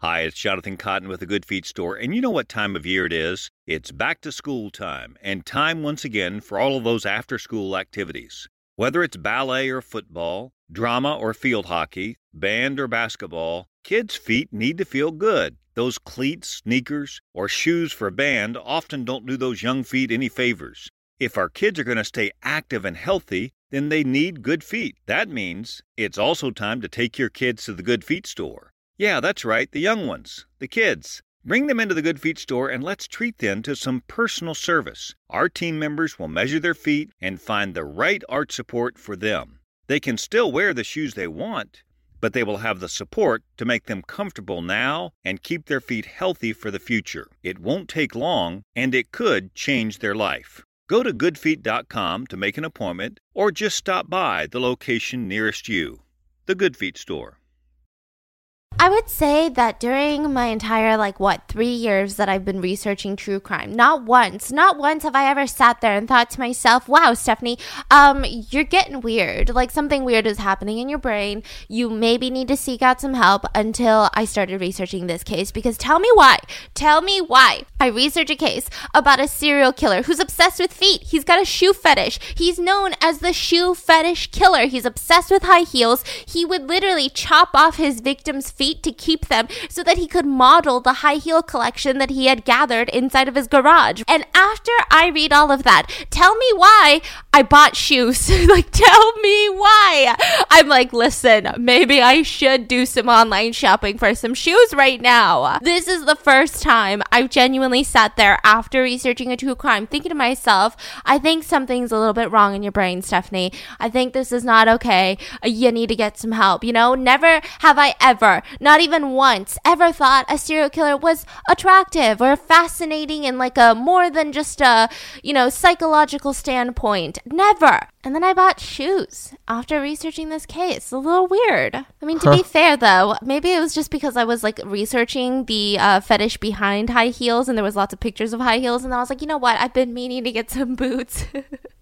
Hi, it's Jonathan Cotton with the Good Feet Store, and you know what time of year it is? It's back to school time, and time once again for all of those after school activities. Whether it's ballet or football, drama or field hockey, band or basketball, kids' feet need to feel good. Those cleats, sneakers, or shoes for band often don't do those young feet any favors. If our kids are going to stay active and healthy, then they need good feet. That means it's also time to take your kids to the Good Feet store. Yeah, that's right, the young ones, the kids. Bring them into the Good Feet store and let's treat them to some personal service. Our team members will measure their feet and find the right arch support for them. They can still wear the shoes they want, but they will have the support to make them comfortable now and keep their feet healthy for the future. It won't take long and it could change their life. Go to goodfeet.com to make an appointment or just stop by the location nearest you. The Good Feet store. I would say that during my entire, like, what, three years that I've been researching true crime, not once, not once have I ever sat there and thought to myself, wow, Stephanie, um, you're getting weird. Like, something weird is happening in your brain. You maybe need to seek out some help until I started researching this case. Because tell me why. Tell me why. I research a case about a serial killer who's obsessed with feet. He's got a shoe fetish. He's known as the shoe fetish killer. He's obsessed with high heels. He would literally chop off his victim's feet feet to keep them so that he could model the high heel collection that he had gathered inside of his garage. And after I read all of that, tell me why I bought shoes. like, tell me why. I'm like, listen, maybe I should do some online shopping for some shoes right now. This is the first time I've genuinely sat there after researching a true crime thinking to myself, I think something's a little bit wrong in your brain, Stephanie. I think this is not okay. You need to get some help. You know, never have I ever, not even once, ever thought a serial killer was attractive or fascinating in like a more than just a, you know, psychological standpoint. Never. And then I bought shoes after researching this case. A little weird. I mean, to huh. be fair though, maybe it was just because I was like researching the uh, fetish behind high heels and there was lots of pictures of high heels and I was like, you know what? I've been meaning to get some boots.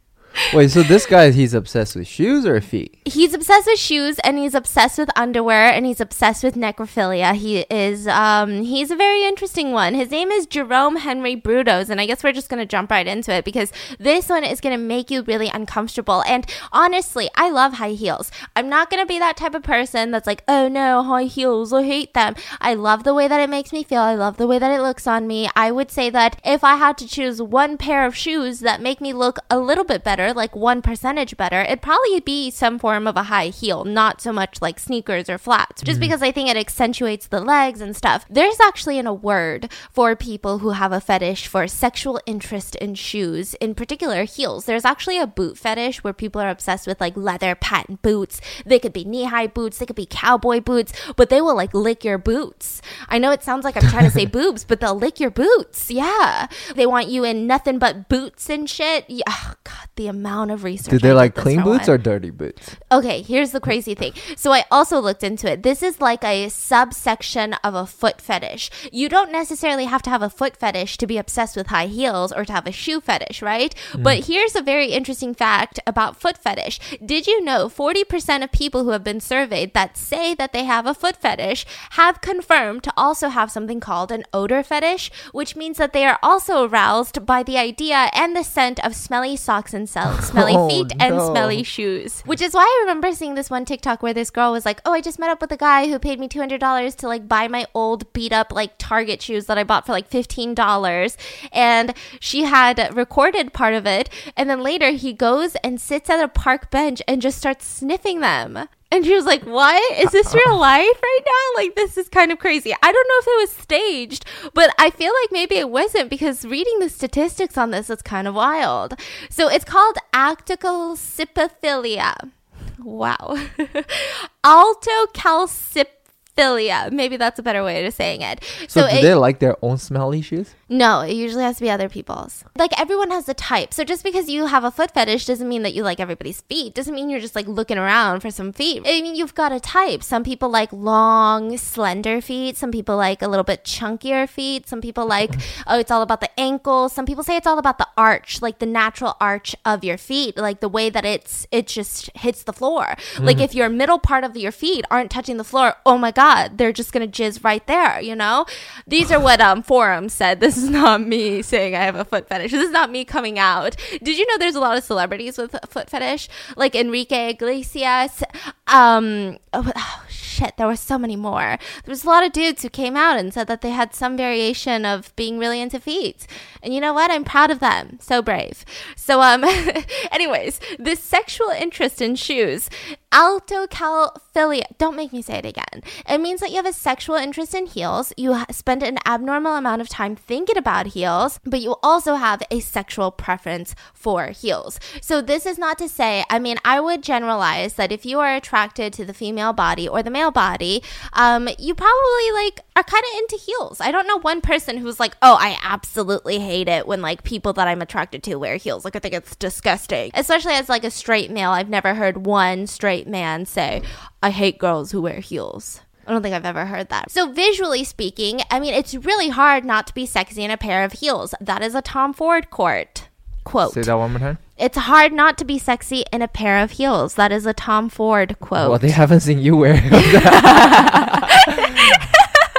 Wait, so this guy he's obsessed with shoes or feet? He's obsessed with shoes and he's obsessed with underwear and he's obsessed with necrophilia. He is um he's a very interesting one. His name is Jerome Henry Brudos and I guess we're just going to jump right into it because this one is going to make you really uncomfortable. And honestly, I love high heels. I'm not going to be that type of person that's like, "Oh no, high heels, I hate them." I love the way that it makes me feel. I love the way that it looks on me. I would say that if I had to choose one pair of shoes that make me look a little bit better better, like one percentage better, it'd probably be some form of a high heel, not so much like sneakers or flats, just mm-hmm. because I think it accentuates the legs and stuff. There's actually in a word for people who have a fetish for sexual interest in shoes, in particular heels. There's actually a boot fetish where people are obsessed with like leather patent boots. They could be knee high boots, they could be cowboy boots, but they will like lick your boots. I know it sounds like I'm trying to say boobs, but they'll lick your boots. Yeah. They want you in nothing but boots and shit. Yeah. Oh, God, the amount of research. Did they like clean boots or dirty boots? Okay, here's the crazy thing. So I also looked into it. This is like a subsection of a foot fetish. You don't necessarily have to have a foot fetish to be obsessed with high heels or to have a shoe fetish, right? Mm. But here's a very interesting fact about foot fetish. Did you know 40% of people who have been surveyed that say that they have a foot fetish have confirmed to also have something called an odor fetish, which means that they are also aroused by the idea and the scent of smelly socks and cells smelly oh, feet no. and smelly shoes. Which is why I remember seeing this one TikTok where this girl was like, "Oh, I just met up with a guy who paid me two hundred dollars to like buy my old beat up like Target shoes that I bought for like fifteen dollars," and she had recorded part of it, and then later he goes and sits at a park bench and just starts sniffing them. And she was like, What? Is this real life right now? Like, this is kind of crazy. I don't know if it was staged, but I feel like maybe it wasn't because reading the statistics on this is kind of wild. So it's called actocalcipophilia. Wow. Altocalcip Philia. Maybe that's a better way of saying it. So, so do it, they like their own smelly shoes? No, it usually has to be other people's. Like everyone has a type. So just because you have a foot fetish doesn't mean that you like everybody's feet. Doesn't mean you're just like looking around for some feet. I mean, you've got a type. Some people like long, slender feet. Some people like a little bit chunkier feet. Some people like, oh, it's all about the ankle. Some people say it's all about the arch, like the natural arch of your feet, like the way that it's it just hits the floor. Like if your middle part of your feet aren't touching the floor, oh my god, they're just gonna jizz right there. You know, these are what um forums said. This is not me saying I have a foot fetish. This is not me coming out. Did you know there's a lot of celebrities with a foot fetish, like Enrique Iglesias? Um, oh, oh, shit, there were so many more. There was a lot of dudes who came out and said that they had some variation of being really into feet. And you know what? I'm proud of them. So brave. So um, anyways, this sexual interest in shoes Altocalphilia. Don't make me say it again. It means that you have a sexual interest in heels. You spend an abnormal amount of time thinking about heels, but you also have a sexual preference for heels. So this is not to say, I mean, I would generalize that if you are attracted to the female body or the male body, um, you probably like are kind of into heels. I don't know one person who's like, oh, I absolutely hate it when like people that I'm attracted to wear heels. Like I think it's disgusting. Especially as like a straight male, I've never heard one straight man say, I hate girls who wear heels. I don't think I've ever heard that. So, visually speaking, I mean, it's really hard not to be sexy in a pair of heels. That is a Tom Ford quote. Quote. Say that one more time. It's hard not to be sexy in a pair of heels. That is a Tom Ford quote. Well, they haven't seen you wear.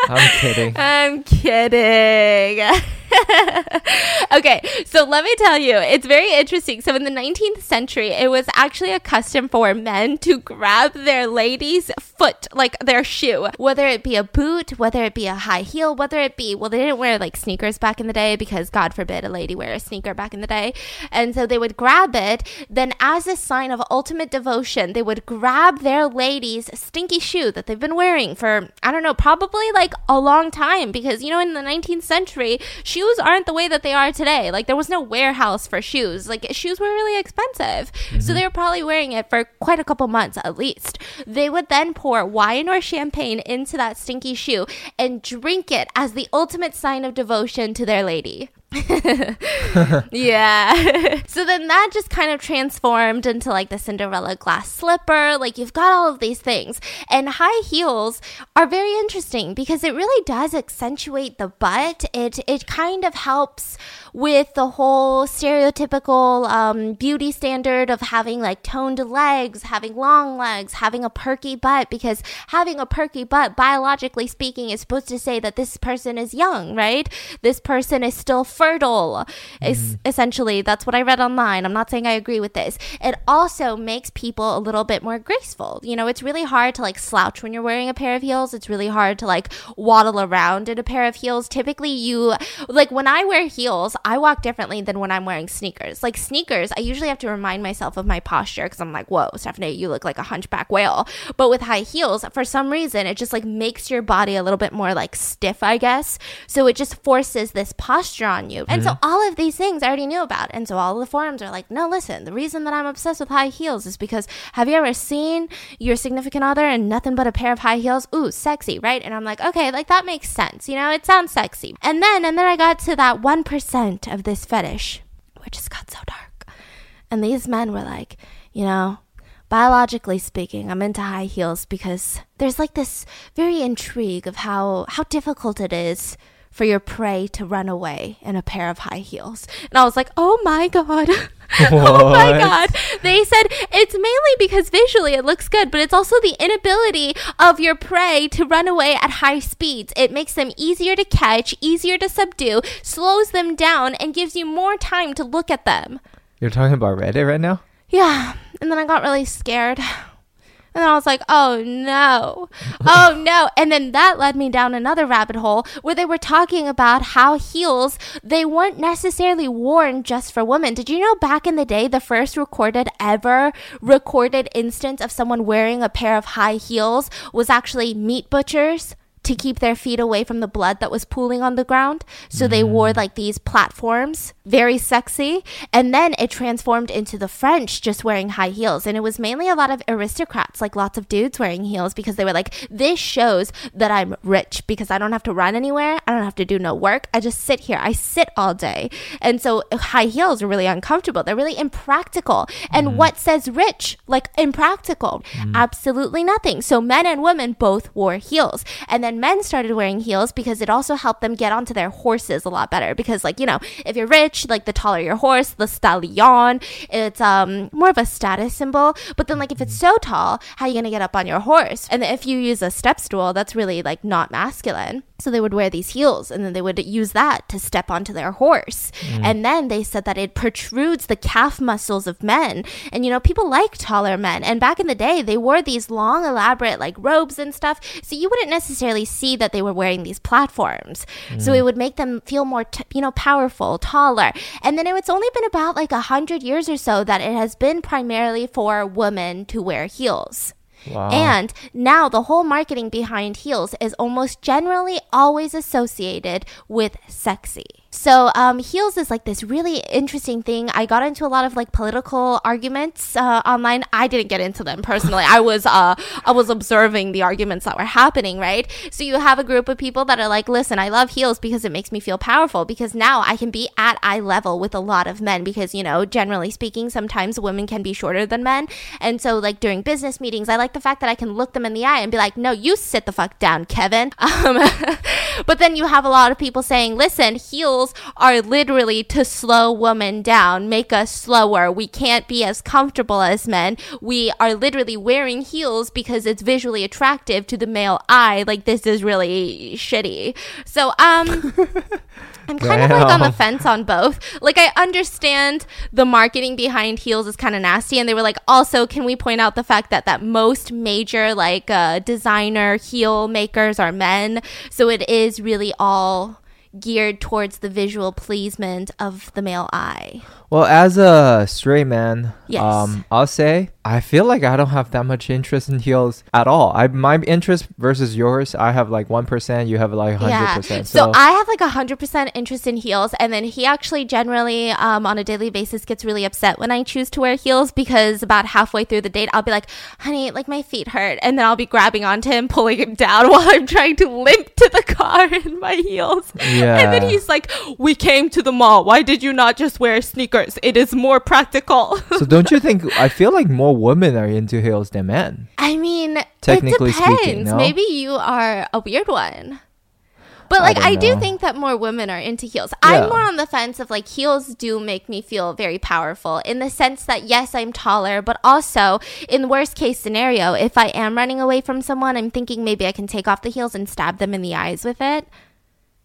I'm kidding. I'm kidding. okay, so let me tell you, it's very interesting. So, in the 19th century, it was actually a custom for men to grab their lady's foot, like their shoe, whether it be a boot, whether it be a high heel, whether it be, well, they didn't wear like sneakers back in the day because, God forbid, a lady wear a sneaker back in the day. And so they would grab it. Then, as a sign of ultimate devotion, they would grab their lady's stinky shoe that they've been wearing for, I don't know, probably like a long time because, you know, in the 19th century, shoes aren't the way that they are today. Like there was no warehouse for shoes. Like shoes were really expensive. Mm-hmm. So they were probably wearing it for quite a couple months at least. They would then pour wine or champagne into that stinky shoe and drink it as the ultimate sign of devotion to their lady. yeah. so then that just kind of transformed into like the Cinderella glass slipper. Like you've got all of these things. And high heels are very interesting because it really does accentuate the butt. It it kind of helps with the whole stereotypical um, beauty standard of having like toned legs, having long legs, having a perky butt because having a perky butt biologically speaking is supposed to say that this person is young, right? This person is still fertile. Mm. essentially, that's what I read online. I'm not saying I agree with this. It also makes people a little bit more graceful. You know, it's really hard to like slouch when you're wearing a pair of heels. It's really hard to like waddle around in a pair of heels. Typically, you like when I wear heels, I walk differently than when I'm wearing sneakers. Like sneakers, I usually have to remind myself of my posture because I'm like, whoa, Stephanie, you look like a hunchback whale. But with high heels, for some reason, it just like makes your body a little bit more like stiff, I guess. So it just forces this posture on you. And mm-hmm. so all of these things I already knew about. And so all of the forums are like, no, listen, the reason that I'm obsessed with high heels is because have you ever seen your significant other and nothing but a pair of high heels? Ooh, sexy, right? And I'm like, okay, like that makes sense. You know, it sounds sexy. And then, and then I got to that 1% of this fetish, which has got so dark. And these men were like, you know, biologically speaking, I'm into high heels because there's like this very intrigue of how how difficult it is for your prey to run away in a pair of high heels. And I was like, oh my God. oh my God. They said it's mainly because visually it looks good, but it's also the inability of your prey to run away at high speeds. It makes them easier to catch, easier to subdue, slows them down, and gives you more time to look at them. You're talking about Reddit right now? Yeah. And then I got really scared. And then I was like, oh no, oh no. And then that led me down another rabbit hole where they were talking about how heels, they weren't necessarily worn just for women. Did you know back in the day, the first recorded ever recorded instance of someone wearing a pair of high heels was actually meat butchers? To keep their feet away from the blood that was pooling on the ground. So they wore Mm. like these platforms, very sexy. And then it transformed into the French just wearing high heels. And it was mainly a lot of aristocrats, like lots of dudes wearing heels because they were like, this shows that I'm rich because I don't have to run anywhere. I don't have to do no work. I just sit here. I sit all day. And so uh, high heels are really uncomfortable. They're really impractical. And mm. what says rich? Like impractical? Mm. Absolutely nothing. So men and women both wore heels. And then men started wearing heels because it also helped them get onto their horses a lot better. Because like, you know, if you're rich, like the taller your horse, the stallion, it's um more of a status symbol. But then like if it's so tall, how are you gonna get up on your horse? And if you use a step stool, that's really like not masculine. So they would wear these heels and then they would use that to step onto their horse. And then they said that it protrudes the calf muscles of men. And you know, people like taller men. And back in the day, they wore these long, elaborate like robes and stuff. So you wouldn't necessarily see that they were wearing these platforms. So it would make them feel more, t- you know, powerful, taller. And then it's only been about like a hundred years or so that it has been primarily for women to wear heels. Wow. And now the whole marketing behind heels is almost generally always associated with sexy. So um, heels is like this really interesting thing. I got into a lot of like political arguments uh, online. I didn't get into them personally. I was uh, I was observing the arguments that were happening. Right. So you have a group of people that are like, listen, I love heels because it makes me feel powerful. Because now I can be at eye level with a lot of men. Because you know, generally speaking, sometimes women can be shorter than men. And so like during business meetings, I like the fact that I can look them in the eye and be like, no, you sit the fuck down, Kevin. Um, but then you have a lot of people saying, listen, heels are literally to slow women down, make us slower. We can't be as comfortable as men. We are literally wearing heels because it's visually attractive to the male eye. Like this is really shitty. So, um, I'm kind of like on the fence on both. Like I understand the marketing behind heels is kind of nasty and they were like also can we point out the fact that that most major like uh designer heel makers are men. So it is really all geared towards the visual pleasement of the male eye. Well, as a straight man, Yes. um, I'll say I feel like I don't have that much interest in heels at all. I my interest versus yours, I have like one percent. You have like hundred Yeah. percent. So, I have like a hundred percent interest in heels, and then he actually generally, um, on a daily basis, gets really upset when I choose to wear heels because about halfway through the date, I'll be like, "Honey, like my feet hurt," and then I'll be grabbing onto him, pulling him down while I'm trying to limp to the car in my heels. Yeah. And then he's like, "We came to the mall. Why did you not just wear sneakers? It is more practical." so don't you think? I feel like more women are into heels than men. I mean, Technically it depends. speaking, no? Maybe you are a weird one. But like don't I, do think that more women are into heels. Yeah. I'm more on the fence of like heels do make me feel very powerful in the sense that yes, I'm taller, but also in the worst case scenario, if I am running away from someone, I'm thinking maybe I can take off the heels and stab them in the eyes with it.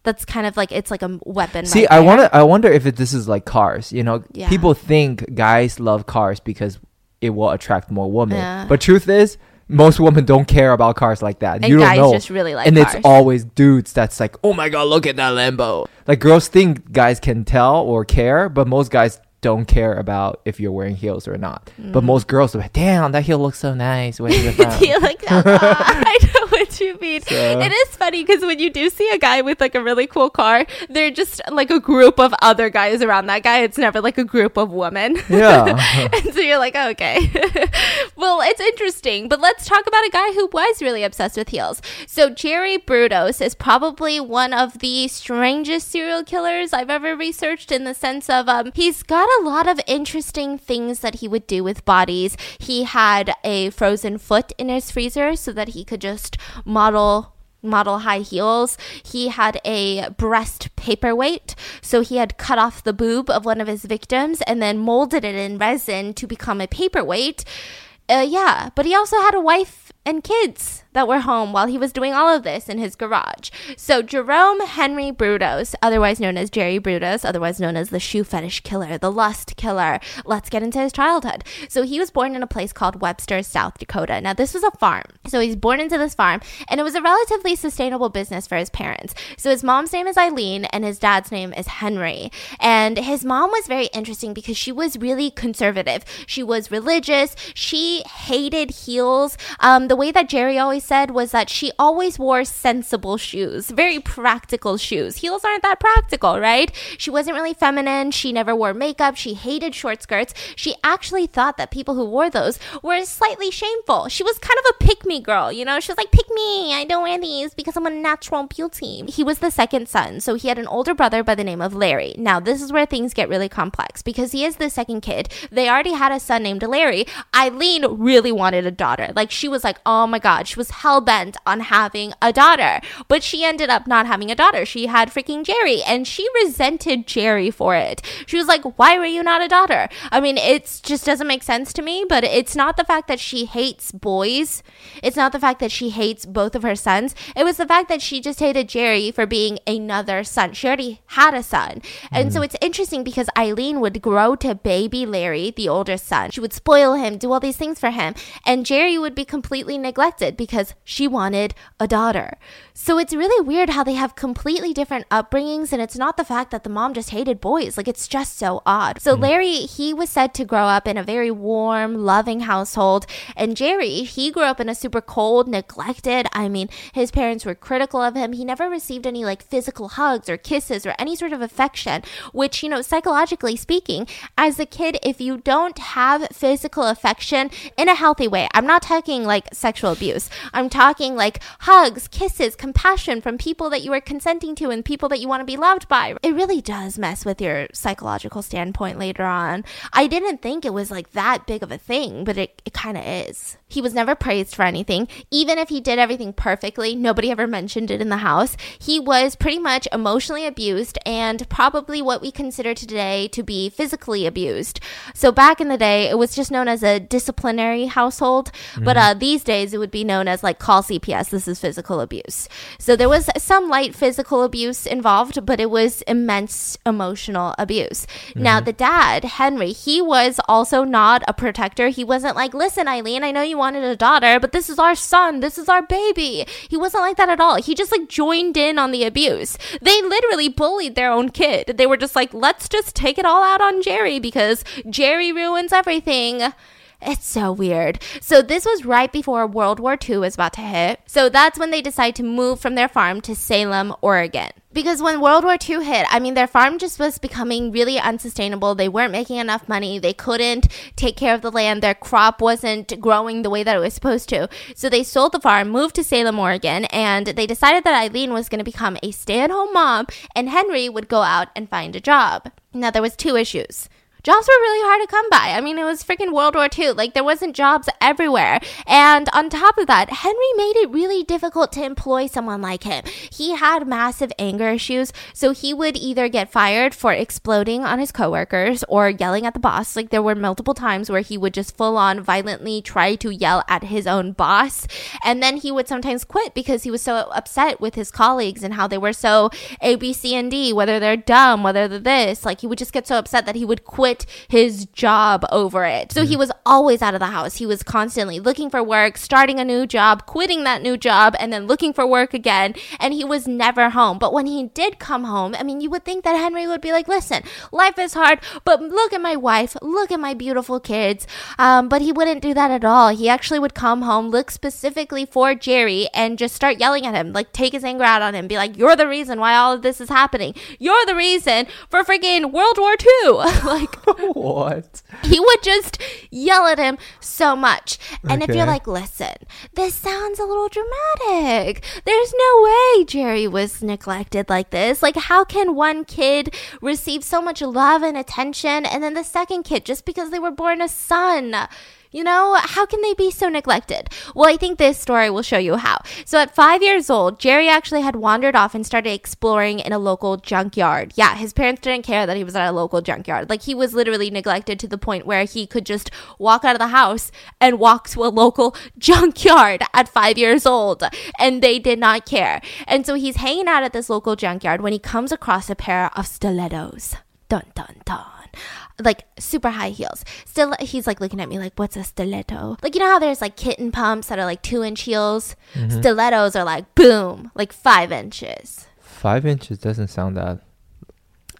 That's kind of like it's like a weapon. See, right I want to. I wonder if it, this is like cars. You know, Yeah. people think guys love cars because it will attract more women. Yeah. But truth is, most women don't care about cars like that. And you don't know. just really like and cars. it's always dudes that's like, oh my god, look at that Lambo. Like girls think guys can tell or care, but most guys don't care about if you're wearing heels or not. Mm. But most girls are like, damn, that heel looks so nice. Where's it from? like that. I know what you mean. So- It is funny because when you do see a guy with like a really cool car, they're just like a group of other guys around that guy. It's never like a group of women. Yeah. and so you're like, oh, okay. well, it's interesting, but let's talk about a guy who was really obsessed with heels. So Jerry Brudos is probably one of the strangest serial killers I've ever researched in the sense of um, he's got a lot of interesting things that he would do with bodies. He had a frozen foot in his freezer so that he could just model model high heels. He had a breast paperweight. So he had cut off the boob of one of his victims and then molded it in resin to become a paperweight. Uh, yeah, but he also had a wife and kids that were home while he was doing all of this in his garage. So Jerome Henry Brudos, otherwise known as Jerry Brudos, otherwise known as the shoe fetish killer, the lust killer. Let's get into his childhood. So he was born in a place called Webster, South Dakota. Now this was a farm. So he's born into this farm and it was a relatively sustainable business for his parents. So his mom's name is Eileen and his dad's name is Henry. And his mom was very interesting because she was really conservative. She was religious. She hated heels. Um, the way that Jerry always said was that she always wore sensible shoes, very practical shoes. Heels aren't that practical, right? She wasn't really feminine. She never wore makeup. She hated short skirts. She actually thought that people who wore those were slightly shameful. She was kind of a pick me girl, you know? She was like, pick me. I don't wear these because I'm a natural beauty. He was the second son, so he had an older brother by the name of Larry. Now, this is where things get really complex because he is the second kid. They already had a son named Larry. Eileen really wanted a daughter. Like, she was like, oh my God, she was hell bent on having a daughter. But she ended up not having a daughter. She had freaking Jerry, and she resented Jerry for it. She was like, why were you not a daughter? I mean, it just doesn't make sense to me, but it's not the fact that she hates boys. It's not the fact that she hates both of her sons. It was the fact that she just hated Jerry for being another son. She already had a son. And Mm. so it's interesting because Eileen would grow to baby Larry, the older son. She would spoil him, do all these things for him. And Jerry would be completely neglected because she wanted a daughter. So it's really weird how they have completely different upbringings. And it's not the fact that the mom just hated boys. Like it's just so odd. So mm-hmm. Larry, he was said to grow up in a very warm, loving household. And Jerry, he grew up in a super cold, neglected. I mean, his parents were critical of him. He never received any like physical hugs or kisses or any sort of affection, which, you know, psychologically speaking, as a kid, if you don't have physical affection in a healthy way, I'm not talking like sexual abuse, I'm talking like hugs, kisses, compassion from people that you are consenting to and people that you want to be loved by. It really does mess with your psychological standpoint later on. I didn't think it was like that big of a thing, but it, it kind of is. He was never praised for anything. Even if he did everything perfectly, nobody ever mentioned it in the house. He was pretty much emotionally abused and probably what we consider today to be physically abused. So back in the day, it was just known as a disciplinary household, but uh, these days it would be known as like call CPS. This is physical abuse. So there was some light physical abuse involved, but it was immense emotional abuse. Now, the dad, Henry, he was also not a protector. He wasn't like, listen, Eileen, I know you wanted a daughter, but this is our son. This is our baby. He wasn't like that at all. He just like joined in on the abuse. They literally bullied their own kid. They were just like, let's just take it all out on Jerry because Jerry ruins everything. It's so weird. So this was right before World War II was about to hit. So that's when they decide to move from their farm to Salem, Oregon. Because when World War II hit, I mean, their farm just was becoming really unsustainable. They weren't making enough money. They couldn't take care of the land. Their crop wasn't growing the way that it was supposed to. So they sold the farm, moved to Salem, Oregon, and they decided that Eileen was going to become a stay-at-home mom and Henry would go out and find a job. Now, there was two issues jobs were really hard to come by. I mean, it was freaking World War II. Like, there wasn't jobs everywhere. And on top of that, Henry made it really difficult to employ someone like him. He had massive anger issues, so he would either get fired for exploding on his coworkers or yelling at the boss. Like, there were multiple times where he would just full on violently try to yell at his own boss. And then he would sometimes quit because he was so upset with his colleagues and how they were so A, B, C, and D, whether they're dumb, whether they're this. Like, he would just get so upset that he would quit his job over it. So he was always out of the house. He was constantly looking for work, starting a new job, quitting that new job, and then looking for work again. And he was never home. But when he did come home, I mean, you would think that Henry would be like, listen, life is hard, but look at my wife, look at my beautiful kids. Um, but he wouldn't do that at all. He actually would come home, look specifically for Jerry, and just start yelling at him, like take his anger out on him, be like, you're the reason why all of this is happening. You're the reason for freaking World War II. like, what? he would just yell at him so much. And if you're like, listen, this sounds a little dramatic. There's no way Jerry was neglected like this. Like, how can one kid receive so much love and attention and then the second kid just because they were born a son? You know, how can they be so neglected? Well, I think this story will show you how. So, at five years old, Jerry actually had wandered off and started exploring in a local junkyard. Yeah, his parents didn't care that he was at a local junkyard. Like, he was literally neglected to the point where he could just walk out of the house and walk to a local junkyard at five years old. And they did not care. And so, he's hanging out at this local junkyard when he comes across a pair of stilettos. Dun, dun, dun like super high heels. Still, he's like looking at me like, "What's a stiletto?" Like you know how there's like kitten pumps that are like two inch heels. Mm-hmm. Stilettos are like boom, like five inches. Five inches doesn't sound that.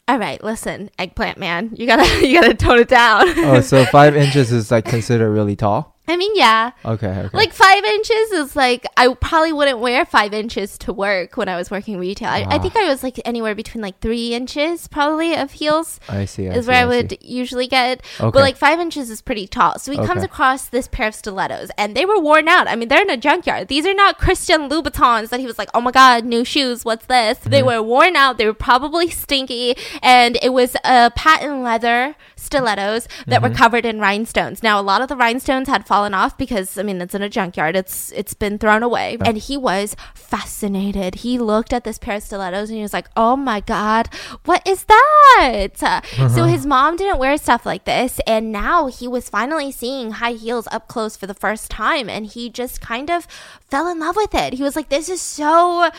All right, listen, eggplant man, you gotta you gotta tone it down. Oh, so five inches is like considered really tall. I mean, yeah. Okay. Okay. Like five inches is like I probably wouldn't wear five inches to work when I was working retail. I, I Ah. think I was like anywhere between like three inches probably of heels I see. I is see, where I, see. would usually get. Okay. But like five inches is pretty tall. So he comes across this pair of stilettos and they were worn out. I mean, they're in a junkyard. These are not Christian Louboutins that he was like, oh my God, new shoes. What's this? Mm-hmm. They were worn out. They were probably stinky. And it was uh, patent leather stilettos that Mm-hmm. were covered in rhinestones. Now, a lot of the rhinestones had fallen off because, I mean, it's in a junkyard. It's It's been thrown away. And he was fascinated. He looked at this pair of stilettos and he was like, oh my God, what is that? Uh-huh. So his mom didn't wear stuff like this. And now he was finally seeing high heels up close for the first time. And he just kind of fell in love with it. He was like, this is so.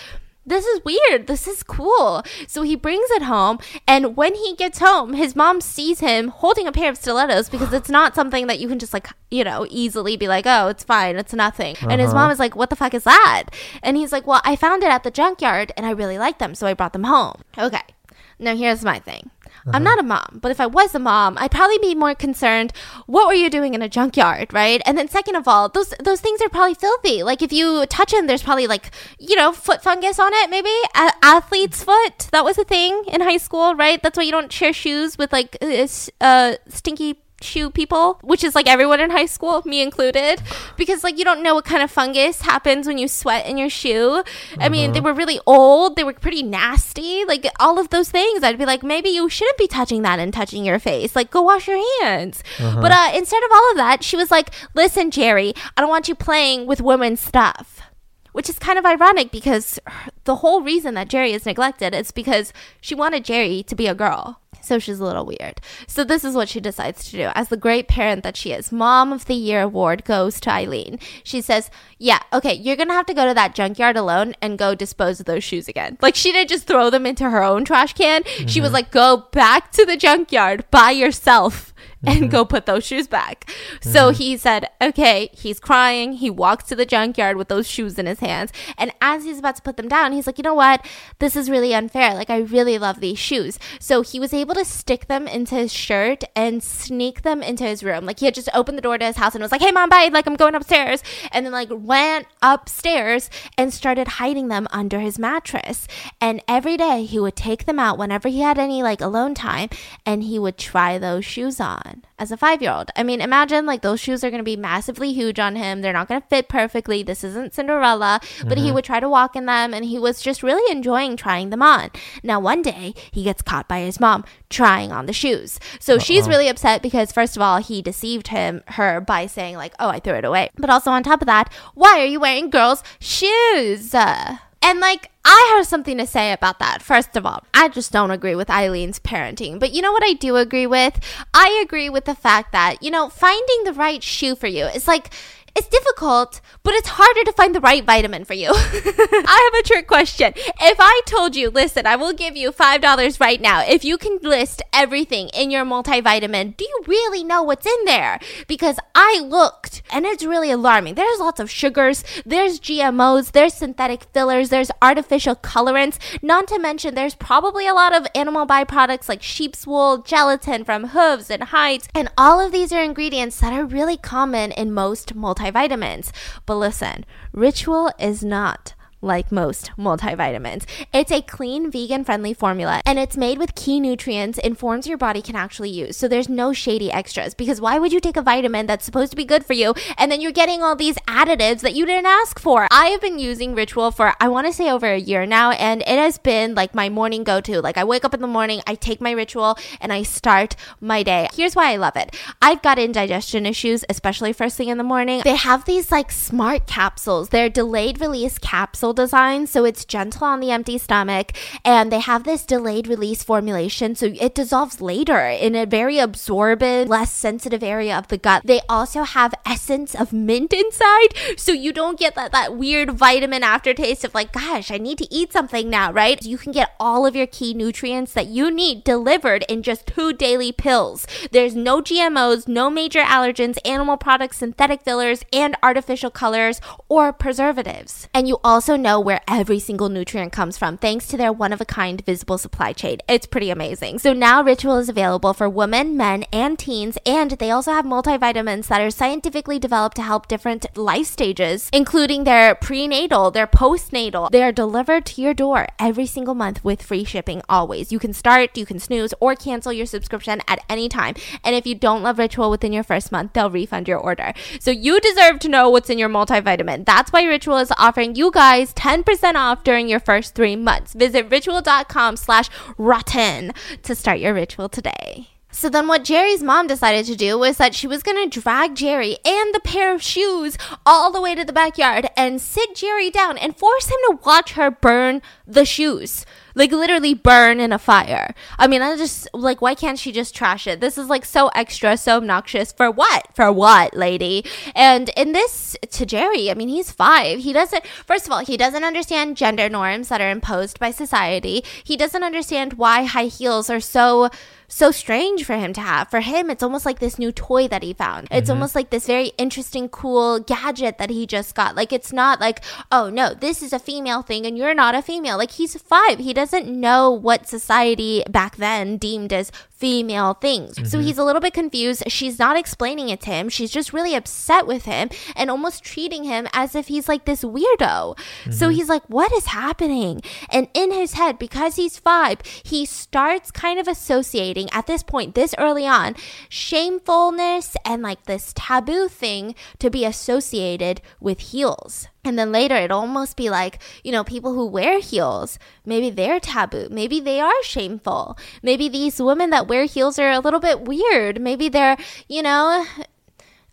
This is weird. This is cool. So he brings it home, and when he gets home, his mom sees him holding a pair of stilettos because it's not something that you can just like, you know, easily be like, oh, it's fine, it's nothing. And his mom uh-huh. is like, what the fuck is that? And he's like, well, I found it at the junkyard and I really like them, so I brought them home. Okay. Now here's my thing. I'm not a mom, but if I was a mom, I'd probably be more concerned. What were you doing in a junkyard, right? And then second of all, those those things are probably filthy. Like if you touch them, there's probably like you know foot fungus on it. Maybe a- athlete's foot. That was a thing in high school, right? That's why you don't share shoes with like uh, s- uh, stinky shoe people, which is like everyone in high school, me included, because like you don't know what kind of fungus happens when you sweat in your shoe. I mean, they were really old, they were pretty nasty, like all of those things. I'd be like, maybe you shouldn't be touching that and touching your face. Like, go wash your hands. But uh, instead of all of that, she was like, listen, Jerry, I don't want you playing with women's stuff. Which is kind of ironic because the whole reason that Jerry is neglected is because she wanted Jerry to be a girl. So she's a little weird. So this is what she decides to do. As the great parent that she is, Mom of the Year award goes to Eileen. She says, Yeah, okay, you're gonna have to go to that junkyard alone and go dispose of those shoes again. Like she didn't just throw them into her own trash can. She was mm-hmm. like, Go back to the junkyard by yourself and mm-hmm. go put those shoes back. So mm-hmm. he said, okay, he's crying. He walks to the junkyard with those shoes in his hands. And as he's about to put them down, he's like, you know what? This is really unfair. Like, I really love these shoes. So he was able to stick them into his shirt and sneak them into his room. Like, he had just opened the door to his house and was like, hey, mom, bye. Like, I'm going upstairs. And then, like, went upstairs and started hiding them under his mattress. And every day he would take them out whenever he had any, like, alone time and he would try those shoes on as a five year old. I mean, imagine like those shoes are going to be massively huge on him. They're not going to fit perfectly. This isn't Cinderella, but he mm-hmm. would try to walk in them and he was just really enjoying trying them on. Now, one day he gets caught by his mom trying on the shoes. So she's really upset because, first of all, he deceived him, her by saying, like, oh, I threw it away. But also, on top of that, why are you wearing girls' shoes? And like, I have something to say about that. First of all, I just don't agree with Eileen's parenting. But you know what I do agree with? I agree with the fact that, you know, finding the right shoe for you is like, it's difficult, but it's harder to find the right vitamin for you. I have a trick question. If I told you, listen, I will give you $5 right now if you can list everything in your multivitamin, do you really know what's in there? Because I looked and it's really alarming. There's lots of sugars, there's GMOs, there's synthetic fillers, there's artificial colorants, not to mention there's probably a lot of animal byproducts like sheep's wool, gelatin from hooves and hides, and all of these are ingredients that are really common in most multivitamins. But listen, Ritual is not like most multivitamins. It's a clean, vegan friendly formula and it's made with key nutrients and forms your body can actually use. So there's no shady extras because why would you take a vitamin that's supposed to be good for you and then you're getting all these additives that you didn't ask for? I have been using Ritual for, I want to say over a year now and it has been like my morning go to. Like I wake up in the morning, I take my Ritual and I start my day. Here's why I love it. I've got indigestion issues, especially first thing in the morning. They have these like smart capsules. They're delayed release capsule design, so it's gentle on the empty stomach, and they have this delayed release formulation, so it dissolves later in a very absorbent, less sensitive area of the gut. They also have essence of mint inside, so you don't get that, that weird vitamin aftertaste of like, gosh, I need to eat something now, right? You can get all of your key nutrients that you need delivered in just two daily pills. There's no GMOs, no major allergens, animal products, synthetic fillers, and artificial colors or preservatives. And you also know where every single nutrient comes from thanks to their one of a kind visible supply chain. It's pretty amazing. So now Ritual is available for women, men, and teens, and they also have multivitamins that are scientifically developed to help different life stages, including their prenatal, their postnatal. They are delivered to your door every single month with free shipping always. You can start, you can snooze, or cancel your subscription at any time. And if you don't love Ritual within your first month, they'll refund your order. So you deserve to know what's in your multivitamin. That's why Ritual is offering you guys 10% off during your first three months. Visit ritual.com slash rotten to start your ritual today. So then what Jerry's mom decided to do was that she was going to drag Jerry and the pair of shoes all the way to the backyard and sit Jerry down and force him to watch her burn the shoes. Like literally burn in a fire. I mean, I just like why can't she just trash it? This is like so extra, so obnoxious. For what? For what, lady? And in this to Jerry, I mean, he's 5. He doesn't First of all, he doesn't understand gender norms that are imposed by society. He doesn't understand why high heels are so so strange for him to have. For him, it's almost like this new toy that he found. It's mm-hmm. almost like this very interesting, cool gadget that he just got. Like, it's not like, oh no, this is a female thing and you're not a female. Like, he's five. He doesn't know what society back then deemed as female things. Mm-hmm. So he's a little bit confused. She's not explaining it to him. She's just really upset with him and almost treating him as if he's like this weirdo. Mm-hmm. So he's like, what is happening? And in his head, because he's five, he starts kind of associating at this point, this early on, shamefulness and like this taboo thing to be associated with heels. And then later, it'll almost be like, you know, people who wear heels, maybe they're taboo. Maybe they are shameful. Maybe these women that wear heels are a little bit weird. Maybe they're, you know,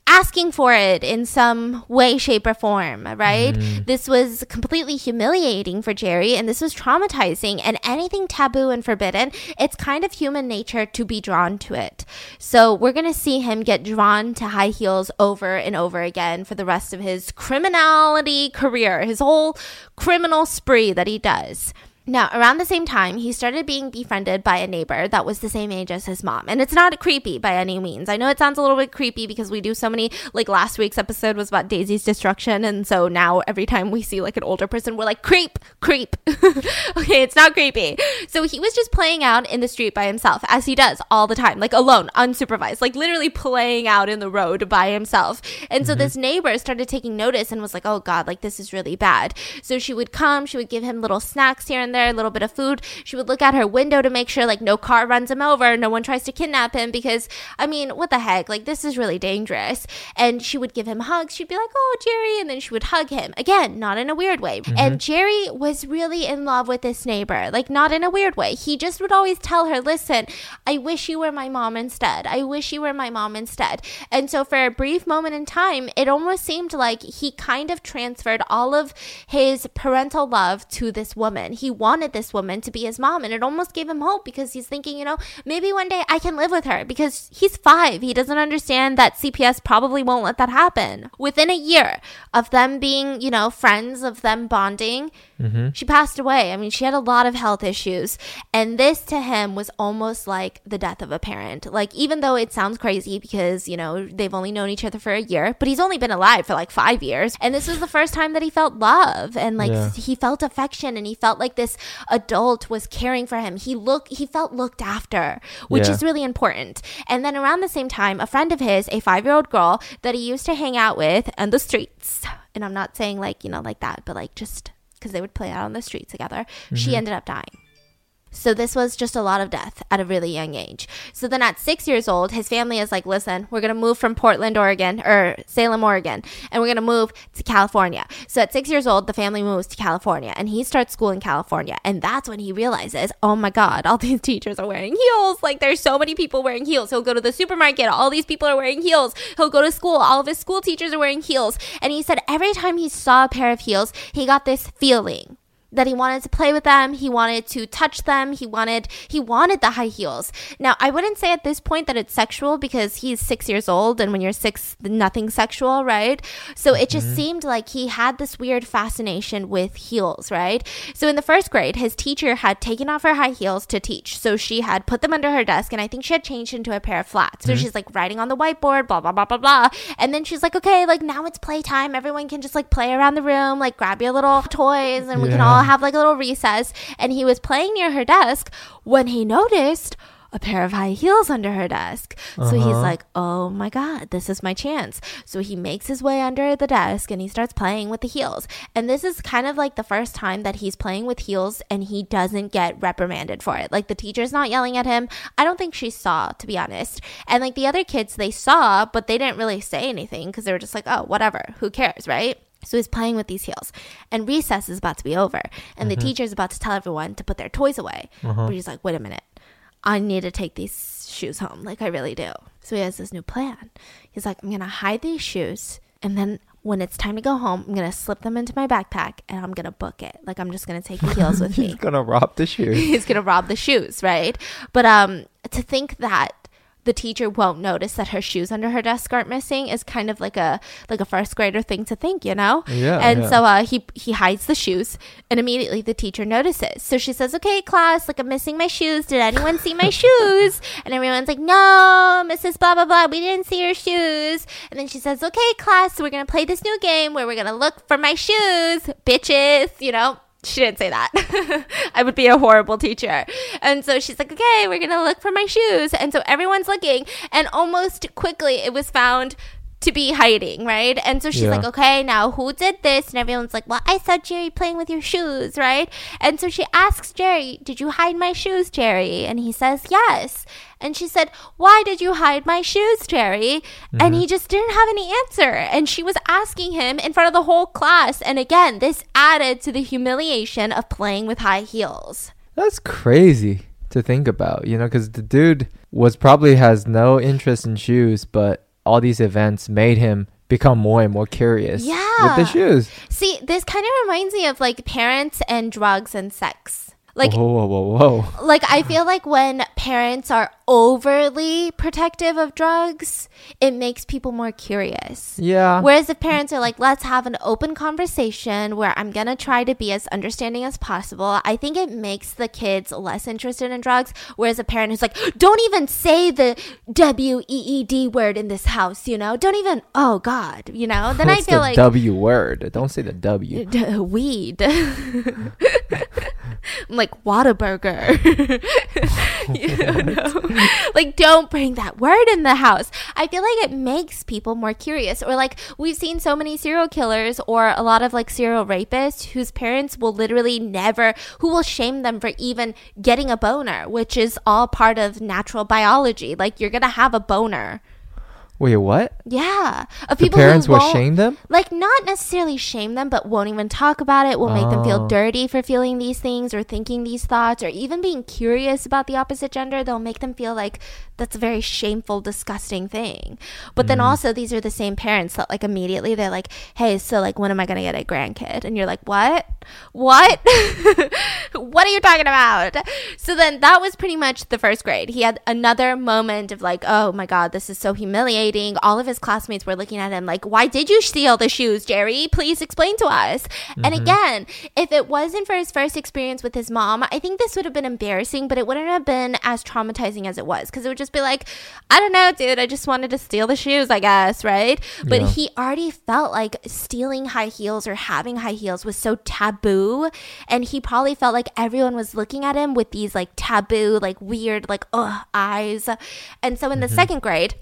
asking for it in some way, shape, or form, right? Mm. This was completely humiliating for Jerry and this was traumatizing. And anything taboo and forbidden, it's kind of human nature to be drawn to it. So we're going to see him get drawn to high heels over and over again for the rest of his criminality career, his whole criminal spree that he does. Now, around the same time, he started being befriended by a neighbor that was the same age as his mom. And it's not creepy by any means. I know it sounds a little bit creepy because we do so many, like last week's episode was about Daisy's destruction. And so now every time we see like an older person, we're like, creep, creep. okay, it's not creepy. So he was just playing out in the street by himself, as he does all the time, like alone, unsupervised, like literally playing out in the road by himself. And so mm-hmm. this neighbor started taking notice and was like, oh God, like this is really bad. So she would come, she would give him little snacks here and there there, a little bit of food. She would look out her window to make sure like no car runs him over, no one tries to kidnap him because I mean, what the heck? Like this is really dangerous. And she would give him hugs. She'd be like, "Oh, Jerry," and then she would hug him. Again, not in a weird way. Mm-hmm. And Jerry was really in love with this neighbor, like not in a weird way. He just would always tell her, "Listen, I wish you were my mom instead. I wish you were my mom instead." And so for a brief moment in time, it almost seemed like he kind of transferred all of his parental love to this woman. He wanted wanted this woman to be his mom. And it almost gave him hope because he's thinking, you know, maybe one day I can live with her because he's five. He doesn't understand that CPS probably won't let that happen. Within a year of them being, you know, friends, of them bonding, mm-hmm. she passed away. I mean, she had a lot of health issues. And this to him was almost like the death of a parent. Like, even though it sounds crazy because, you know, they've only known each other for a year, but he's only been alive for like five years. And this was the first time that he felt love and like yeah. he felt affection and he felt like this adult was caring for him. He looked he felt looked after, which yeah. is really important. And then around the same time, a friend of his, a 5-year-old girl that he used to hang out with on the streets. And I'm not saying like, you know, like that, but like just because they would play out on the streets together. Mm-hmm. She ended up dying. So this was just a lot of death at a really young age. So then at six years old, his family is like, listen, we're going to move from Portland, Oregon, or Salem, Oregon, and we're going to move to California. So at six years old, the family moves to California and he starts school in California. And that's when he realizes, oh my God, all these teachers are wearing heels. Like there's so many people wearing heels. He'll go to the supermarket, all these people are wearing heels. He'll go to school, all of his school teachers are wearing heels. And he said every time he saw a pair of heels, he got this feeling that he wanted to play with them. He wanted to touch them. He wanted he wanted the high heels. Now i wouldn't say at this point that it's sexual because he's six years old and when you're six nothing sexual right? So it just mm-hmm. seemed like he had this weird fascination with heels right? So in the first grade his teacher had taken off her high heels to teach. So she had put them under her desk and i think she had changed into a pair of flats. So mm-hmm. she's like writing on the whiteboard blah blah blah blah blah. And then she's like okay like now it's playtime. Everyone can just like play around the room like grab your little toys and we can Yeah. All have like a little recess. And he was playing near her desk when he noticed a pair of high heels under her desk. So he's Uh-huh. like, oh my God, this is my chance. So he makes his way under the desk and he starts playing with the heels. And this is kind of like the first time that he's playing with heels and he doesn't get reprimanded for it. Like the teacher's not yelling at him. I don't think she saw, to be honest. And like the other kids, they saw, but they didn't really say anything because they were just like, oh, whatever, who cares, right? So he's playing with these heels, and recess is about to be over, and the teacher's about to tell everyone to put their toys away. But he's like, wait a minute, I need to take these shoes home. Like, I really do. So he has this new plan. He's like, I'm going to hide these shoes, and then when it's time to go home, I'm going to slip them into my backpack and I'm going to book it. Like, I'm just going to take the heels with me. He's gonna rob the shoes. He's going to rob the shoes, right? But um, to think that the teacher won't notice that her shoes under her desk aren't missing is kind of like a like a first grader thing to think, you know? Yeah, And yeah. so uh, he he hides the shoes, and immediately the teacher notices. So she says, "Okay, class, like I'm missing my shoes. Did anyone see my shoes?" And everyone's like, "No, Mrs. Blah blah blah. We didn't see your shoes." And then she says, "Okay, class, so we're gonna play this new game where we're gonna look for my shoes, bitches." You know. She didn't say that. I would be a horrible teacher. And so she's like, okay, we're going to look for my shoes. And so everyone's looking, and almost quickly it was found to be hiding, right? And so she's Yeah. like, okay, now who did this? And everyone's like, well, I saw Jerry playing with your shoes, right? And so she asks Jerry, did you hide my shoes, Jerry? And he says, yes. And she said, why did you hide my shoes, Jerry? And he mm-hmm. just didn't have any answer. And she was asking him in front of the whole class. And again, this added to the humiliation of playing with high heels. That's crazy to think about, you know, because the dude was probably has no interest in shoes, but all these events made him become more and more curious yeah. with the shoes. See, this kind of reminds me of like parents and drugs and sex. Like, whoa, whoa, whoa, whoa. like I feel like when parents are overly protective of drugs, it makes people more curious. Yeah. Whereas if parents are like, let's have an open conversation where I'm gonna try to be as understanding as possible, I think it makes the kids less interested in drugs. Whereas a parent who's like, don't even say the W E E D word in this house, you know? Don't even, oh God, you know? Then What's I feel like the like. W word? Don't say the W. D- weed. I'm like Whataburger. you know? like, don't bring that word in the house. I feel like it makes people more curious. Or like we've seen so many serial killers or a lot of like serial rapists whose parents will literally never, who will shame them for even getting a boner, which is all part of natural biology. Like you're gonna have a boner. Wait, what? Yeah, of The people parents who will won't- shame them? like not necessarily shame them but won't even talk about it will make them feel Oh. dirty for feeling these things or thinking these thoughts or even being curious about the opposite gender. They'll make them feel like that's a very shameful disgusting thing. But then mm. also these are the same parents that like immediately they're like hey so like when am i going to get a grandkid? And you're like what? What? What are you talking about? So then that was pretty much the first grade. He had another moment of like oh my god this is so humiliating all of his classmates were looking at him like why did you steal the shoes jerry? Please explain to us. And mm-hmm. again if it wasn't for his first experience with his mom i think this would have been embarrassing but it wouldn't have been as traumatizing as it was because it would just be like i don't know dude i just wanted to steal the shoes i guess right? But Yeah. he already felt like stealing high heels or having high heels was so taboo and he probably felt like everyone was looking at him with these like taboo like weird like ugh eyes. And so in the mm-hmm. second grade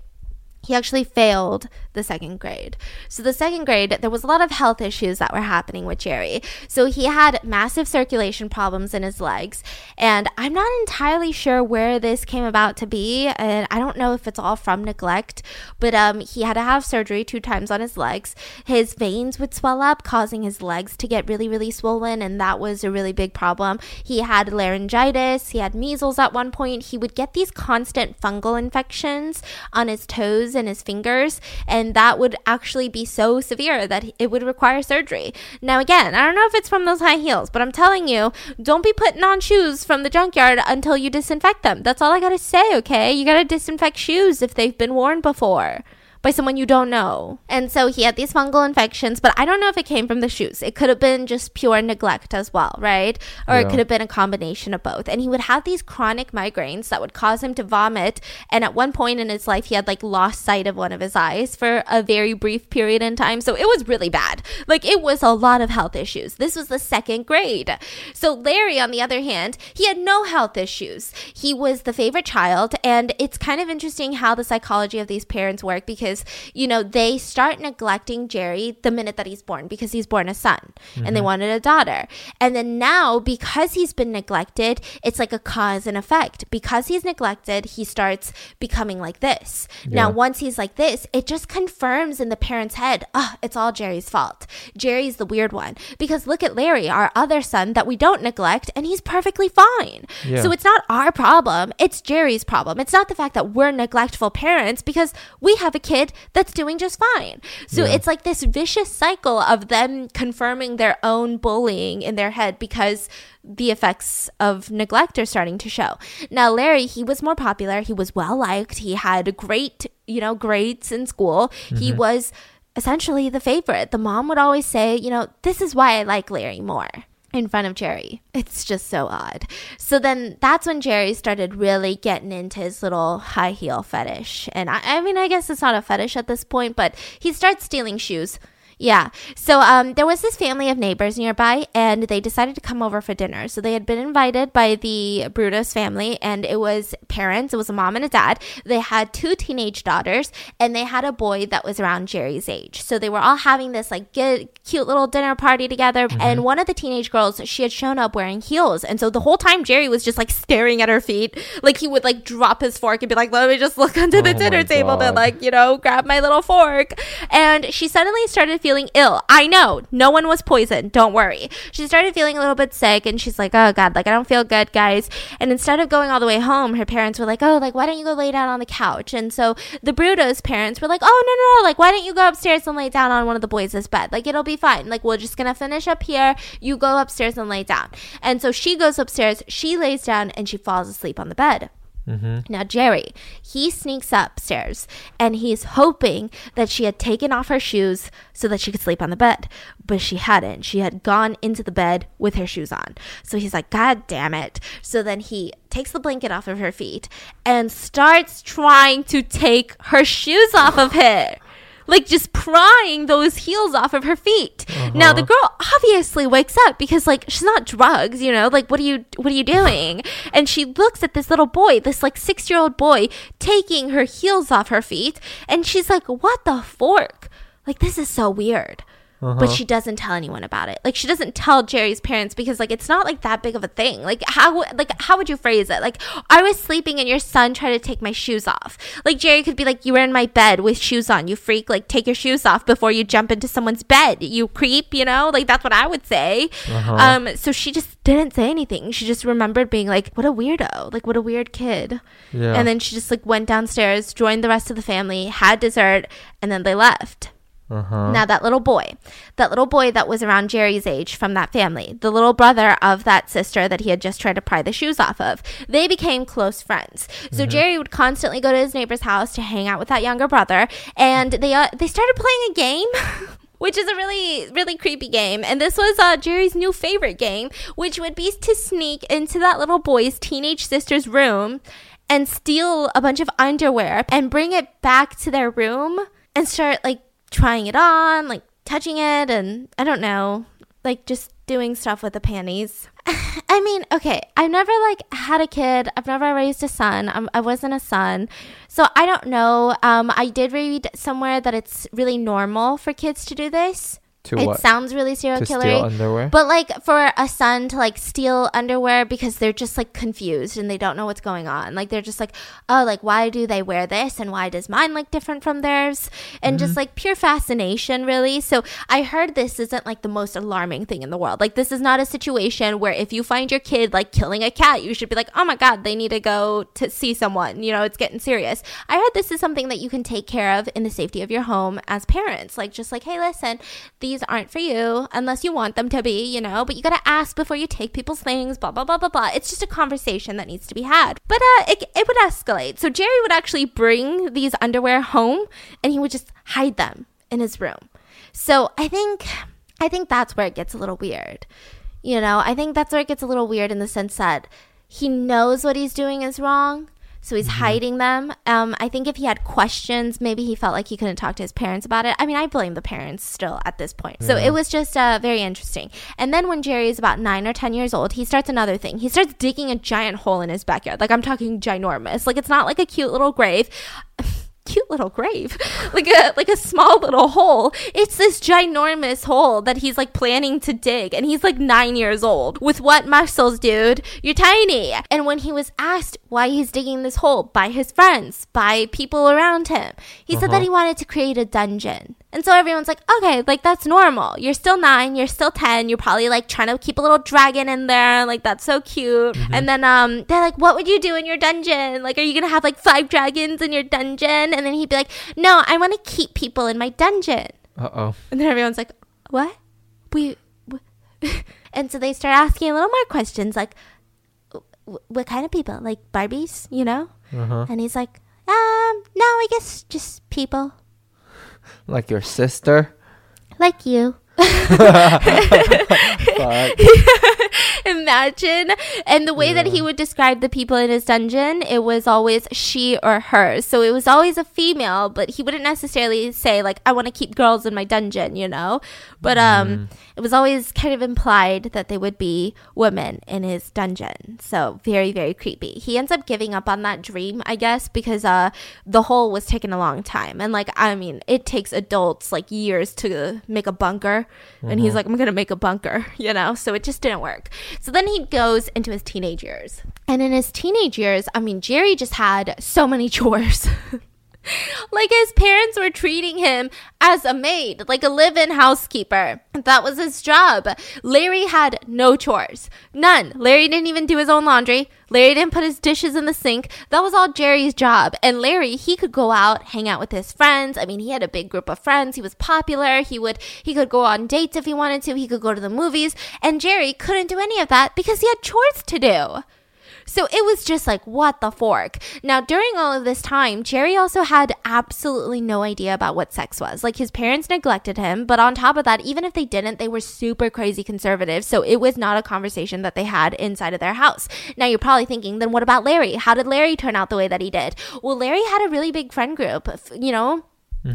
he actually failed the second grade. So, the second grade, there was a lot of health issues that were happening with Jerry. So, he had massive circulation problems in his legs. And I'm not entirely sure where this came about to be. And I don't know if it's all from neglect, but um, he had to have surgery two times on his legs. His veins would swell up, causing his legs to get really, really swollen. And that was a really big problem. He had laryngitis, he had measles at one point. He would get these constant fungal infections on his toes in his fingers, and that would actually be so severe that it would require surgery. Now, again, I don't know if it's from those high heels, but I'm telling you, don't be putting on shoes from the junkyard until you disinfect them. That's all I gotta say, okay? You gotta disinfect shoes if they've been worn before by someone you don't know. And so he had these fungal infections, but I don't know if it came from the shoes. It could have been just pure neglect as well, right? Or yeah. it could have been a combination of both. And he would have these chronic migraines that would cause him to vomit. And at one point in his life, he had like lost sight of one of his eyes for a very brief period in time. So it was really bad. Like it was a lot of health issues. This was the second grade. So Larry, on the other hand, he had no health issues. He was the favorite child. And it's kind of interesting how the psychology of these parents work because you know, they start neglecting Jerry the minute that he's born because he's born a son mm-hmm. and they mm-hmm. wanted a daughter. And then now, because he's been neglected, it's like a cause and effect. Because he's neglected, he starts becoming like this. Yeah. Now, once he's like this, it just confirms in the parent's head, oh, it's all Jerry's fault. Jerry's the weird one. Because look at Larry, our other son that we don't neglect, and he's perfectly fine. Yeah. So it's not our problem, it's Jerry's problem. It's not the fact that we're neglectful parents because we have a kid kid that's doing just fine. So yeah. it's like this vicious cycle of them confirming their own bullying in their head because the effects of neglect are starting to show. Now, Larry, he was more popular. He was well liked. He had great, you know, grades in school. Mm-hmm. He was essentially the favorite. The mom would always say, you know, this is why I like Larry more in front of Jerry. It's just so odd. So then that's when Jerry started really getting into his little high heel fetish. And I, I mean, I guess it's not a fetish at this point, but he starts stealing shoes yeah. So um, there was this family of neighbors nearby, and they decided to come over for dinner. So they had been invited by the Brudos family, and it was parents. It was a mom and a dad. They had two teenage daughters, and they had a boy that was around Jerry's age. So they were all having this like good, cute little dinner party together. Mm-hmm. And one of the teenage girls, she had shown up wearing heels, and so the whole time Jerry was just like staring at her feet, like he would like drop his fork and be like, "Let me just look under the oh dinner table to like you know grab my little fork." And she suddenly started feeling ill. I know, no one was poisoned. Don't worry. She started feeling a little bit sick and she's like, oh God, like I don't feel good, guys. And instead of going all the way home, her parents were like, oh, like why don't you go lay down on the couch? And so the Brudos parents were like, oh, no, no, no, like why don't you go upstairs and lay down on one of the boys' bed? Like it'll be fine. Like we're just gonna finish up here. You go upstairs and lay down. And so she goes upstairs, she lays down and she falls asleep on the bed. Mm-hmm. Now, Jerry, he sneaks upstairs and he's hoping that she had taken off her shoes so that she could sleep on the bed. But she hadn't. She had gone into the bed with her shoes on. So he's like, God damn it. So then he takes the blanket off of her feet and starts trying to take her shoes off of her like just prying those heels off of her feet. Uh-huh. Now the girl obviously wakes up because like she's not drugs, you know, like what are you what are you doing? And she looks at this little boy, this like 6-year-old boy taking her heels off her feet and she's like, "What the fork?" Like this is so weird. Uh-huh. But she doesn't tell anyone about it. Like she doesn't tell Jerry's parents because like it's not like that big of a thing. Like how like how would you phrase it? Like I was sleeping and your son tried to take my shoes off. Like Jerry could be like you were in my bed with shoes on. You freak. Like take your shoes off before you jump into someone's bed. You creep, you know? Like that's what I would say. Uh-huh. Um so she just didn't say anything. She just remembered being like what a weirdo. Like what a weird kid. Yeah. And then she just like went downstairs, joined the rest of the family, had dessert, and then they left. Uh-huh. Now, that little boy, that little boy that was around Jerry's age from that family, the little brother of that sister that he had just tried to pry the shoes off of, they became close friends. So mm-hmm. Jerry would constantly go to his neighbor's house to hang out with that younger brother, and they uh, they started playing a game. which is a really really creepy game and this was uh, jerry's new favorite game which would be to sneak into that little boy's teenage sister's room and steal a bunch of underwear and bring it back to their room and start like trying it on, like touching it, and I don't know, like just doing stuff with the panties. I mean, okay, I've never like had a kid. I've never raised a son. I'm, I was not a son, so I don't know. Um, I did read somewhere that it's really normal for kids to do this To it what? sounds really serial to killer. steal underwear? But like for a son to like steal underwear because they're just like confused and they don't know what's going on. Like they're just like, oh, like why do they wear this and why does mine look different from theirs? And just mm-hmm. like pure fascination, really. So I heard this isn't like the most alarming thing in the world. Like this is not a situation where if you find your kid like killing a cat, you should be like, oh my god, they need to go to see someone. You know, it's getting serious. I heard this is something that you can take care of in the safety of your home as parents. Like just like, hey, listen, these aren't for you unless you want them to be, you know, but you gotta ask before you take people's things, blah, blah, blah, blah, blah. It's just a conversation that needs to be had. But uh, it, it would escalate. So Jerry would actually bring these underwear home and he would just hide them in his room. So I think, I think that's where it gets a little weird. You know, I think that's where it gets a little weird in the sense that he knows what he's doing is wrong. So he's hiding them. Um, I think if he had questions, maybe he felt like he couldn't talk to his parents about it. I mean, I blame the parents still at this point. So it was just uh, very interesting. And then when Jerry is about nine or 10 years old, he starts another thing. He starts digging a giant hole in his backyard. Like, I'm talking ginormous. Like, it's not like a cute little grave. Cute little grave. Like a like a small little hole. It's this ginormous hole that he's like planning to dig and he's like nine years old. With what muscles dude? You're tiny. And when he was asked why he's digging this hole by his friends by people around him he said that uh-huh. he wanted to create a dungeon and so everyone's like, okay, like that's normal. You're still nine, you're still 10, you're probably like trying to keep a little dragon in there. Like that's so cute. And then um, they're like, what would you do in your dungeon? Like, are you going to have like five dragons in your dungeon? And then he'd be like, no, I want to keep people in my dungeon. Uh oh. And then everyone's like, what? We. w-" and so they start asking a little more questions like, "Wh- what kind of people? Like Barbies, you know? Uh huh. And he's like, um, no, I guess just people Like your sister. like you. Fuck. Imagine. And the way that he would describe the people in his dungeon, it was always she or her. So it was always a female, but he wouldn't necessarily say, like, I want to keep girls in my dungeon, you know? But um, it was always kind of implied that they would be women in his dungeon. So very, very creepy. He ends up giving up on that dream, I guess, because uh, the hole was taking a long time. And, like, I mean, it takes adults, like, years to make a bunker. And he's like, I'm going to make a bunker, you know? So it just didn't work. So then he goes into his teenage years. And in his teenage years, I mean, Jerry just had so many chores. like his parents were treating him as a maid, like a live in housekeeper. That was his job. Larry had no chores. None. Larry didn't even do his own laundry. Larry didn't put his dishes in the sink. That was all Jerry's job. And Larry, he could go out, hang out with his friends. I mean, he had a big group of friends. He was popular. He would he could go on dates if he wanted to. He could go to the movies. And Jerry couldn't do any of that because he had chores to do. So it was just like, what the fork? Now, during all of this time, Jerry also had absolutely no idea about what sex was. Like, his parents neglected him, but on top of that, even if they didn't, they were super crazy conservative. So it was not a conversation that they had inside of their house. Now, you're probably thinking, then what about Larry? How did Larry turn out the way that he did? Well, Larry had a really big friend group, you know?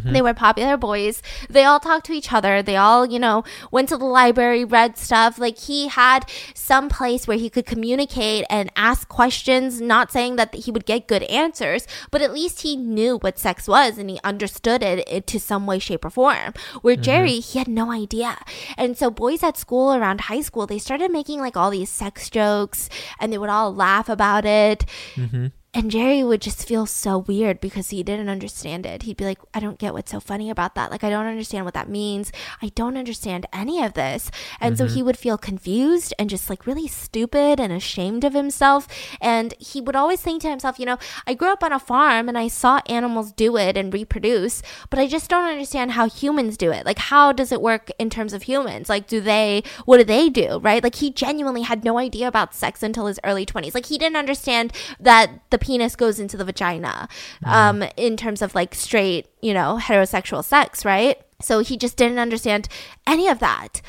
They were popular boys. They all talked to each other. They all, you know, went to the library, read stuff. Like he had some place where he could communicate and ask questions, not saying that he would get good answers, but at least he knew what sex was and he understood it, it to some way, shape, or form. Where mm-hmm. Jerry, he had no idea. And so boys at school around high school, they started making like all these sex jokes and they would all laugh about it. Mm-hmm. And Jerry would just feel so weird because he didn't understand it. He'd be like, I don't get what's so funny about that. Like, I don't understand what that means. I don't understand any of this. And so mm-hmm. he would feel confused and just like really stupid and ashamed of himself. And he would always think to himself, you know, I grew up on a farm and I saw animals do it and reproduce, but I just don't understand how humans do it. Like, how does it work in terms of humans? Like, do they, what do they do? Right? Like, he genuinely had no idea about sex until his early 20s. Like, he didn't understand that the penis goes into the vagina um, in terms of like straight, you know, heterosexual sex, right? So he just didn't understand any of that.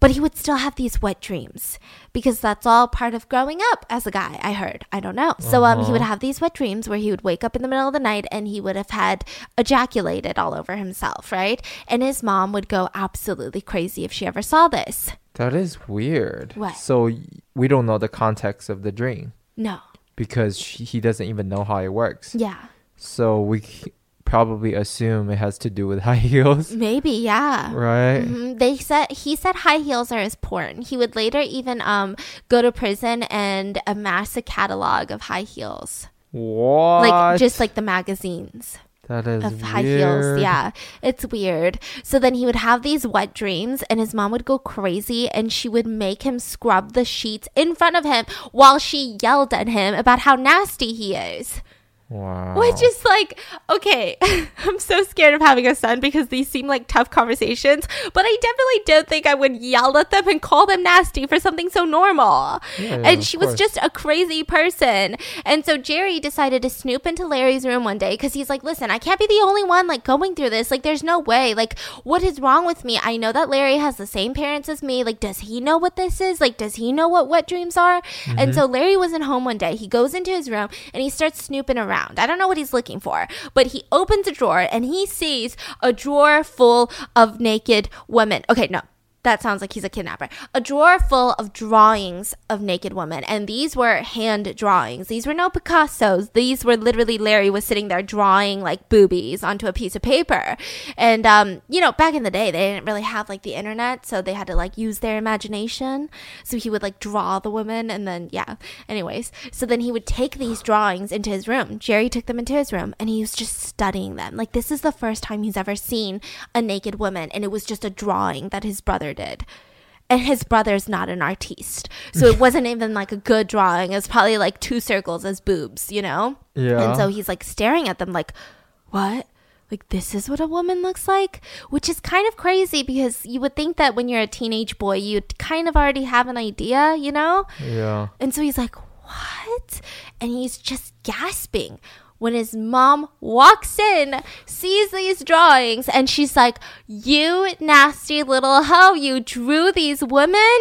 But he would still have these wet dreams because that's all part of growing up as a guy, I heard. I don't know. So um, he would have these wet dreams where he would wake up in the middle of the night and he would have had ejaculated all over himself, right? And his mom would go absolutely crazy if she ever saw this. That is weird. What? So we don't know the context of the dream No. Because sh- he doesn't even know how it works. Yeah. So we probably assume it has to do with high heels, Maybe, yeah. right? Mhm. They said he said high heels are his porn. He would later even um go to prison and amass a catalog of high heels, What? like just like the magazines. That is of high weird. heels. Yeah, it's weird. So then he would have these wet dreams, and his mom would go crazy, and she would make him scrub the sheets in front of him while she yelled at him about how nasty he is. Wow. Which is like, okay, I'm so scared of having a son because these seem like tough conversations, but I definitely don't think I would yell at them and call them nasty for something so normal. Yeah, yeah, and she was course. just a crazy person. And so Jerry decided to snoop into Larry's room one day because he's like, listen, I can't be the only one like going through this. Like, there's no way. Like, what is wrong with me? I know that Larry has the same parents as me. Like, does he know what this is? Like, does he know what wet dreams are? Mm-hmm. And so Larry wasn't home one day. He goes into his room and he starts snooping around. I don't know what he's looking for, but he opens a drawer and he sees a drawer full of naked women. Okay, no. That sounds like he's a kidnapper. A drawer full of drawings of naked women. And these were hand drawings. These were no Picasso's. These were literally Larry was sitting there drawing like boobies onto a piece of paper. And, um, you know, back in the day, they didn't really have like the internet. So they had to like use their imagination. So he would like draw the women and then, yeah. Anyways, so then he would take these drawings into his room. Jerry took them into his room and he was just studying them. Like, this is the first time he's ever seen a naked woman. And it was just a drawing that his brother did. And his brother's not an artiste. So it wasn't even like a good drawing. It was probably like two circles as boobs, you know? Yeah. And so he's like staring at them like, what? Like, this is what a woman looks like? Which is kind of crazy because you would think that when you're a teenage boy, you'd kind of already have an idea, you know? yeah. And so he's like, What? And he's just gasping when his mom walks in, sees these drawings, and she's like, You nasty little hoe, you drew these women?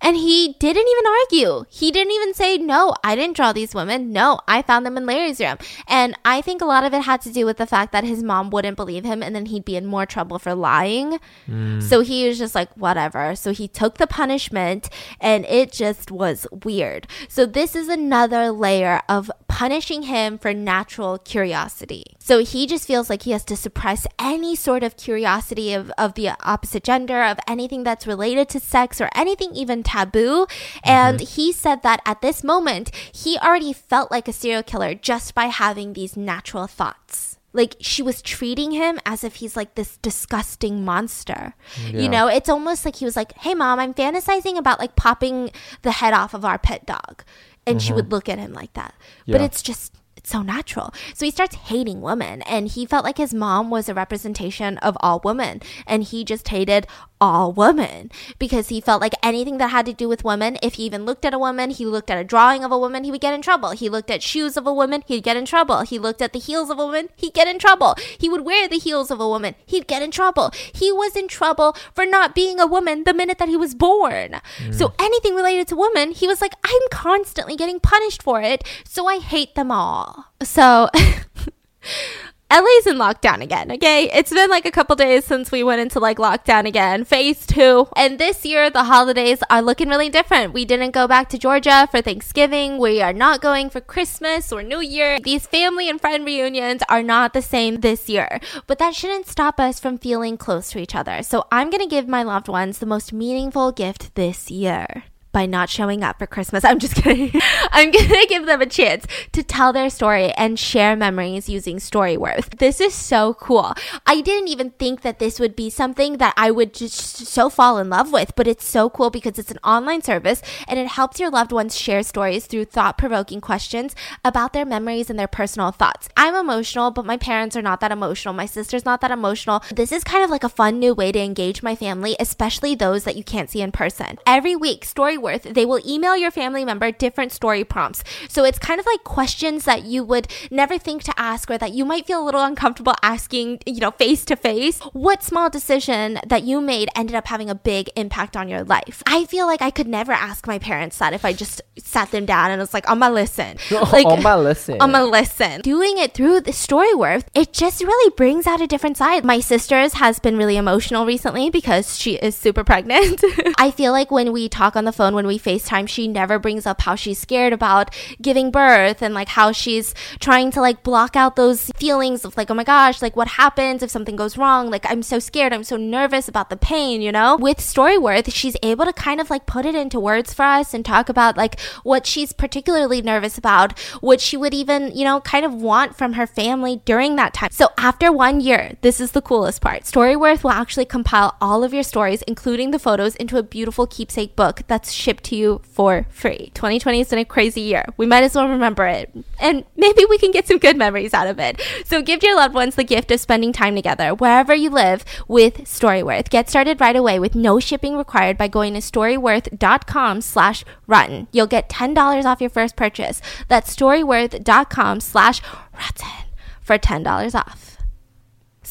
And he didn't even argue. He didn't even say, No, I didn't draw these women. No, I found them in Larry's room. And I think a lot of it had to do with the fact that his mom wouldn't believe him and then he'd be in more trouble for lying. Hmm. So he was just like, whatever. So he took the punishment and it just was weird. So this is another layer of punishing him for natural curiosity. So he just feels like he has to suppress any sort of curiosity of, of the opposite gender, of anything that's related to sex or anything even taboo. Mm-hmm. And he said that at this moment, he already felt like a serial killer just by having these natural thoughts like she was treating him as if he's like this disgusting monster. Yeah. You know, it's almost like he was like, "Hey mom, I'm fantasizing about like popping the head off of our pet dog." And she mm-hmm. would look at him like that. But it's just so natural. So he starts hating women and he felt like his mom was a representation of all women and he just hated all women because he felt like anything that had to do with women, if he even looked at a woman, he looked at a drawing of a woman, he would get in trouble. He looked at shoes of a woman, he'd get in trouble. He looked at the heels of a woman, he'd get in trouble. He would wear the heels of a woman, he'd get in trouble. He was in trouble for not being a woman the minute that he was born. So mm. anything related to women, he was like, I'm constantly getting punished for it, so I hate them all. So LA's in lockdown again, okay? It's been like a couple days since we went into like lockdown again, phase two. And this year, the holidays are looking really different. We didn't go back to Georgia for Thanksgiving. We are not going for Christmas or New Year. These family and friend reunions are not the same this year. But that shouldn't stop us from feeling close to each other. So I'm gonna give my loved ones the most meaningful gift this year by not showing up for Christmas. I'm just kidding. I'm gonna give them a chance to tell their story and share memories using Storyworth. This is so cool. I didn't even think that this would be something that I would just so fall in love with, but it's so cool because it's an online service and it helps your loved ones share stories through thought provoking questions about their memories and their personal thoughts. I'm emotional, but my parents are not that emotional. My sister's not that emotional. This is kind of like a fun new way to engage my family, especially those that you can't see in person. Every week, Storyworth, they will email your family member different story prompts. So it's kind of like questions that you would never think to ask or that you might feel a little uncomfortable asking, you know, face to face. What small decision that you made ended up having a big impact on your life? I feel like I could never ask my parents that if I just sat them down and was like, I'm gonna listen. Oh, like, on my listen. I'm gonna listen. Doing it through the Storyworth, it just really brings out a different side. My sister's has been really emotional recently because she is super pregnant. I feel like when we talk on the phone phone when we FaceTime, she never brings up how she's scared about giving birth and like how she's trying to like block out those feelings of like, oh my gosh, like what happens if something goes wrong? Like I'm so scared, I'm so nervous about the pain, you know? With Storyworth, she's able to kind of like put it into words for us and talk about like what she's particularly nervous about, what she would even, you know, kind of want from her family during that time. So after one year, this is the coolest part. Storyworth will actually compile all of your stories, including the photos, into a beautiful keepsake book that's shipped to you for free. 2020 has been a crazy year. We might as well remember it. And maybe we can get some good memories out of it. So give your loved ones the gift of spending time together wherever you live with Storyworth. Get started right away with no shipping required by going to storyworth.com slash rotten. You'll get $10 off your first purchase. That's storyworth.com slash rotten for $10 off.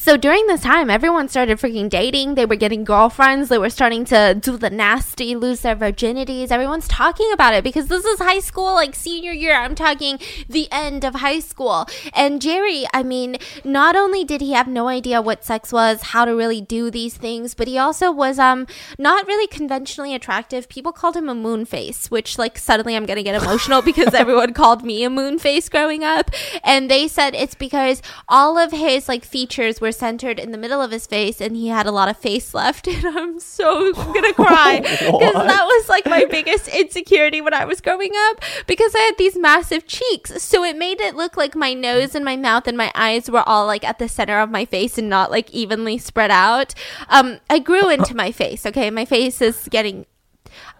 So during this time, everyone started freaking dating. They were getting girlfriends. They were starting to do the nasty, lose their virginities. Everyone's talking about it because this is high school, like senior year. I'm talking the end of high school. And Jerry, I mean, not only did he have no idea what sex was, how to really do these things, but he also was um not really conventionally attractive. People called him a moon face, which like suddenly I'm gonna get emotional because everyone called me a moon face growing up. And they said it's because all of his like features were centered in the middle of his face and he had a lot of face left and i'm so gonna cry because that was like my biggest insecurity when i was growing up because i had these massive cheeks. So it made it look like my nose and my mouth and my eyes were all like at the center of my face and not like evenly spread out. Um i grew into my face okay? My face is getting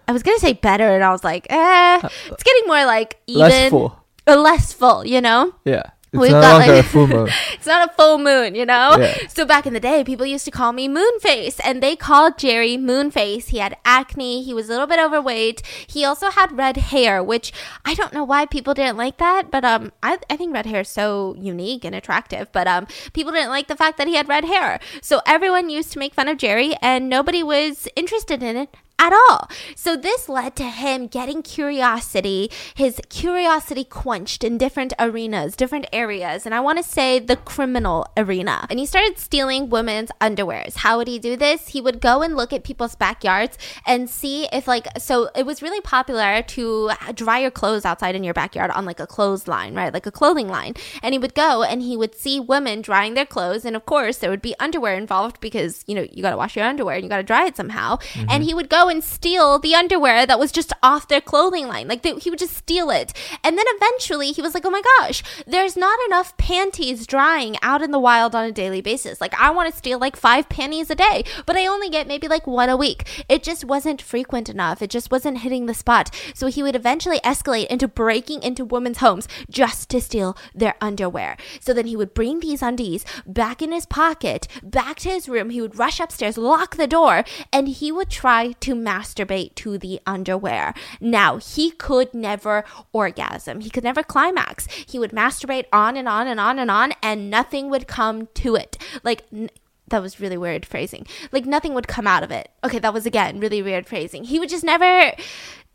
i was gonna say better and i was like eh it's getting more like even Less full. uh, less full you know? Yeah. It's We've got, like- a full moon. it's not a full moon, you know? Yeah. So back in the day, people used to call me Moonface, and they called Jerry Moonface. He had acne, he was a little bit overweight. He also had red hair, which I don't know why people didn't like that, but um I, I think red hair is so unique and attractive, but um people didn't like the fact that he had red hair. So everyone used to make fun of Jerry and nobody was interested in it at all. So this led to him getting curiosity, his curiosity quenched in different arenas, different areas, and I want to say the criminal arena. And he started stealing women's underwears. How would he do this? He would go and look at people's backyards and see if like so it was really popular to dry your clothes outside in your backyard on like a clothesline, right? Like a clothing line. And he would go and he would see women drying their clothes and of course there would be underwear involved because, you know, you got to wash your underwear and you got to dry it somehow. Mm-hmm. And he would go and steal the underwear that was just off their clothing line. Like they, he would just steal it. And then eventually he was like, oh my gosh, there's not enough panties drying out in the wild on a daily basis. Like I want to steal like five panties a day, but I only get maybe like one a week. It just wasn't frequent enough. It just wasn't hitting the spot. So he would eventually escalate into breaking into women's homes just to steal their underwear. So then he would bring these undies back in his pocket, back to his room. He would rush upstairs, lock the door, and he would try to masturbate to the underwear. Now, he could never orgasm. He could never climax. He would masturbate on and on and on and on, and nothing would come to it. Like, n- that was really weird phrasing. Like nothing would come out of it. Okay, that was again really weird phrasing. He would just never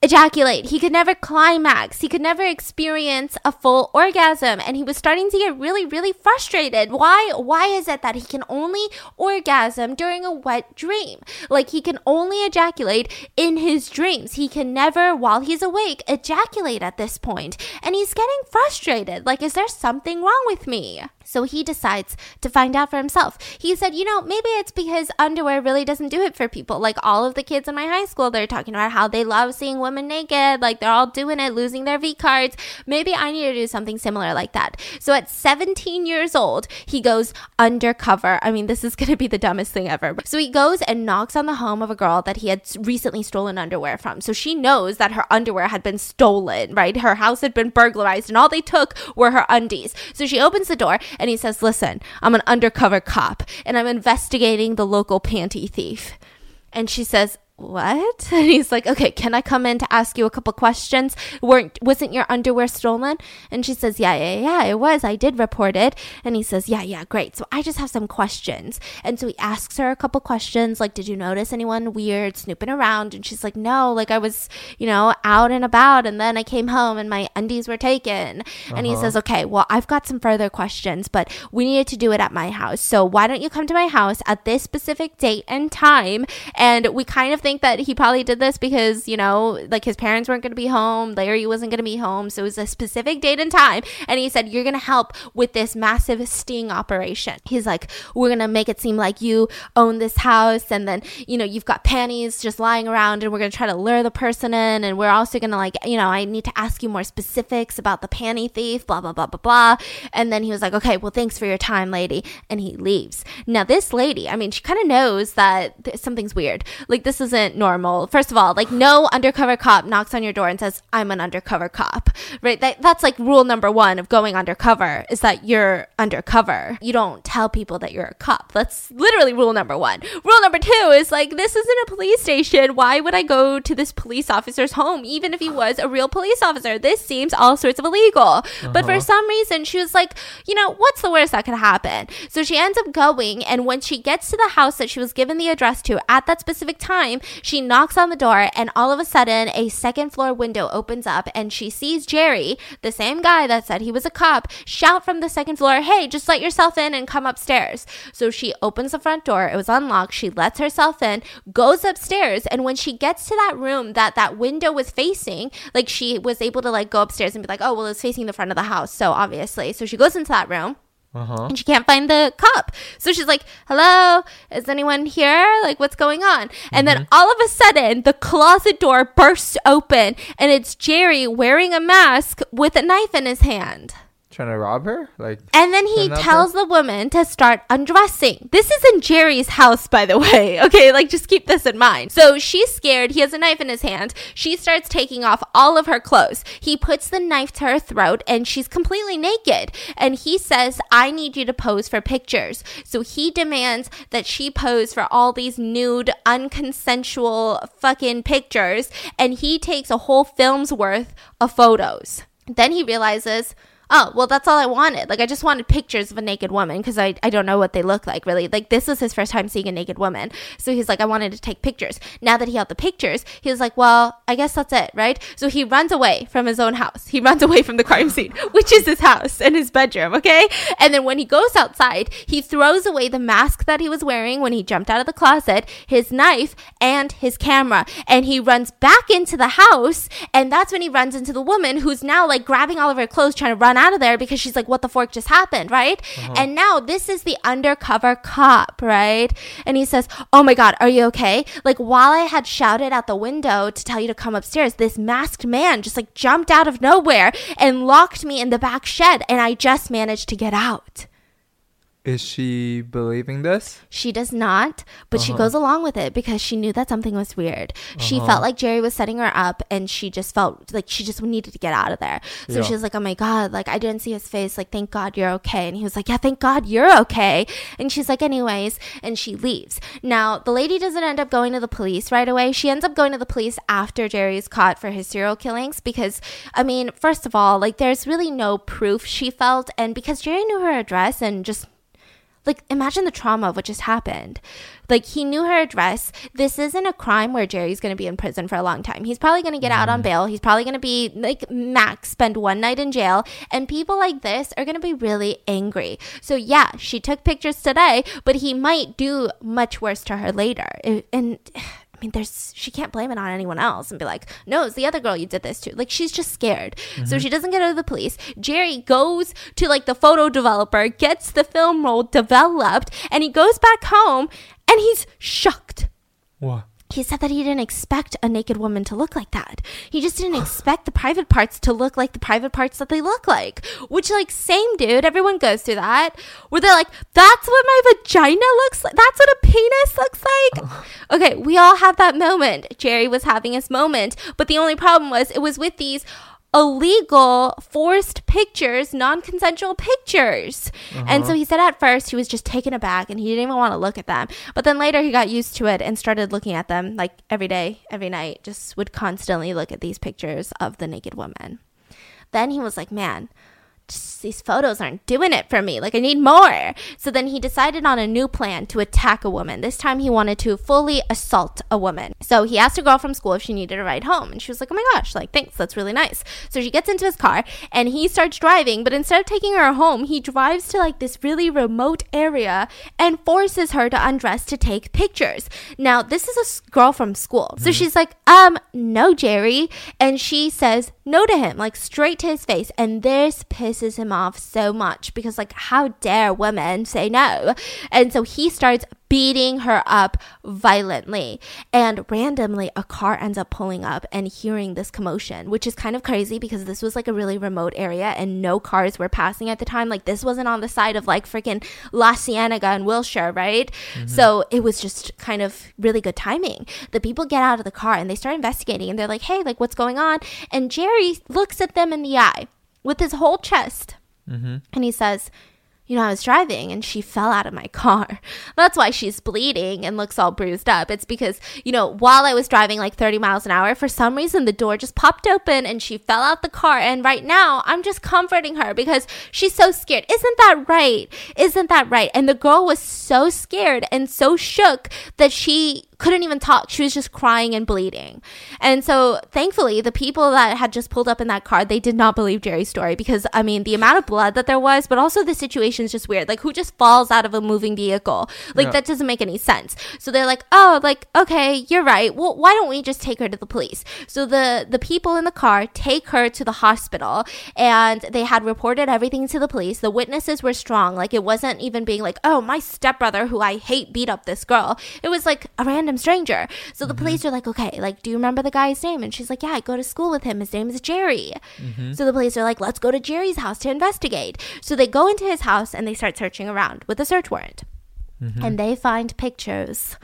ejaculate. He could never climax. He could never experience a full orgasm and he was starting to get really really frustrated. Why why is it that he can only orgasm during a wet dream? Like he can only ejaculate in his dreams. He can never while he's awake ejaculate at this point. And he's getting frustrated. Like is there something wrong with me? So he decides to find out for himself. He said, you know, maybe it's because underwear really doesn't do it for people. Like all of the kids in my high school, they're talking about how they love seeing women naked. Like they're all doing it, losing their V cards. Maybe I need to do something similar like that. So at 17 years old, he goes undercover. I mean, this is going to be the dumbest thing ever. So he goes and knocks on the home of a girl that he had recently stolen underwear from. So she knows that her underwear had been stolen, right? Her house had been burglarized and all they took were her undies. So she opens the door and he says, Listen, I'm an undercover cop and I'm investigating the local panty thief. And she says, what? And he's like, okay, can I come in to ask you a couple questions? Weren't wasn't your underwear stolen? And she says, yeah, yeah, yeah, it was. I did report it. And he says, yeah, yeah, great. So I just have some questions. And so he asks her a couple questions, like, did you notice anyone weird snooping around? And she's like, no, like I was, you know, out and about, and then I came home and my undies were taken. And he uh-huh. says, okay, well, I've got some further questions, but we needed to do it at my house. So why don't you come to my house at this specific date and time? And we kind of think think that he probably did this because, you know, like his parents weren't going to be home, Larry wasn't going to be home. So it was a specific date and time. And he said, You're going to help with this massive sting operation. He's like, We're going to make it seem like you own this house. And then, you know, you've got panties just lying around and we're going to try to lure the person in. And we're also going to, like, you know, I need to ask you more specifics about the panty thief, blah, blah, blah, blah, blah. And then he was like, Okay, well, thanks for your time, lady. And he leaves. Now, this lady, I mean, she kind of knows that th- something's weird. Like, this isn't normal. First of all, like, no undercover cop knocks on your door and says, I'm an undercover cop, right? That, that's like rule number one of going undercover is that you're undercover. You don't tell people that you're a cop. That's literally rule number one. Rule number two is like, this isn't a police station. Why would I go to this police officer's home, even if he was a real police officer? This seems all sorts of illegal. Uh-huh. But for uh-huh. some reason, she was like, you know, what's the worst that could happen? So she ends up going, and when she gets to the house that she was given the address to at that specific time, she knocks on the door, and all of a sudden, a second floor window opens up, and she sees Jerry, the same guy that said he was a cop, shout from the second floor, Hey, just let yourself in and come upstairs. So she opens the front door, it was unlocked, she lets herself in, goes upstairs, and when she gets to that room that that window was facing, like she was able to like go upstairs and be like, Oh, well, it's facing the front of the house, so obviously. So she goes into that room. Uh-huh. And she can't find the cup. So she's like, hello, is anyone here? Like, what's going on? And mm-hmm. then all of a sudden, the closet door bursts open and it's Jerry wearing a mask with a knife in his hand trying to rob her? Like And then he tells the woman to start undressing. This is in Jerry's house, by the way. Okay, like just keep this in mind. So she's scared. He has a knife in his hand. She starts taking off all of her clothes. He puts the knife to her throat and she's completely naked. And he says, I need you to pose for pictures. So he demands that she pose for all these nude, unconsensual fucking pictures. And he takes a whole film's worth of photos. Then he realizes, oh, well, that's all I wanted. Like, I just wanted pictures of a naked woman because I, I don't know what they look like really. Like, this was his first time seeing a naked woman. So he's like, I wanted to take pictures. Now that he had the pictures, he was like, well, I guess that's it, right? So he runs away from his own house. He runs away from the crime scene, which is his house and his bedroom, okay? And then when he goes outside, he throws away the mask that he was wearing when he jumped out of the closet, his knife, and his camera. And he runs back into the house. And that's when he runs into the woman who's now like grabbing all of her clothes, trying to run out of there because she's like, what the fork just happened, right? Uh-huh. And now this is the undercover cop, right? And he says, oh my God, are you okay? Like while I had shouted out the window to tell you to come upstairs, this masked man just like jumped out of nowhere and locked me in the back shed and I just managed to get out. Is she believing this? She does not, but uh-huh. she goes along with it because she knew that something was weird. Uh-huh. She felt like Jerry was setting her up and she just felt like she just needed to get out of there. So yeah. she was like, Oh my God, like I didn't see his face. Like, thank God you're okay. And he was like, Yeah, thank God you're okay. And she's like, Anyways. And she leaves. Now, the lady doesn't end up going to the police right away. She ends up going to the police after Jerry's caught for his serial killings because, I mean, first of all, like there's really no proof she felt. And because Jerry knew her address and just like imagine the trauma of what just happened. Like he knew her address. This isn't a crime where jerry's going to be in prison for a long time. He's probably going to get out on mm. bail. He's probably going to be like max spend one night in jail. And people like this are going to be really angry. So yeah she took pictures today but he might do much worse to her later. And I mean, there's she can't blame it on anyone else and be like, no, it's the other girl you did this to. Like she's just scared, mm-hmm. so she doesn't get out of the police. Jerry goes to like the photo developer, gets the film roll developed, and he goes back home and he's shocked. What? He said that he didn't expect a naked woman to look like that. He just didn't expect the private parts to look like the private parts that they look like. Which, like, same dude, everyone goes through that. Where they're like, that's what my vagina looks like. That's what a penis looks like. okay, we all have that moment. Jerry was having his moment. But the only problem was it was with these illegal forced pictures, non consensual pictures. Uh-huh. And so uh-huh. he said at first he was just taken aback and he didn't even want to look at them. But then later he got used to it and started looking at them like every day, every night, just would constantly look at these pictures of the naked woman. Then he was like, man, just, these photos aren't doing it for me. Like, I need more. So then he decided on a new plan to attack a woman. This time he wanted to fully assault a woman. So he asked a girl from school if she needed a ride home. And she was like, oh my gosh, like, thanks. That's really nice. So she gets into his car and he starts driving. But instead of taking her home, he drives to like this really remote area and forces her to undress to take pictures. Now, this is a girl from school. So she's like, um, no, Jerry. And she says no to him, like straight to his face. And this pisses him off so much because, like, how dare women say no? And so he starts beating her up violently. And randomly, a car ends up pulling up and hearing this commotion, which is kind of crazy because this was like a really remote area and no cars were passing at the time. Like, this wasn't on the side of like freaking La Cienega and Wilshire, right? Mm-hmm. So it was just kind of really good timing. The people get out of the car and they start investigating and they're like, hey, like, what's going on? And Jerry looks at them in the eye with his whole chest. Mm-hmm. And he says, you know, I was driving and she fell out of my car. That's why she's bleeding and looks all bruised up. It's because, you know, while I was driving like 30 miles an hour, for some reason the door just popped open and she fell out the car. And right now I'm just comforting her because she's so scared. Isn't that right? Isn't that right? And the girl was so scared and so shook that she couldn't even talk. She was just crying and bleeding. And so thankfully, the people that had just pulled up in that car, they did not believe Jerry's story because, I mean, the amount of blood that there was, but also the situation is just weird. Like, who just falls out of a moving vehicle? Like, yeah. that doesn't make any sense. So they're like, oh, like, okay, you're right. Well, why don't we just take her to the police? So the, the people in the car take her to the hospital and they had reported everything to the police. The witnesses were strong. Like, it wasn't even being like, oh, my stepbrother, who I hate, beat up this girl. It was like a random random stranger. So the mm-hmm. police are like, okay, like, do you remember the guy's name? And she's like, yeah, I go to school with him. His name is Jerry. Mm-hmm. So the police are like, let's go to Jerry's house to investigate. So they go into his house and they start searching around with a search warrant. Mm-hmm. And they find pictures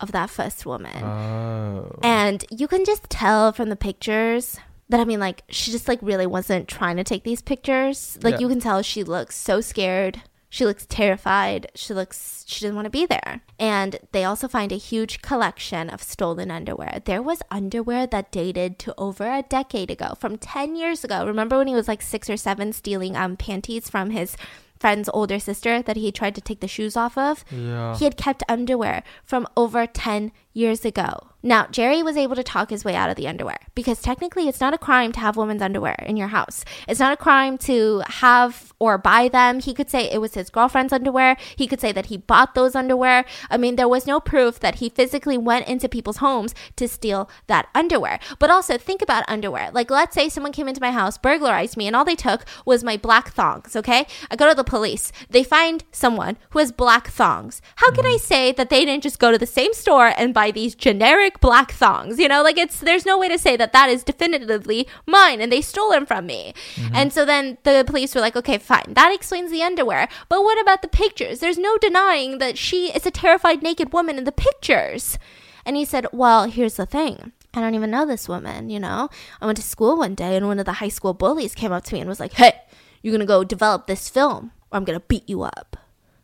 of that first woman. Oh. And you can just tell from the pictures that I mean, like, she just like really wasn't trying to take these pictures. Like, yeah. you can tell she looks so scared. She looks terrified. She looks, she doesn't want to be there. And they also find a huge collection of stolen underwear. There was underwear that dated to over a decade ago, from 10 years ago. Remember when he was like six or seven stealing um, panties from his friend's older sister that he tried to take the shoes off of? Yeah. He had kept underwear from over 10 years ago. Now, Jerry was able to talk his way out of the underwear because technically it's not a crime to have women's underwear in your house. It's not a crime to have or buy them. He could say it was his girlfriend's underwear. He could say that he bought those underwear. I mean, there was no proof that he physically went into people's homes to steal that underwear. But also, think about underwear. Like, let's say someone came into my house, burglarized me, and all they took was my black thongs, okay? I go to the police. They find someone who has black thongs. How can mm-hmm. I say that they didn't just go to the same store and buy these generic black thongs. You know, like it's there's no way to say that that is definitively mine and they stole them from me. Mm-hmm. And so then the police were like, okay, fine, that explains the underwear. But what about the pictures? There's no denying that she is a terrified naked woman in the pictures. And he said, well, here's the thing. I don't even know this woman, you know? I went to school one day and one of the high school bullies came up to me and was like, hey, you're gonna go develop this film or I'm gonna beat you up.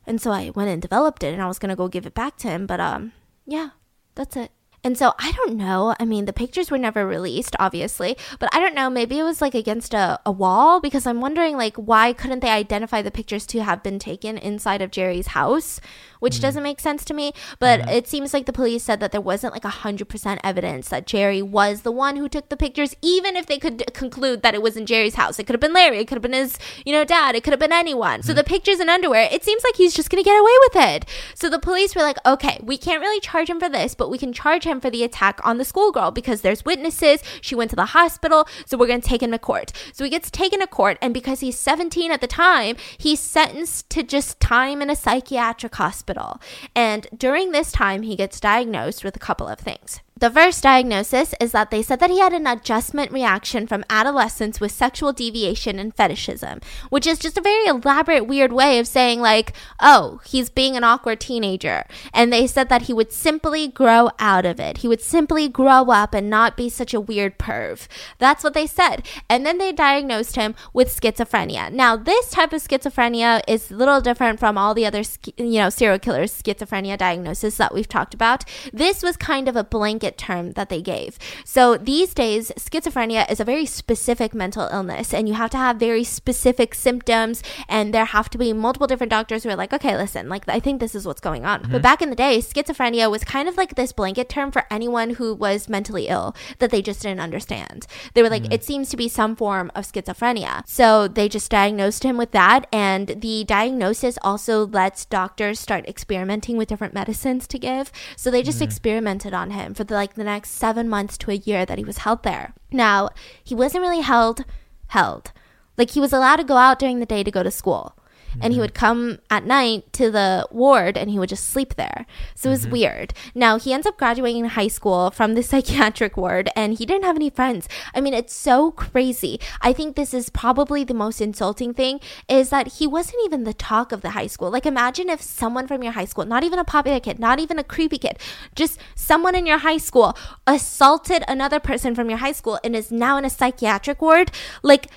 And so I went and developed it and I was gonna go give it back to him, but um, yeah, that's it. And so I don't know. I mean, the pictures were never released, obviously, but I don't know. Maybe it was like against a, a wall because I'm wondering, like, why couldn't they identify the pictures to have been taken inside of Jerry's house? which mm doesn't make sense to me. But mm it seems like the police said that there wasn't like 100% evidence that Jerry was the one who took the pictures, even if they could conclude that it was in Jerry's house. It could have been Larry, it could have been his, you know, dad, it could have been anyone. mm So the pictures and underwear, it seems like he's just going to get away with it. So the police were like, okay, we can't really charge him for this, but we can charge him for the attack on the schoolgirl because there's witnesses. She went to the hospital, so we're going to take him to court. So he gets taken to court, and because he's 17 at the time, he's sentenced to just time in a psychiatric hospital. And during this time, he gets diagnosed with a couple of things. The first diagnosis is that they said that he had an adjustment reaction from adolescence with sexual deviation and fetishism, which is just a very elaborate, weird way of saying, like, oh, he's being an awkward teenager. And they said that he would simply grow out of it. He would simply grow up and not be such a weird perv. That's what they said. And then they diagnosed him with schizophrenia. Now, this type of schizophrenia is a little different from all the other, you know, serial killers' schizophrenia diagnosis that we've talked about. This was kind of a blanket blanket term that they gave. So these days, schizophrenia is a very specific mental illness, and you have to have very specific symptoms, and there have to be multiple different doctors who are like, okay, listen, like I think this is what's going on. But mm-hmm. back in the day, schizophrenia was kind of like this blanket term for anyone who was mentally ill that they just didn't understand. They were like, mm-hmm. it seems to be some form of schizophrenia. So they just diagnosed him with that, and the diagnosis also lets doctors start experimenting with different medicines to give. So they just mm-hmm. experimented on him for the, like the next seven months to a year that he was held there. Now he wasn't really held held. Like he was allowed to go out during the day to go to school. And he mm-hmm. would come at night to the ward and he would just sleep there. So it was mm-hmm. weird. Now he ends up graduating high school from the psychiatric ward and he didn't have any friends. I mean, it's so crazy. I think this is probably the most insulting thing is that he wasn't even the talk of the high school. Like imagine if someone from your high school, not even a popular kid, not even a creepy kid, just someone in your high school assaulted another person from your high school and is now in a psychiatric ward. Like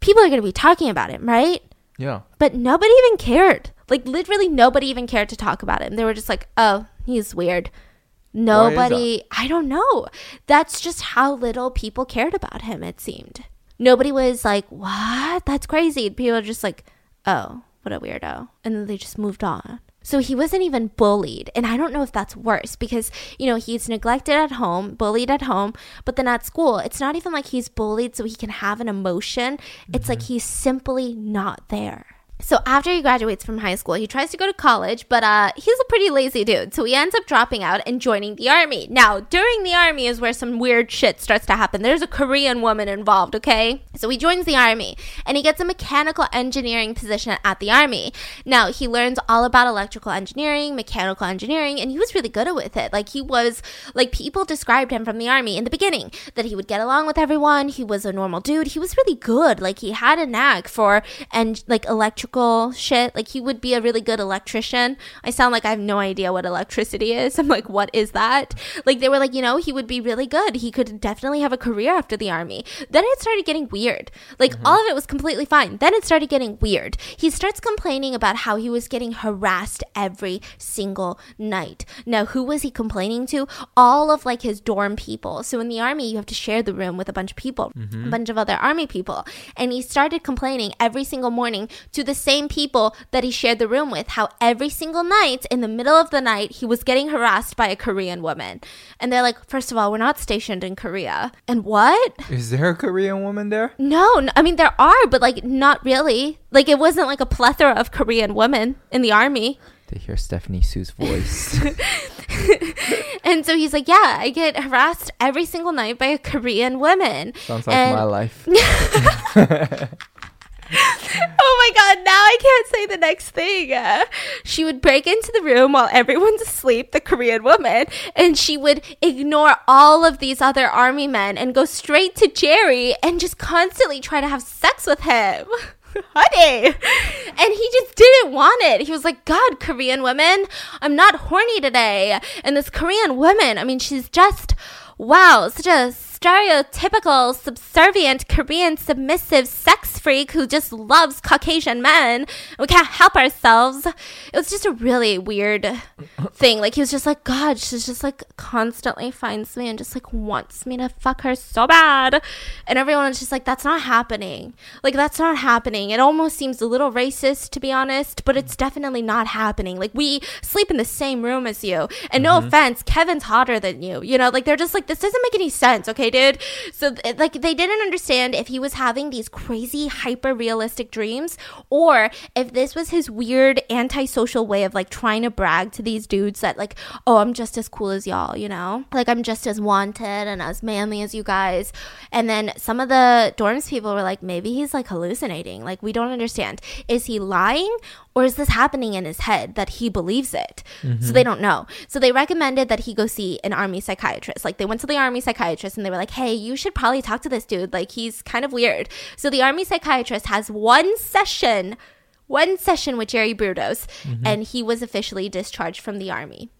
people are going to be talking about him, right? Yeah. But nobody even cared. Like literally nobody even cared to talk about him. They were just like, "Oh, he's weird." Nobody, I don't know. That's just how little people cared about him it seemed. Nobody was like, "What? That's crazy." People are just like, "Oh, what a weirdo." And then they just moved on. So he wasn't even bullied. And I don't know if that's worse because, you know, he's neglected at home, bullied at home, but then at school, it's not even like he's bullied so he can have an emotion. It's like mm-hmm. he's simply not there. So after he graduates from high school, he tries to go to college, but uh, he's a pretty lazy dude. So he ends up dropping out and joining the army. Now, during the army is where some weird shit starts to happen. There's a Korean woman involved, okay? So he joins the army and he gets a mechanical engineering position at the army. Now, he learns all about electrical engineering, mechanical engineering, and he was really good with it. Like, he was, like, people described him from the army in the beginning that he would get along with everyone. He was a normal dude. He was really good. Like, he had a knack for, and like, electrical shit. Like he would be a really good electrician. I sound like I have no idea what electricity is. I'm like, what is that? Like they were like, you know, he would be really good. He could definitely have a career after the army. Then it started getting weird. Like mm-hmm. all of it was completely fine. Then it started getting weird. He starts complaining about how he was getting harassed every single night. Now, who was he complaining to? All of like his dorm people. So in the army, you have to share the room with a bunch of people, a mm-hmm. bunch of other army people. And he started complaining every single morning to the same people that he shared the room with how every single night in the middle of the night he was getting harassed by a Korean woman. And they're like, first of all, we're not stationed in Korea. And what? Is there a Korean woman there? No, I mean there are, but like not really. Like it wasn't like a plethora of Korean women in the army. They hear Stephanie Sue's voice. And so he's like, "Yeah, I get harassed every single night by a Korean woman." Sounds like And- my life. Oh my god, now I can't say the next thing. Uh, she would break into the room while everyone's asleep, the Korean woman, and she would ignore all of these other army men and go straight to Jerry and just constantly try to have sex with him. Honey. And he just didn't want it. He was like, God, Korean women, I'm not horny today. And this Korean woman, I mean, she's just, wow, such a stereotypical, subservient, Korean, submissive sex freak who just loves Caucasian men. We can't help ourselves. It was just a really weird thing. Like, he was just like, God, she's just like constantly finds me and just like wants me to fuck her so bad. And everyone was just like, that's not happening. Like, that's not happening. It almost seems a little racist, to be honest, but it's definitely not happening. Like, we sleep in the same room as you. And no mm-hmm. offense, Kevin's hotter than you. You know, like, they're just like, this doesn't make any sense, okay, dude? So, like, they didn't understand if he was having these crazy, hyper realistic dreams or if this was his weird, antisocial way of like trying to brag to these dudes that, like, oh, I'm just as cool as y'all, you know? Like, I'm just as wanted and as manly as you guys. And then some of the dorms people were like, maybe he's like hallucinating. Like, we don't understand. Is he lying or is this happening in his head that he believes it? So mm-hmm. they don't know. So they recommended that he go see an army psychiatrist. Like they went to the army psychiatrist and they were like, "Hey, you should probably talk to this dude. Like he's kind of weird." So the army psychiatrist has one session, one session with Jerry Brudos, mm-hmm. and he was officially discharged from the army.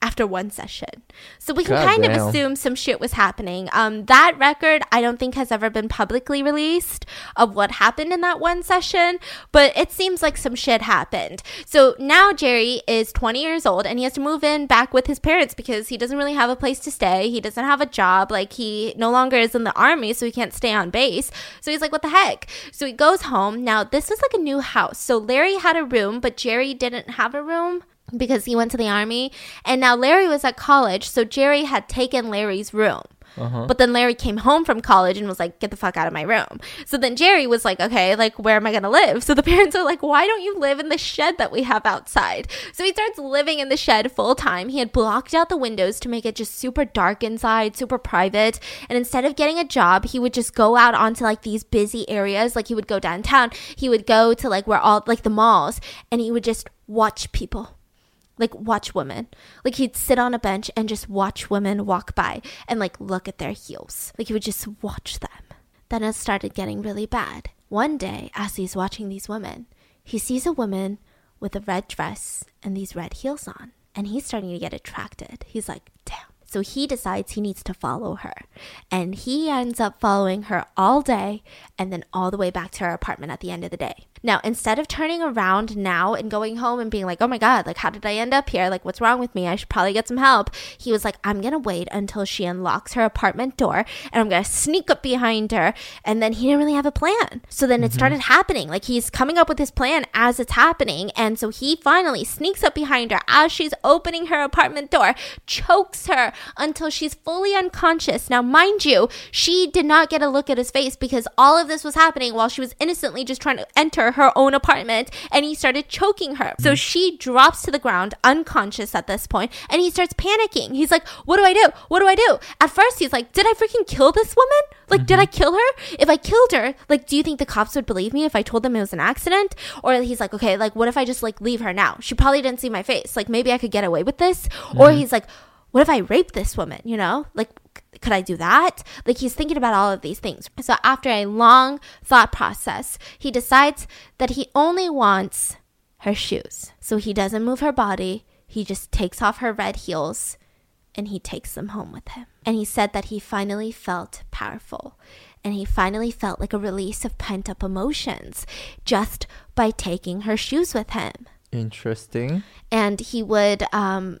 After one session. So we can God kind damn. of assume some shit was happening. Um, that record, I don't think has ever been publicly released of what happened in that one session, but it seems like some shit happened. So now Jerry is 20 years old and he has to move in back with his parents because he doesn't really have a place to stay. He doesn't have a job. Like he no longer is in the army, so he can't stay on base. So he's like, what the heck? So he goes home. Now, this is like a new house. So Larry had a room, but Jerry didn't have a room because he went to the army. And now Larry was at college, so Jerry had taken Larry's room. Uh-huh. But then Larry came home from college and was like, get the fuck out of my room. So then Jerry was like, okay, like, where am I going to live? So the parents are like, why don't you live in the shed that we have outside? So he starts living in the shed full time. He had blocked out the windows to make it just super dark inside, super private. And instead of getting a job, he would just go out onto like these busy areas. Like he would go downtown, he would go to like where all, like the malls, and he would just watch people like watch women. Like he'd sit on a bench and just watch women walk by and like look at their heels. Like he would just watch them. Then it started getting really bad. One day, as he's watching these women, he sees a woman with a red dress and these red heels on. And he's starting to get attracted. He's like, damn. So he decides he needs to follow her. And he ends up following her all day and then all the way back to her apartment at the end of the day. Now, instead of turning around now and going home and being like, oh my God, like, how did I end up here? Like, what's wrong with me? I should probably get some help. He was like, I'm going to wait until she unlocks her apartment door and I'm going to sneak up behind her. And then he didn't really have a plan. So then it mm-hmm. started happening. Like, he's coming up with his plan as it's happening. And so he finally sneaks up behind her as she's opening her apartment door, chokes her until she's fully unconscious. Now, mind you, she did not get a look at his face because all of this was happening while she was innocently just trying to enter her own apartment and he started choking her. So mm. she drops to the ground unconscious at this point and he starts panicking. He's like, What do I do? What do I do? At first, he's like, Did I freaking kill this woman? Like, did mm-hmm. I kill her? If I killed her, like, do you think the cops would believe me if I told them it was an accident? Or he's like, Okay, like, what if I just like leave her now? She probably didn't see my face. Like, maybe I could get away with this. Or mm-hmm. he's like, what if I rape this woman? You know, like, could I do that? Like, he's thinking about all of these things. So, after a long thought process, he decides that he only wants her shoes. So, he doesn't move her body, he just takes off her red heels and he takes them home with him. And he said that he finally felt powerful and he finally felt like a release of pent up emotions just by taking her shoes with him Interesting. and he would um,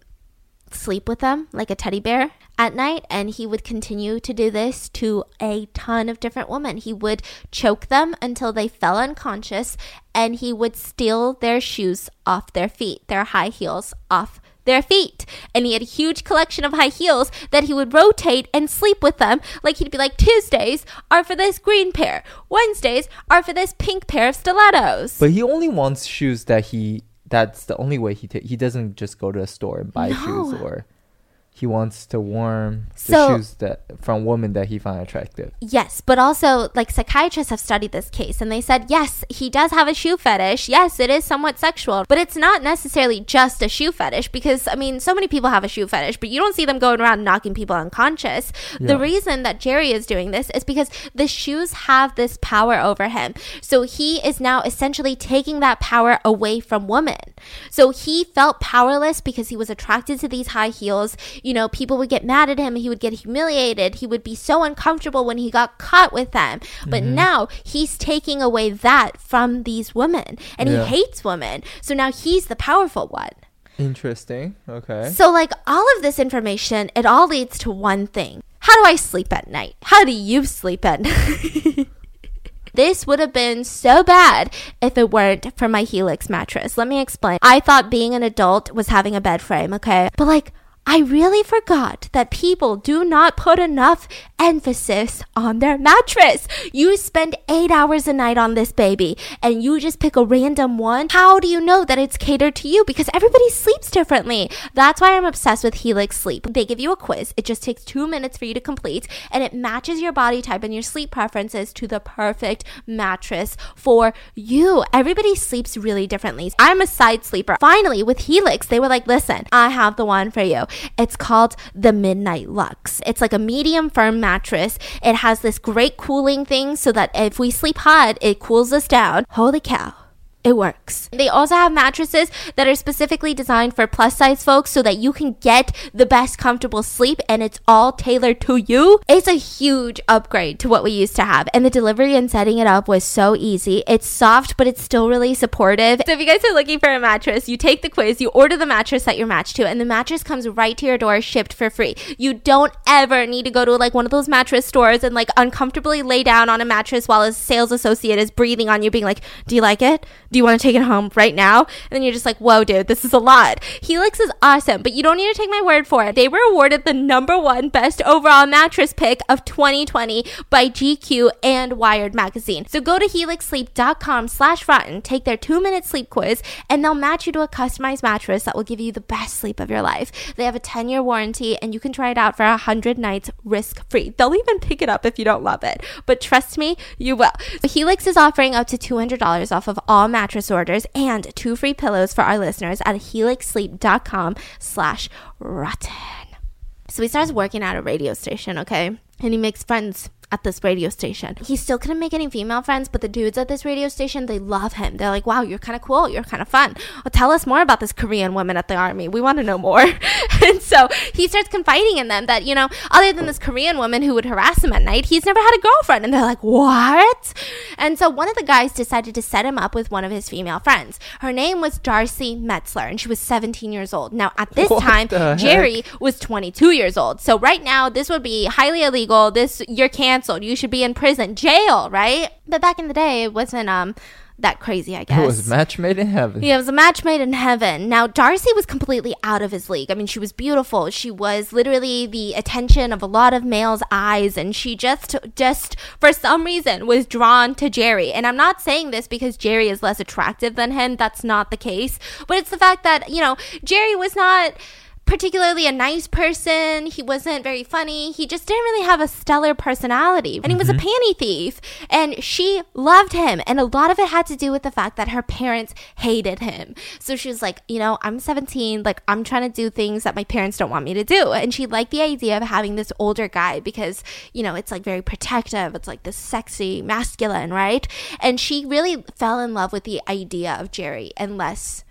sleep with them like a teddy bear at night and he would continue to do this to a ton of different women. He would choke them until they fell unconscious and he would steal their shoes off their feet their high heels off their feet. And he had a huge collection of high heels that he would rotate and sleep with them. Like he'd be like tuesdays are for this green pair. Wednesdays are for this pink pair of stilettos. But he only wants shoes that he. That's the only way he ta- he doesn't just go to a store and buy No. shoes or. He wants to warm the So- shoes that from women that he found attractive. Yes, but also like psychiatrists have studied this case and they said yes, he does have a shoe fetish. Yes, it is somewhat sexual, but it's not necessarily just a shoe fetish because I mean, so many people have a shoe fetish, but you don't see them going around knocking people unconscious. The reason that Jerry is doing this is because the shoes have this power over him. So he is now essentially taking that power away from women. So he felt powerless because he was attracted to these high heels. You know, people would get mad at him, he would get humiliated, he would be so uncomfortable when he got caught with them. But mm-hmm. now he's taking away that from these women and Yeah. he hates women. So now he's the powerful one. Interesting. Okay. So, like, all of this information, it all leads to one thing. How do I sleep at night? How do you sleep at night? This would have been so bad if it weren't for my Helix mattress. Let me explain. I thought being an adult was having a bed frame, okay? But like, I really forgot that people do not put enough emphasis on their mattress. You spend eight hours a night on this baby and you just pick a random one. How do you know that it's catered to you? Because everybody sleeps differently. That's why I'm obsessed with Helix Sleep. They give you a quiz. It just takes two minutes for you to complete and it matches your body type and your sleep preferences to the perfect mattress for you. Everybody sleeps really differently. I'm a side sleeper. Finally, with Helix, they were like, listen, I have the one for you. It's called the Midnight Lux. It's like a medium firm mattress. It has this great cooling thing so that if we sleep hot, it cools us down. Holy cow. It works. They also have mattresses that are specifically designed for plus size folks so that you can get the best comfortable sleep and it's all tailored to you. It's a huge upgrade to what we used to have. And the delivery and setting it up was so easy. It's soft, but it's still really supportive. So if you guys are looking for a mattress, you take the quiz, you order the mattress that you're matched to, and the mattress comes right to your door shipped for free. You don't ever need to go to like one of those mattress stores and like uncomfortably lay down on a mattress while a sales associate is breathing on you, being like, Do you like it? Do you want to take it home right now? And then you're just like, Whoa, dude, this is a lot. Helix is awesome, but you don't need to take my word for it. They were awarded the number one best overall mattress pick of 2020 by GQ and Wired magazine. So go to helixsleep.com slash rotten, take their two minute sleep quiz, and they'll match you to a customized mattress that will give you the best sleep of your life. They have a 10 year warranty and you can try it out for 100 nights risk free. They'll even pick it up if you don't love it. But trust me, you will. Helix is offering up to $200 off of all mattress orders and two free pillows for our listeners at helixsleep.com slash rotten. So he starts working at a radio station, okay? And he makes friends at this radio station. He still couldn't make any female friends, but the dudes at this radio station, they love him. They're like, wow, you're kind of cool. You're kind of fun. Well, tell us more about this Korean woman at the army. We want to know more. and so he starts confiding in them that, you know, other than this Korean woman who would harass him at night, he's never had a girlfriend. And they're like, what? And so one of the guys decided to set him up with one of his female friends. Her name was Darcy Metzler, and she was 17 years old. Now, at this What time. Jerry was 22 years old. So right now, this would be highly illegal. This you're canceled. You should be in prison, jail, right? But back in the day, it wasn't um that crazy. I guess It was match made in heaven. yeah, it was a match made in heaven. Now, Darcy was completely out of his league. I mean, she was beautiful. She was literally the attention of a lot of males' eyes, and she just, just for some reason, was drawn to Jerry. And I'm not saying this because Jerry is less attractive than him. That's not the case. But it's the fact that, you know, Jerry was not particularly a nice person. He wasn't very funny. He just didn't really have a stellar personality. And he was a mm-hmm. panty thief. And she loved him. And a lot of it had to do with the fact that her parents hated him. So she was like, you know, I'm 17. Like, I'm trying to do things that my parents don't want me to do. And she liked the idea of having this older guy because, you know, it's like very protective. It's like this sexy, masculine, right? And she really fell in love with the idea of Jerry and less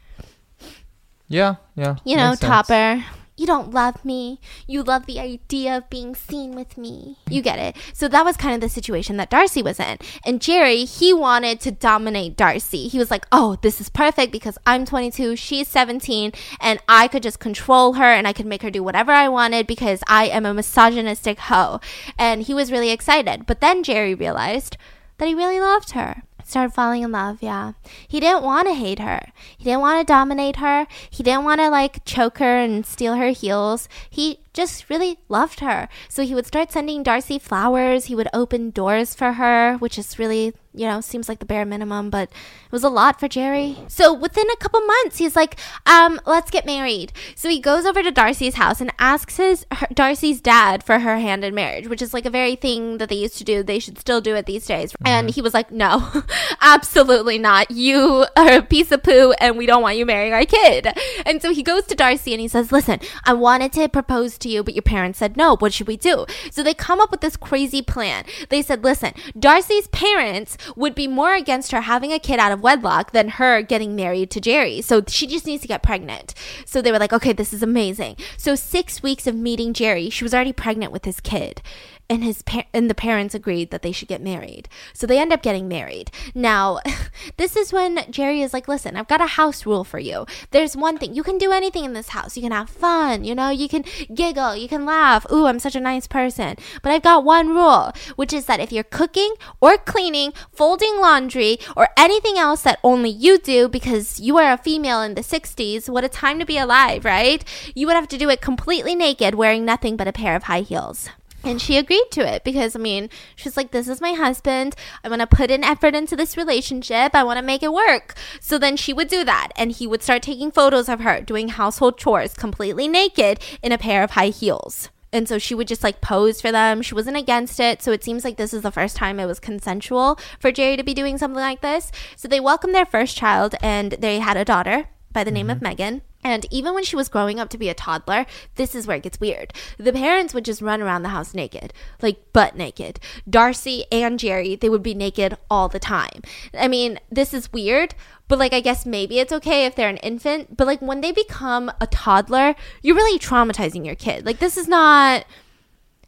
Yeah, yeah. you know, sense. Topper, you don't love me. You love the idea of being seen with me. You get it. So that was kind of the situation that Darcy was in. And Jerry, he wanted to dominate Darcy. He was like, oh, this is perfect because I'm 22, she's 17, and I could just control her and I could make her do whatever I wanted because I am a misogynistic hoe. And he was really excited. But then Jerry realized that he really loved her started falling in love yeah. He didn't want to hate her. He didn't want to dominate her. He didn't want to like choke her and steal her heels. He just really loved her. So he would start sending darcy flowers. He would open doors for her which is really you know seems like the bare minimum but it was a lot for jerry. So within a couple months he's like um let's get married. So he goes over to darcy's house and asks his her, darcy's dad for her hand in marriage which is like a very thing that they used to do they should still do it these days. And he was like no absolutely not. You are a piece of poo and we don't want you marrying our kid. And so he goes to darcy and he says listen i wanted to propose to you but your parents said no. What should we do? So they come up with this crazy plan. They said listen darcy's parents would be more against her having a kid out of wedlock than her getting married to jerry. So she just needs to get pregnant. So they were like okay this is amazing. So six weeks of meeting jerry she was already pregnant with his kid and his par- and the parents agreed that they should get married. So they end up getting married. Now, this is when Jerry is like, "Listen, I've got a house rule for you. There's one thing. You can do anything in this house. You can have fun, you know, you can giggle, you can laugh. Ooh, I'm such a nice person. But I've got one rule, which is that if you're cooking or cleaning, folding laundry, or anything else that only you do because you are a female in the 60s, what a time to be alive, right? You would have to do it completely naked, wearing nothing but a pair of high heels. And she agreed to it because, I mean, she's like, this is my husband. I want to put an effort into this relationship. I want to make it work. So then she would do that. And he would start taking photos of her doing household chores completely naked in a pair of high heels. And so she would just like pose for them. She wasn't against it. So it seems like this is the first time it was consensual for Jerry to be doing something like this. So they welcomed their first child and they had a daughter by the name of mm-hmm. Megan. And even when she was growing up to be a toddler, this is where it gets weird. The parents would just run around the house naked, like butt naked. Darcy and Jerry, they would be naked all the time. I mean, this is weird, but like I guess maybe it's okay if they're an infant, but like when they become a toddler, you're really traumatizing your kid. Like this is not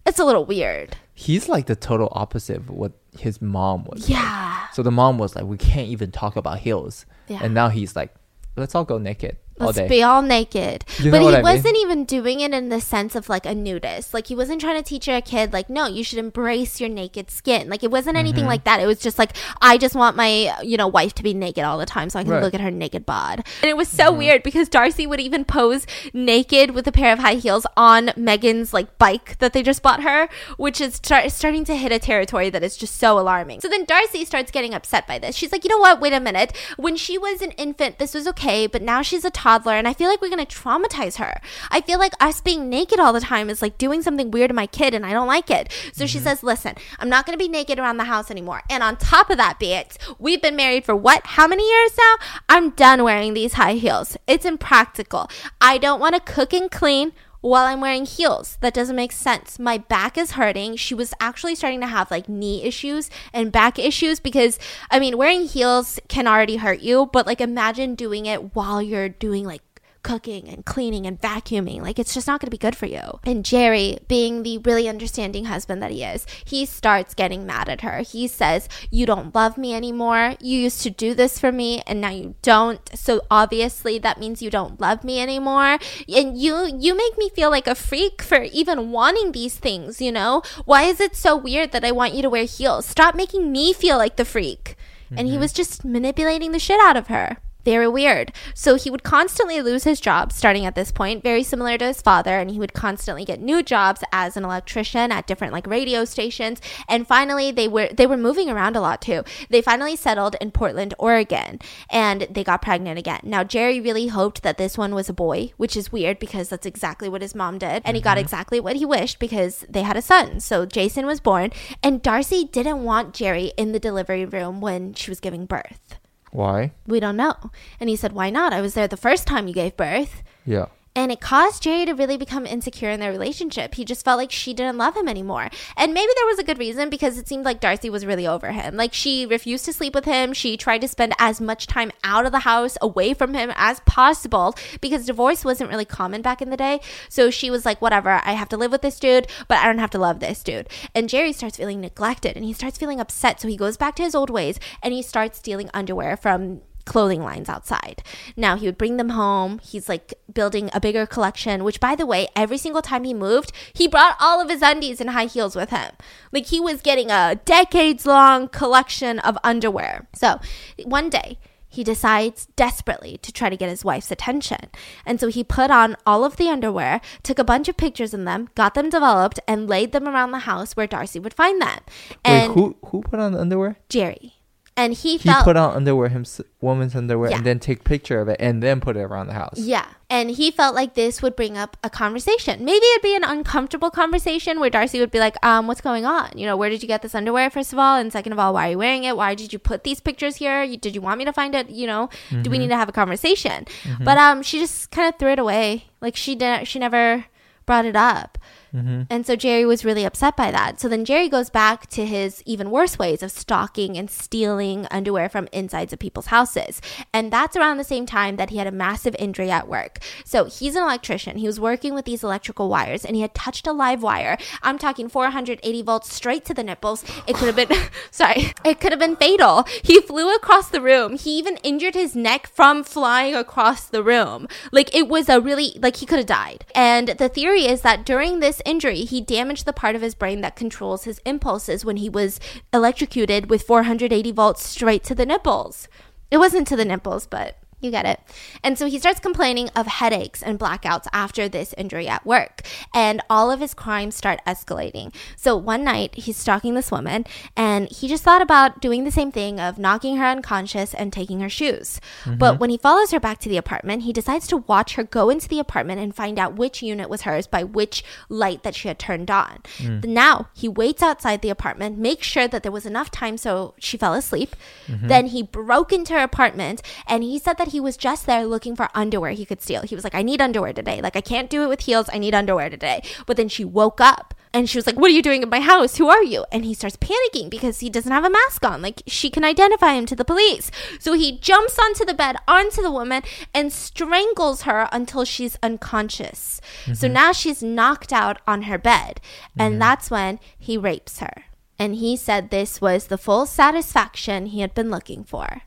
it's a little weird. He's like the total opposite of what his mom was. Yeah. So the mom was like, we can't even talk about heels. Yeah. And now he's like, let's all go naked Let's day. be all naked. You but know he I wasn't even doing it in the sense of like a nudist. Like he wasn't trying to teach a kid like, no, you should embrace your naked skin. Like it wasn't anything Mm-hmm. like that. It was just like I just want my, you know, wife to be naked all the time so I can Right. Mm-hmm. look at her naked bod. And it was so weird because Darcy would even pose naked with a pair of high heels on Megan's like bike that they just bought her, which is start, starting to hit a territory that is just so alarming. So then Darcy starts getting upset by this. She's like, you know what? Wait a minute. When she was an infant, this was okay, but now she's a toddler, and I feel like we're gonna traumatize her. I feel like us being naked all the time is like doing something weird to my kid, and I don't like it. So she mm-hmm. says, listen, I'm not gonna be naked around the house anymore. And on top of that, bitch, we've been married for what? How many years now? I'm done wearing these high heels. It's impractical. I don't want to cook and clean while I'm wearing heels. That doesn't make sense. My back is hurting. She was actually starting to have like knee issues and back issues because I mean, wearing heels can already hurt you, but like imagine doing it while you're doing like cooking and cleaning and vacuuming. Like it's just not going to be good for you. And Jerry, being the really understanding husband that he is, he starts getting mad at her. He says, "You don't love me anymore. You used to do this for me and now you don't. So obviously that means you don't love me anymore. And you you make me feel like a freak for even wanting these things, you know? Why is it so weird that I want you to wear heels? Stop making me feel like the freak." And he mm-hmm. was just manipulating the shit out of her very weird. So he would constantly lose his job starting at this point, very similar to his father, and he would constantly get new jobs as an electrician at different like radio stations. And finally they were they were moving around a lot too. They finally settled in Portland, Oregon, and they got pregnant again. Now Jerry really hoped that this one was a boy, which is weird because that's exactly what his mom did. And he got mm-hmm. exactly what he wished because they had a son. So Jason was born, and Darcy didn't want Jerry in the delivery room when she was giving birth Why? we don't know. And he said, Why not? I was there the first time you gave birth. Yeah. And it caused Jerry to really become insecure in their relationship. He just felt like she didn't love him anymore. And maybe there was a good reason because it seemed like Darcy was really over him. Like she refused to sleep with him. She tried to spend as much time out of the house, away from him as possible because divorce wasn't really common back in the day. So she was like, whatever, I have to live with this dude, but I don't have to love this dude. And Jerry starts feeling neglected and he starts feeling upset. So he goes back to his old ways and he starts stealing underwear from clothing lines outside. Now he would bring them home. He's like building a bigger collection, which by the way, every single time he moved, he brought all of his undies and high heels with him. Like he was getting a decades long collection of underwear. So one day, he decides desperately to try to get his wife's attention. And so he put on all of the underwear, took a bunch of pictures of them, got them developed, and laid them around the house where Darcy would find them. And Wait, who who put on the underwear? Jerry. And he, He felt put on underwear, him woman's underwear, Yeah. and then take picture of it, and then put it around the house. Yeah. And he felt like this would bring up a conversation. Maybe it'd be an uncomfortable conversation where Darcy would be like, um, what's going on? You know, where did you get this underwear, first of all? And second of all, why are you wearing it? Why did you put these pictures here? You, did you want me to find it? You know, do we need to have a conversation? But um, she just kind of threw it away. Like she didn't, she never brought it up. Mm-hmm. And so Jerry was really upset by that. So then Jerry goes back to his even worse ways of stalking and stealing underwear from insides of people's houses. And that's around the same time that he had a massive injury at work. So he's an electrician. He was working with these electrical wires and he had touched a live wire. I'm talking 480 volts straight to the nipples. It could have been, sorry, it could have been fatal. He flew across the room. He even injured his neck from flying across the room. Like it was a really, like he could have died. And the theory is that during this injury, he damaged the part of his brain that controls his impulses when he was electrocuted with 480 volts straight to the nipples. It wasn't to the nipples, but you get it. And so he starts complaining of headaches and blackouts after this injury at work. And all of his crimes start escalating. So one night he's stalking this woman and he just thought about doing the same thing of knocking her unconscious and taking her shoes. But mm-hmm. when he follows her back to the apartment, he decides to watch her go into the apartment and find out which unit was hers by which light that she had turned on. Mm. Now he waits outside the apartment, makes sure that there was enough time so she fell asleep. Mm-hmm. Then he broke into her apartment and he said that that he was just there looking for underwear he could steal. He was like, I need underwear today. Like, I can't do it with heels. I need underwear today. But then she woke up and she was like, What are you doing in my house? Who are you? And he starts panicking because he doesn't have a mask on. Like, she can identify him to the police. So he jumps onto the bed, onto the woman, and strangles her until she's unconscious. So mm-hmm. now she's knocked out on her bed. And that's when he rapes her. And he said this was the full satisfaction he had been looking for.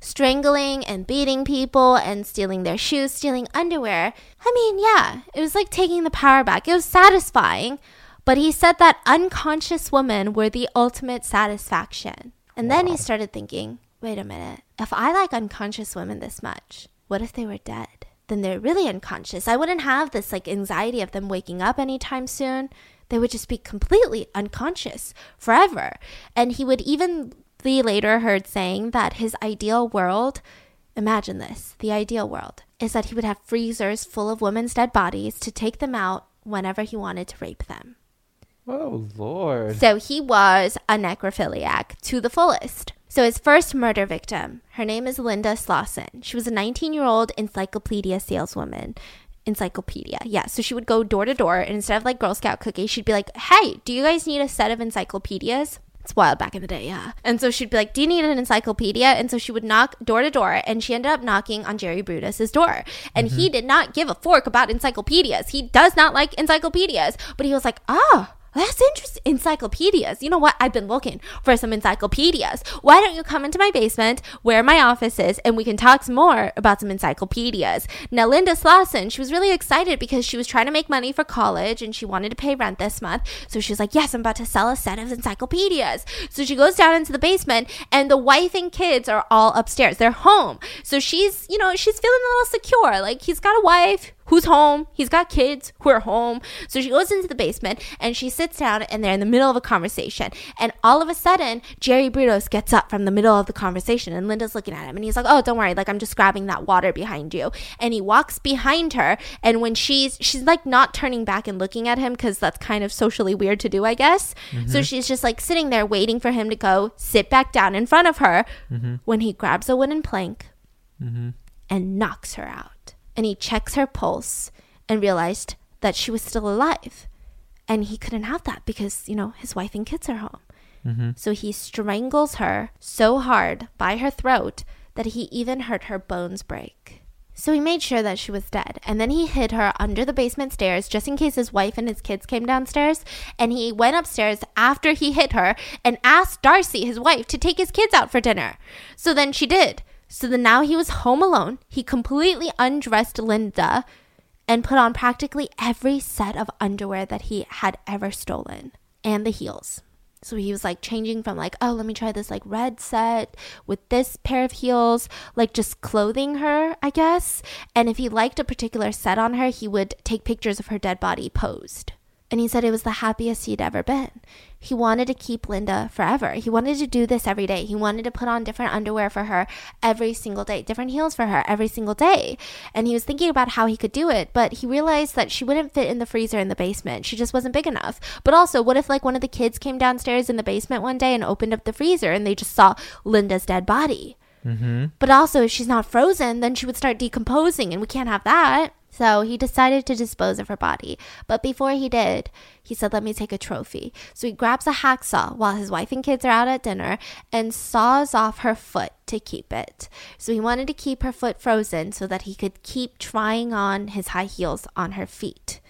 Strangling and beating people and stealing their shoes, stealing underwear. I mean, yeah, it was like taking the power back. It was satisfying. But he said that unconscious women were the ultimate satisfaction. And then he started thinking, wait a minute, if I like unconscious women this much, what if they were dead? Then they're really unconscious. I wouldn't have this like anxiety of them waking up anytime soon. They would just be completely unconscious forever. And he would even be later heard saying that his ideal world, imagine this, the ideal world, is that he would have freezers full of women's dead bodies to take them out whenever he wanted to rape them. Oh Lord. So he was a necrophiliac to the fullest. So his first murder victim, her name is Linda Slawson. She was a 19 year old encyclopedia saleswoman. Encyclopedia. Yeah. So she would go door to door and instead of like Girl Scout cookies, she'd be like, Hey, do you guys need a set of encyclopedias? It's wild back in the day, yeah. And so she'd be like, Do you need an encyclopedia? And so she would knock door to door and she ended up knocking on Jerry Brudos's door. And he did not give a fork about encyclopedias. He does not like encyclopedias. But he was like, Ah, that's interesting. Encyclopedias. You know what? I've been looking for some encyclopedias. Why don't you come into my basement where my office is and we can talk some more about some encyclopedias? Now, Linda Slawson, she was really excited because she was trying to make money for college and she wanted to pay rent this month. So she was like, Yes, I'm about to sell a set of encyclopedias. So she goes down into the basement and the wife and kids are all upstairs. They're home. So she's, you know, she's feeling a little secure. Like he's got a wife who's home. He's got kids who are home. So she goes into the basement and she sits down and they're in the middle of a conversation. And all of a sudden, Jerry Brudos gets up from the middle of the conversation and Linda's looking at him and he's like, Oh, don't worry. Like, I'm just grabbing that water behind you. And he walks behind her. And when she's, she's like not turning back and looking at him because that's kind of socially weird to do, I guess. So mm-hmm. she's just like sitting there waiting for him to go sit back down in front of her mm-hmm. when he grabs a wooden plank mm-hmm. and knocks her out. And he checks her pulse and realized that she was still alive. And he couldn't have that because, you know, his wife and kids are home. Mm-hmm. So he strangles her so hard by her throat that he even heard her bones break. So he made sure that she was dead. And then he hid her under the basement stairs just in case his wife and his kids came downstairs. And he went upstairs after he hit her and asked Darcy, his wife, to take his kids out for dinner. So then she did. So then now he was home alone. He completely undressed Linda and put on practically every set of underwear that he had ever stolen and the heels. So he was like changing from like, oh, let me try this like red set with this pair of heels, like just clothing her, I guess. And if he liked a particular set on her, he would take pictures of her dead body posed. And he said it was the happiest he'd ever been. He wanted to keep Linda forever. He wanted to do this every day. He wanted to put on different underwear for her every single day, different heels for her every single day. And he was thinking about how he could do it, but he realized that she wouldn't fit in the freezer in the basement. She just wasn't big enough. But also, what if like one of the kids came downstairs in the basement one day and opened up the freezer and they just saw Linda's dead body? Mm-hmm. But also, if she's not frozen, then she would start decomposing, and we can't have that. So he decided to dispose of her body. But before he did, he said, Let me take a trophy. So he grabs a hacksaw while his wife and kids are out at dinner and saws off her foot to keep it. So he wanted to keep her foot frozen so that he could keep trying on his high heels on her feet.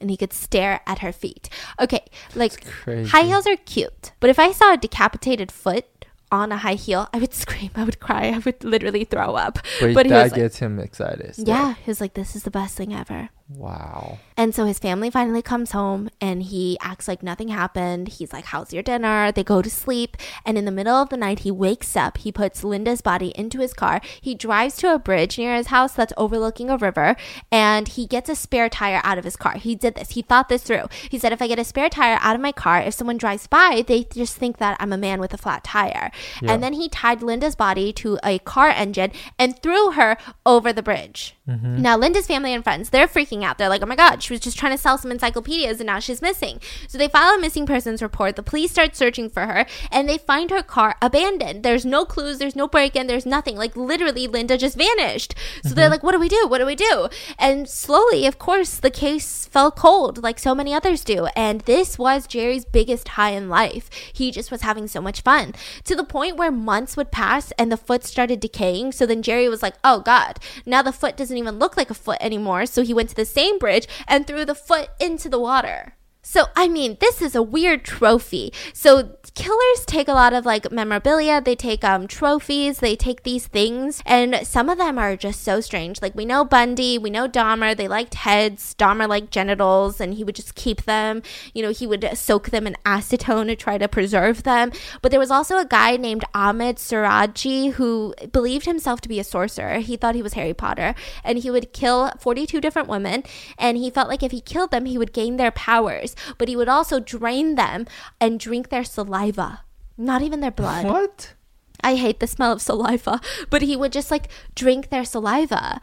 And he could stare at her feet. Okay, like high heels are cute, but if I saw a decapitated foot on a high heel, I would scream, I would cry, I would literally throw up. But, But he that was like- gets him excited. still. Yeah, he was like, this is the best thing ever. Wow. And so his family finally comes home and he acts like nothing happened. He's like, How's your dinner? They go to sleep. And in the middle of the night, he wakes up. He puts Linda's body into his car. He drives to a bridge near his house that's overlooking a river and he gets a spare tire out of his car. He did this. He thought this through. He said, If I get a spare tire out of my car, if someone drives by, they just think that I'm a man with a flat tire. Yeah. And then he tied Linda's body to a car engine and threw her over the bridge. Now, Linda's family and friends, they're freaking freaking out. They're like, oh my God, she was just trying to sell some encyclopedias and now she's missing. So they file a missing persons report. The police start searching for her and they find her car abandoned. There's no clues, there's no break in, there's nothing. Like literally, Linda just vanished. So mm-hmm. they're like, what do we do? What do we do? And slowly, of course, the case fell cold like so many others do. And this was Jerry's biggest high in life. He just was having so much fun to the point where months would pass and the foot started decaying. So then Jerry was like, oh God, now the foot doesn't even look like a foot anymore. So he went to the same bridge and threw the foot into the water. So, I mean, this is a weird trophy. So, killers take a lot of like memorabilia, they take um trophies, they take these things, and some of them are just so strange. Like we know Bundy, we know Dahmer, they liked heads, Dahmer liked genitals, and he would just keep them. You know, he would soak them in acetone to try to preserve them. But there was also a guy named Ahmed Suradji who believed himself to be a sorcerer. He thought he was Harry Potter, and he would kill 42 different women, and he felt like if he killed them, he would gain their powers but he would also drain them and drink their saliva, not even their blood. What? I hate the smell of saliva, but he would just like drink their saliva.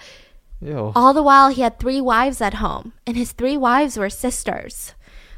Ew. All the while, he had three wives at home, and his three wives were sisters.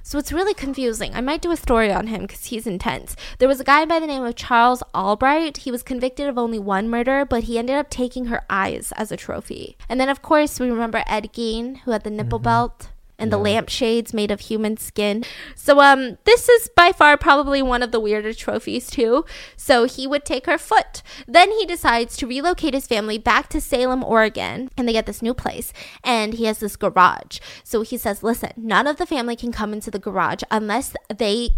So it's really confusing. I might do a story on him because he's intense. There was a guy by the name of Charles Albright. He was convicted of only one murder, but he ended up taking her eyes as a trophy. And then, of course, we remember Ed Gein, who had the nipple mm-hmm. belt and yeah. the lampshades made of human skin. So um this is by far probably one of the weirder trophies too. So he would take her foot. Then he decides to relocate his family back to Salem, Oregon, and they get this new place and he has this garage. So he says, "Listen, none of the family can come into the garage unless they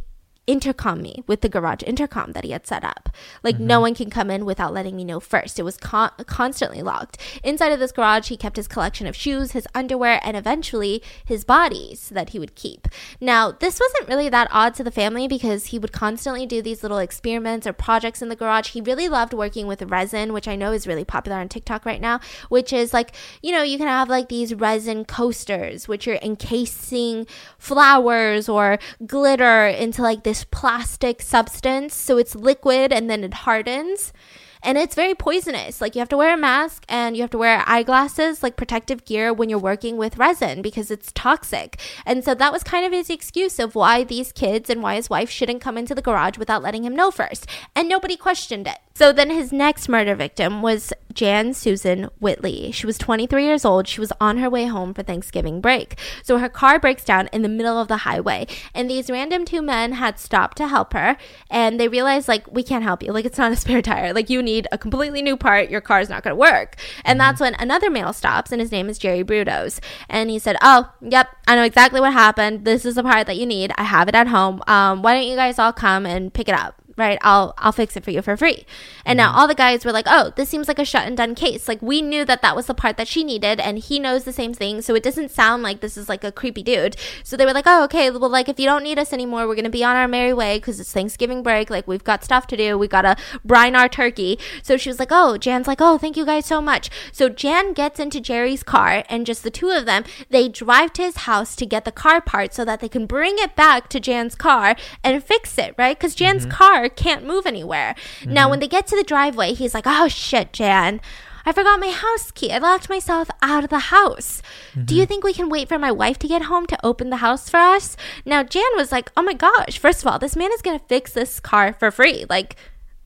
intercom me with the garage intercom that he had set up. Like mm-hmm. no one can come in without letting me know first. It was con- constantly locked. Inside of this garage, he kept his collection of shoes, his underwear, and eventually his bodies that he would keep. Now, this wasn't really that odd to the family because he would constantly do these little experiments or projects in the garage. He really loved working with resin, which I know is really popular on TikTok right now, which is like, you know, you can have like these resin coasters, which are encasing flowers or glitter into like this plastic substance. So it's liquid and then it hardens and it's very poisonous. Like you have to wear a mask and you have to wear eyeglasses, like protective gear when you're working with resin because it's toxic. And so that was kind of his excuse of why these kids and why his wife shouldn't come into the garage without letting him know first. And nobody questioned it. So then his next murder victim was Jan Susan Whitney. She was 23 years old. She was on her way home for Thanksgiving break. So her car breaks down in the middle of the highway. And these random two men had stopped to help her. And they realized, like, we can't help you. Like, it's not a spare tire. Like, you need a completely new part. Your car's not going to work. And mm-hmm. that's when another male stops, and his name is Jerry Brudos. And he said, Oh, yep, I know exactly what happened. This is the part that you need. I have it at home. Um, why don't you guys all come and pick it up? Right? I'll I'll fix it for you for free. And mm-hmm. now all the guys were like, "Oh, this seems like a shut and done case. Like we knew that that was the part that she needed and he knows the same thing, so it doesn't sound like this is like a creepy dude." So they were like, "Oh, okay. Well, like if you don't need us anymore, we're going to be on our merry way cuz it's Thanksgiving break. Like we've got stuff to do. We got to brine our turkey." So she was like, "Oh, Jan's like, "Oh, thank you guys so much." So Jan gets into Jerry's car and just the two of them, they drive to his house to get the car part so that they can bring it back to Jan's car and fix it, right? Cuz Jan's mm-hmm. car can't move anywhere. Mm-hmm. Now, when they get to the driveway, he's like, oh shit, Jan. I forgot my house key. I locked myself out of the house. Mm-hmm. Do you think we can wait for my wife to get home to open the house for us? Now, Jan was like, oh my gosh, first of all, this man is going to fix this car for free. Like,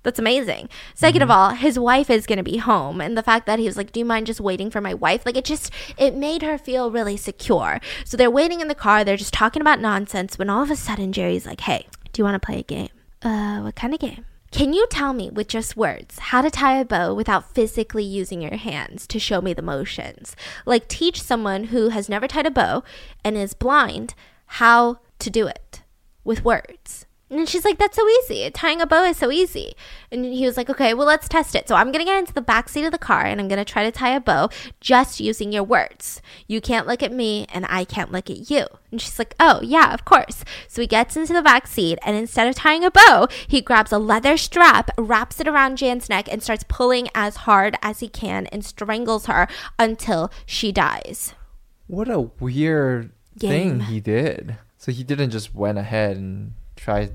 that's amazing. 2nd mm-hmm. of all, his wife is going to be home. And the fact that he was like, Do you mind just waiting for my wife? Like, it just, it made her feel really secure. So they're waiting in the car. They're just talking about nonsense when all of a sudden Jerry's like, Hey, do you want to play a game? Uh, what kind of game? Can you tell me with just words how to tie a bow without physically using your hands to show me the motions? Like teach someone who has never tied a bow and is blind how to do it with words. And she's like, that's so easy. Tying a bow is so easy. And he was like, okay, well, let's test it. So I'm going to get into the back seat of the car and I'm going to try to tie a bow just using your words. You can't look at me and I can't look at you. And she's like, oh, yeah, of course. So he gets into the back seat and instead of tying a bow, he grabs a leather strap, wraps it around Jan's neck, and starts pulling as hard as he can and strangles her until she dies. What a weird Game. thing he did. So he didn't just went ahead and try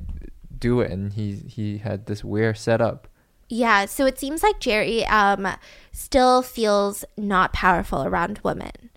do it and he he had this weird setup yeah so it seems like jerry um still feels not powerful around women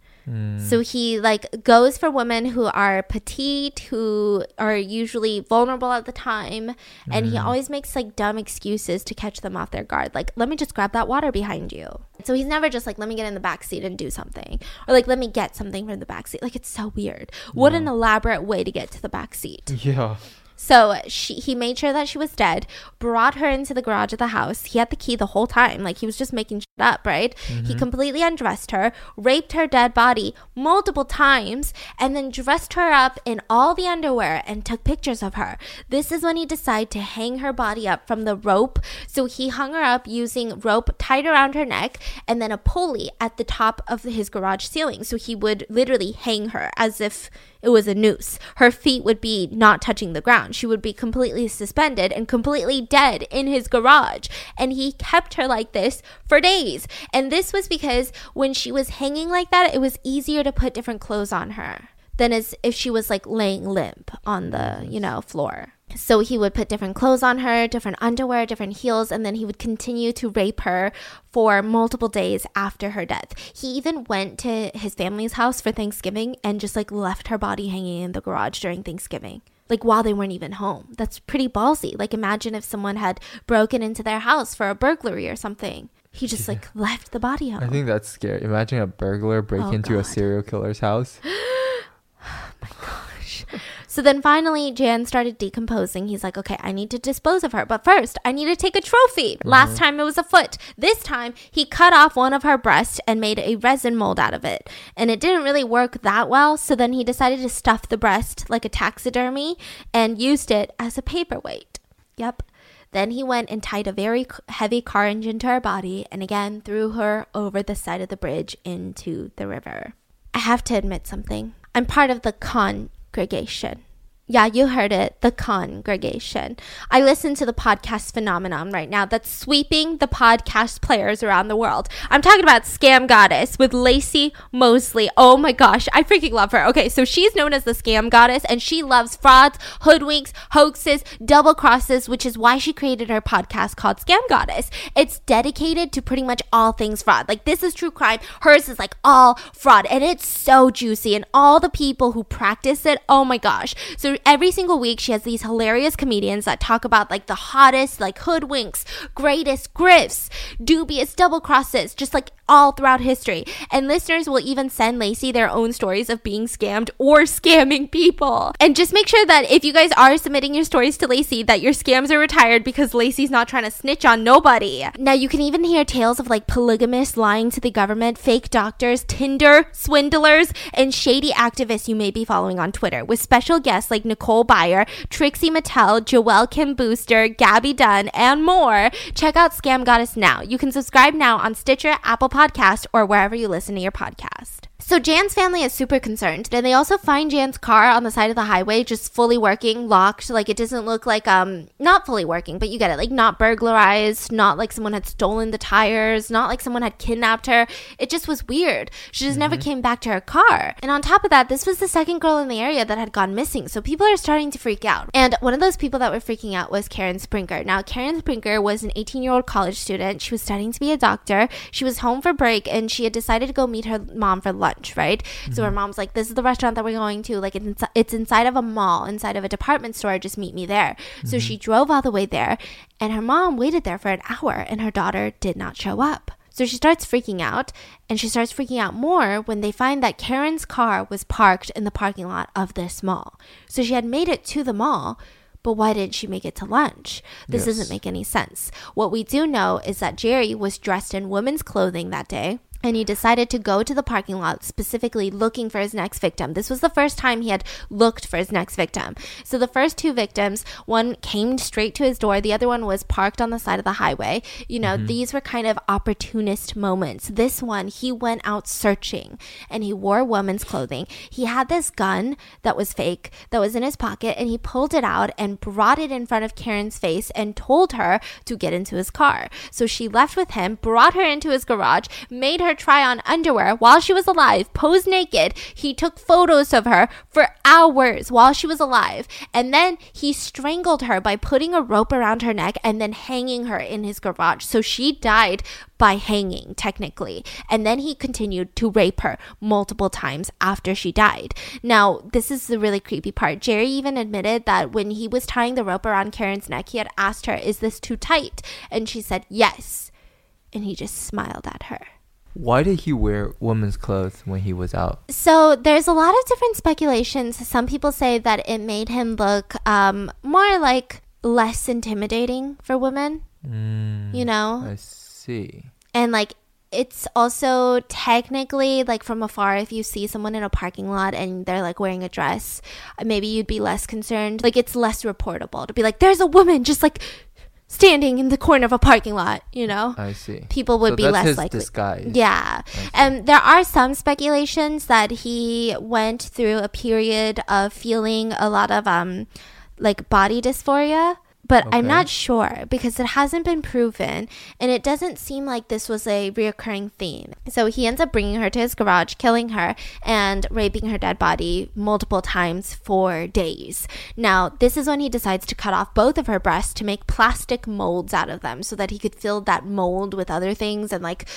So he like goes for women who are petite, who are usually vulnerable at the time, and he always makes like dumb excuses to catch them off their guard. Like, let me just grab that water behind you. So he's never just like, let me get in the back seat and do something, or like, let me get something from the back seat. Like, it's so weird. What an elaborate way to get to the back seat. Yeah. So she, he made sure that she was dead, brought her into the garage of the house. He had the key the whole time. Like he was just making shit up, right? He mm-hmm. completely undressed her, raped her dead body multiple times, and then dressed her up in all the underwear and took pictures of her. This is when he decided to hang her body up from the rope. So he hung her up using rope tied around her neck and then a pulley at the top of his garage ceiling. So he would literally hang her as if it was a noose. Her feet would be not touching the ground. She would be completely suspended and completely dead in his garage. And he kept her like this for days. And this was because when she was hanging like that, it was easier to put different clothes on her than as if she was like laying limp on the, you know, floor. So he would put different clothes on her, different underwear, different heels, and then he would continue to rape her for multiple days after her death. He even went to his family's house for Thanksgiving and just like left her body hanging in the garage during Thanksgiving. Like while they weren't even home. That's pretty ballsy. Like imagine if someone had broken into their house for a burglary or something. He just like left the body home. I think that's scary. Imagine a burglar break Oh, into a serial killer's house. So then finally, Jan started decomposing. He's like, okay, I need to dispose of her. But first, I need to take a trophy. Mm-hmm. Last time it was a foot. This time, he cut off one of her breasts and made a resin mold out of it. And it didn't really work that well. So then he decided to stuff the breast like a taxidermy and used it as a paperweight. Yep. Then he went and tied a very heavy car engine to her body and again threw her over the side of the bridge into the river. I have to admit something. I'm part of the congregation. Yeah, you heard it. The congregation. I listen to the podcast phenomenon right now that's sweeping the podcast players around the world. I'm talking about Scam Goddess with Laci Mosley. Oh my gosh, I freaking love her. Okay, so she's known as the Scam Goddess and she loves frauds, hoodwinks, hoaxes, double crosses, which is why she created her podcast called Scam Goddess. It's dedicated to pretty much all things fraud. Like this is true crime. Hers is like all fraud and it's so juicy and all the people who practice it, oh my gosh. So every single week she has these hilarious comedians that talk about like the hottest like hoodwinks, greatest grifts, dubious double crosses, just like all throughout history. And listeners will even send Laci their own stories of being scammed or scamming people. And just make sure that if you guys are submitting your stories to Laci, that your scams are retired because Laci's not trying to snitch on nobody. Now you can even hear tales of like polygamists lying to the government, fake doctors, Tinder swindlers, and shady activists you may be following on Twitter with special guests like Nicole Byer, Trixie Mattel, Joelle Kim Booster, Gabby Dunn, and more. Check out Scam Goddess now. You can subscribe now on Stitcher, Apple Podcast, or wherever you listen to your podcast. So Jan's family is super concerned. And they also find Jan's car on the side of the highway, just fully working, locked. Like it doesn't look like um not fully working, but you get it. Like not burglarized, not like someone had stolen the tires, not like someone had kidnapped her. It just was weird. She just never came back to her car. And on top of that, this was the second girl in the area that had gone missing. So people are starting to freak out. And one of those people that were freaking out was Karen Sprinker. Now Karen Sprinker was an 18-year-old college student. She was studying to be a doctor. She was home for break and she had decided to go meet her mom for lunch, right? So mm-hmm. her mom's like, "This is the restaurant that we're going to. Like, it's inside, it's inside of a mall, inside of a department store. Just meet me there." So she mm-hmm. drove all the way there, and her mom waited there for an hour, and her daughter did not show up. So she starts freaking out, and she starts freaking out more when they find that Karen's car was parked in the parking lot of this mall. So she had made it to the mall. But why didn't she make it to lunch? This Yes. doesn't make any sense. What we do know is that Jerry was dressed in women's clothing that day. And he decided to go to the parking lot specifically looking for his next victim. This was the first time he had looked for his next victim. So the first two victims, one came straight to his door, the other one was parked on the side of the highway. You know, mm-hmm. these were kind of opportunist moments. This one, he went out searching and he wore woman's clothing. He had this gun that was fake that was in his pocket and he pulled it out and brought it in front of Karen's face and told her to get into his car. So she left with him, brought her into his garage, made her her try on underwear while she was alive, pose naked. He took photos of her for hours while she was alive. And then he strangled her by putting a rope around her neck and then hanging her in his garage. So she died by hanging, technically. And then he continued to rape her multiple times after she died. Now, this is the really creepy part. Jerry even admitted that when he was tying the rope around Karen's neck, he had asked her, Is this too tight? And she said, Yes. And he just smiled at her. Why did he wear women's clothes when he was out? So there's a lot of different speculations. Some people say that it made him look um, more like less intimidating for women. Mm, You know, I see. and like it's also technically like from afar if you see someone in a parking lot and they're like wearing a dress maybe you'd be less concerned like it's less reportable to be like there's a woman just like standing in the corner of a parking lot you know I see. people would So be less likely disguise. yeah. And there are some speculations that he went through a period of feeling a lot of um like body dysphoria. But I'm not sure because it hasn't been proven and it doesn't seem like this was a reoccurring theme. So he ends up bringing her to his garage, killing her, and raping her dead body multiple times for days. Now, this is when he decides to cut off both of her breasts to make plastic molds out of them so that he could fill that mold with other things and like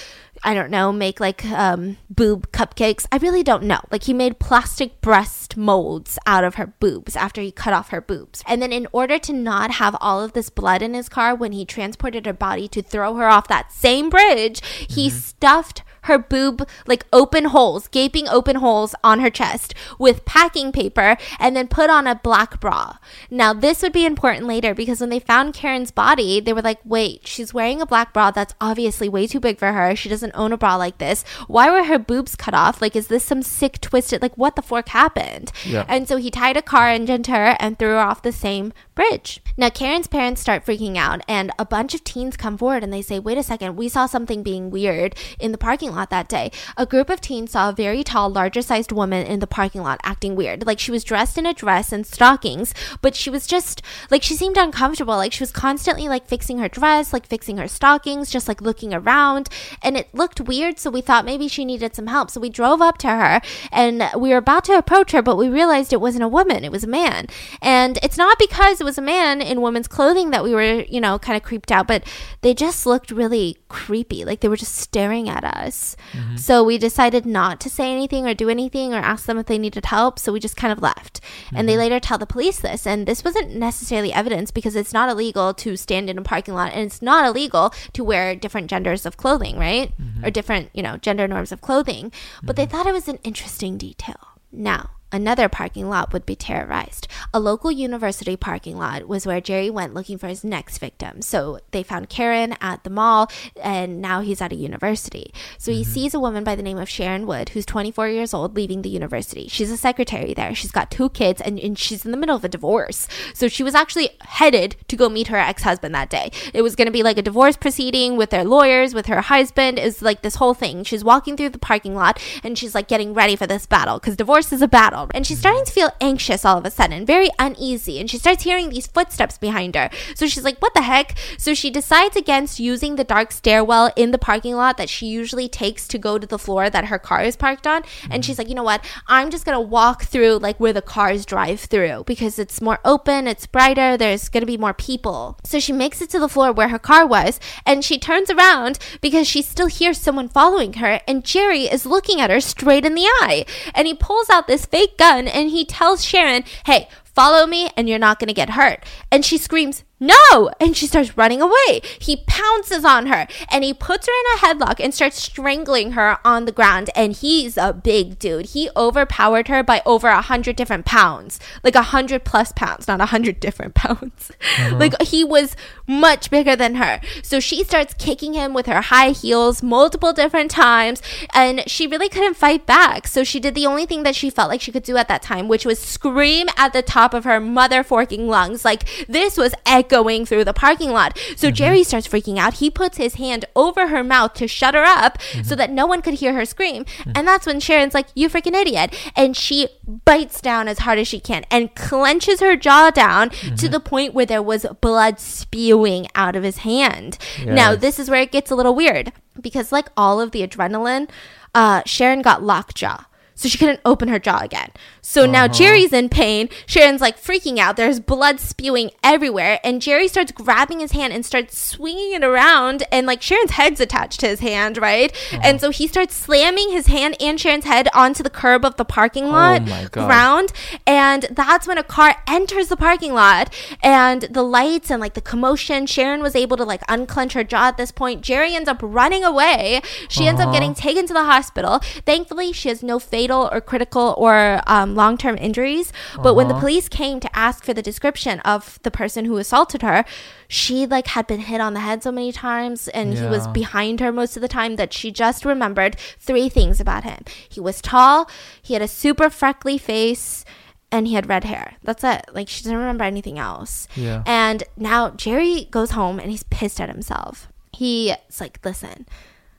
I don't know, make like um, boob cupcakes. I really don't know. Like he made plastic breast molds out of her boobs after he cut off her boobs. And then in order to not have all of this blood in his car when he transported her body to throw her off that same bridge, he stuffed her boob like open holes, gaping open holes on her chest with packing paper and then put on a black bra. Now, this would be important later because when they found Karen's body, they were like, wait, she's wearing a black bra that's obviously way too big for her. She doesn't own a bra like this. Why were her boobs cut off? Like, is this some sick, twisted, like, what the fork happened? Yeah. And so he tied a car engine to her and threw her off the same bridge. Now, Karen's parents start freaking out, and a bunch of teens come forward and they say, Wait a second, we saw something being weird in the parking lot that day. A group of teens saw a very tall, larger sized woman in the parking lot acting weird. Like she was dressed in a dress and stockings, but she was just like she seemed uncomfortable. Like she was constantly like fixing her dress, like fixing her stockings, just like looking around. And it looked weird, so we thought maybe she needed some help. So we drove up to her and we were about to approach her, but we realized it wasn't a woman, it was a man. And it's not because it was a man in women's clothing that we were, you know, kind of creeped out, but they just looked really creepy. Like they were just staring at us. Mm-hmm. So we decided not to say anything or do anything or ask them if they needed help. So we just kind of left. And they mm-hmm. later tell the police this. And this wasn't necessarily evidence because it's not illegal to stand in a parking lot and it's not illegal to wear different genders of clothing, right? Mm-hmm. Or different, you know, gender norms of clothing. But they thought it was an interesting detail. Now, another parking lot would be terrorized. A local university parking lot was where Jerry went looking for his next victim. So they found Karen at the mall, and now he's at a university. So he mm-hmm. sees a woman by the name of Sharon Wood, who's 24 years old, leaving the university. She's a secretary there. She's got two kids, and, and she's in the middle of a divorce. So she was actually headed to go meet her ex husband that day. It was going to be like a divorce proceeding with their lawyers, with her husband. Is like this whole thing. She's walking through the parking lot, and she's like getting ready for this battle because divorce is a battle. And she's starting to feel anxious all of a sudden, very uneasy. And she starts hearing these footsteps behind her. So she's like, what the heck? So she decides against using the dark stairwell in the parking lot that she usually takes to go to the floor that her car is parked on. And she's like, you know what? I'm just going to walk through like where the cars drive through because it's more open, it's brighter, there's going to be more people. So she makes it to the floor where her car was and she turns around because she still hears someone following her. And Jerry is looking at her straight in the eye. And he pulls out this fake gun and he tells Sharon, hey, follow me and you're not going to get hurt. And she screams, no! And she starts running away. He pounces on her and he puts her in a headlock and starts strangling her on the ground. And he's a big dude. He overpowered her by over a hundred different pounds. Like a hundred plus pounds, not a hundred different pounds. Uh-huh. Like he was much bigger than her. So she starts kicking him with her high heels multiple different times. And she really couldn't fight back. So she did the only thing that she felt like she could do at that time, which was scream at the top of her mother forking lungs. Like this was echoing through the parking lot. So mm-hmm. Jerry starts freaking out. He puts his hand over her mouth to shut her up so mm-hmm. that no one could hear her scream. Mm-hmm. And that's when Sharon's like, You freaking idiot. And she bites down as hard as she can and clenches her jaw down to the point where there was blood spewing out of his hand. Now, this is where it gets a little weird because, like all of the adrenaline, uh, Sharon got lockjaw. So she couldn't open her jaw again. So now Jerry's in pain. Sharon's like freaking out. There's blood spewing everywhere. And Jerry starts grabbing his hand and starts swinging it around. And like Sharon's head's attached to his hand, right? And so he starts slamming his hand and Sharon's head onto the curb of the parking lot my God. ground. And that's when a car enters the parking lot. And the lights and like the commotion, Sharon was able to like unclench her jaw at this point. Jerry ends up running away. She ends up Uh-huh. getting taken to the hospital. Thankfully, she has no fatal or critical or um, long term injuries. But when the Uh-huh. police came to ask for the description of the person who assaulted her, she like had been hit on the head so many times and he was behind her most of the time that she just remembered three things about him. He was tall, he had a super freckly face, and he had red hair. That's it. Like she doesn't remember anything else. Yeah. And now Jerry goes home and he's pissed at himself. He's like, listen,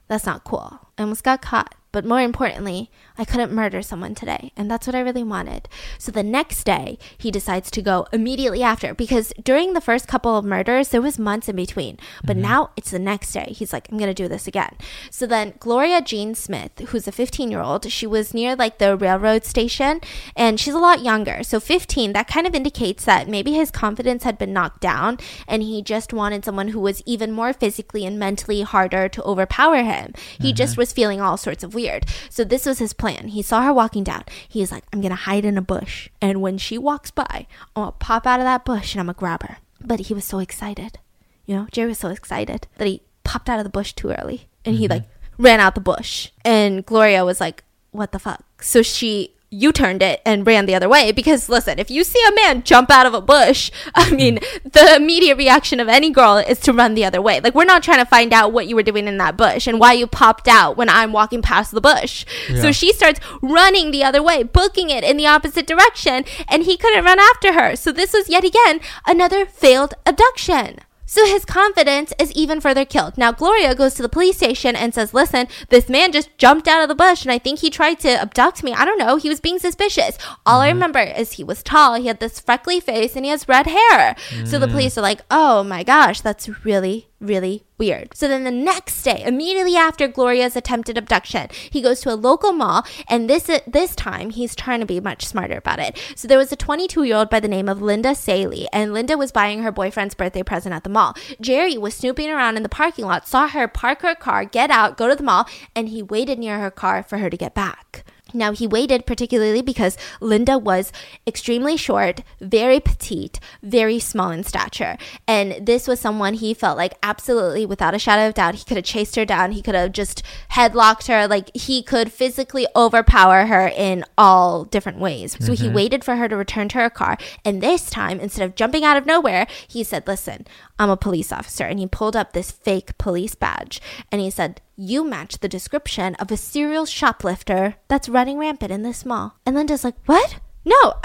that's not cool. I almost got caught. But more importantly, I couldn't murder someone today. And that's what I really wanted. So the next day, he decides to go immediately after because during the first couple of murders, there was months in between. But mm-hmm. now it's the next day. He's like, I'm going to do this again. So then Gloria Jean Smith, who's a 15 year old, she was near like the railroad station and she's a lot younger. So 15, that kind of indicates that maybe his confidence had been knocked down and he just wanted someone who was even more physically and mentally harder to overpower him. He just mm-hmm. was feeling all sorts of weird. So this was his plan. He saw her walking down. He's like, I'm going to hide in a bush. And when she walks by, I'm to pop out of that bush and I'm going to grab her. But he was so excited. You know, Jerry was so excited that he popped out of the bush too early and he mm-hmm. like ran out the bush. And Gloria was like, what the fuck? So she you turned it and ran the other way because listen, if you see a man jump out of a bush, I mm-hmm. mean, the immediate reaction of any girl is to run the other way. Like we're not trying to find out what you were doing in that bush and why you popped out when I'm walking past the bush. So she starts running the other way, booking it in the opposite direction, and he couldn't run after her. So this was yet again another failed abduction. So his confidence is even further killed. Now Gloria goes to the police station and says, "Listen, this man just jumped out of the bush and I think he tried to abduct me. I don't know, he was being suspicious. All I mm-hmm. remember is he was tall, he had this freckly face and he has red hair." So the mm. police are like, "Oh my gosh, that's really really weird. So then the next day, immediately after Gloria's attempted abduction, he goes to a local mall and this uh, this time he's trying to be much smarter about it. So there was a 22-year-old by the name of Linda Salee and Linda was buying her boyfriend's birthday present at the mall. Jerry was snooping around in the parking lot, saw her park her car, get out, go to the mall, and he waited near her car for her to get back. Now, he waited particularly because Linda was extremely short, very petite, very small in stature. And this was someone he felt like absolutely, without a shadow of doubt, he could have chased her down. He could have just headlocked her. Like he could physically overpower her in all different ways. So he mm-hmm. waited for her to return to her car. And this time, instead of jumping out of nowhere, he said, Listen, I'm a police officer. And he pulled up this fake police badge and he said, you match the description of a serial shoplifter that's running rampant in this mall. And Linda's like, What? No,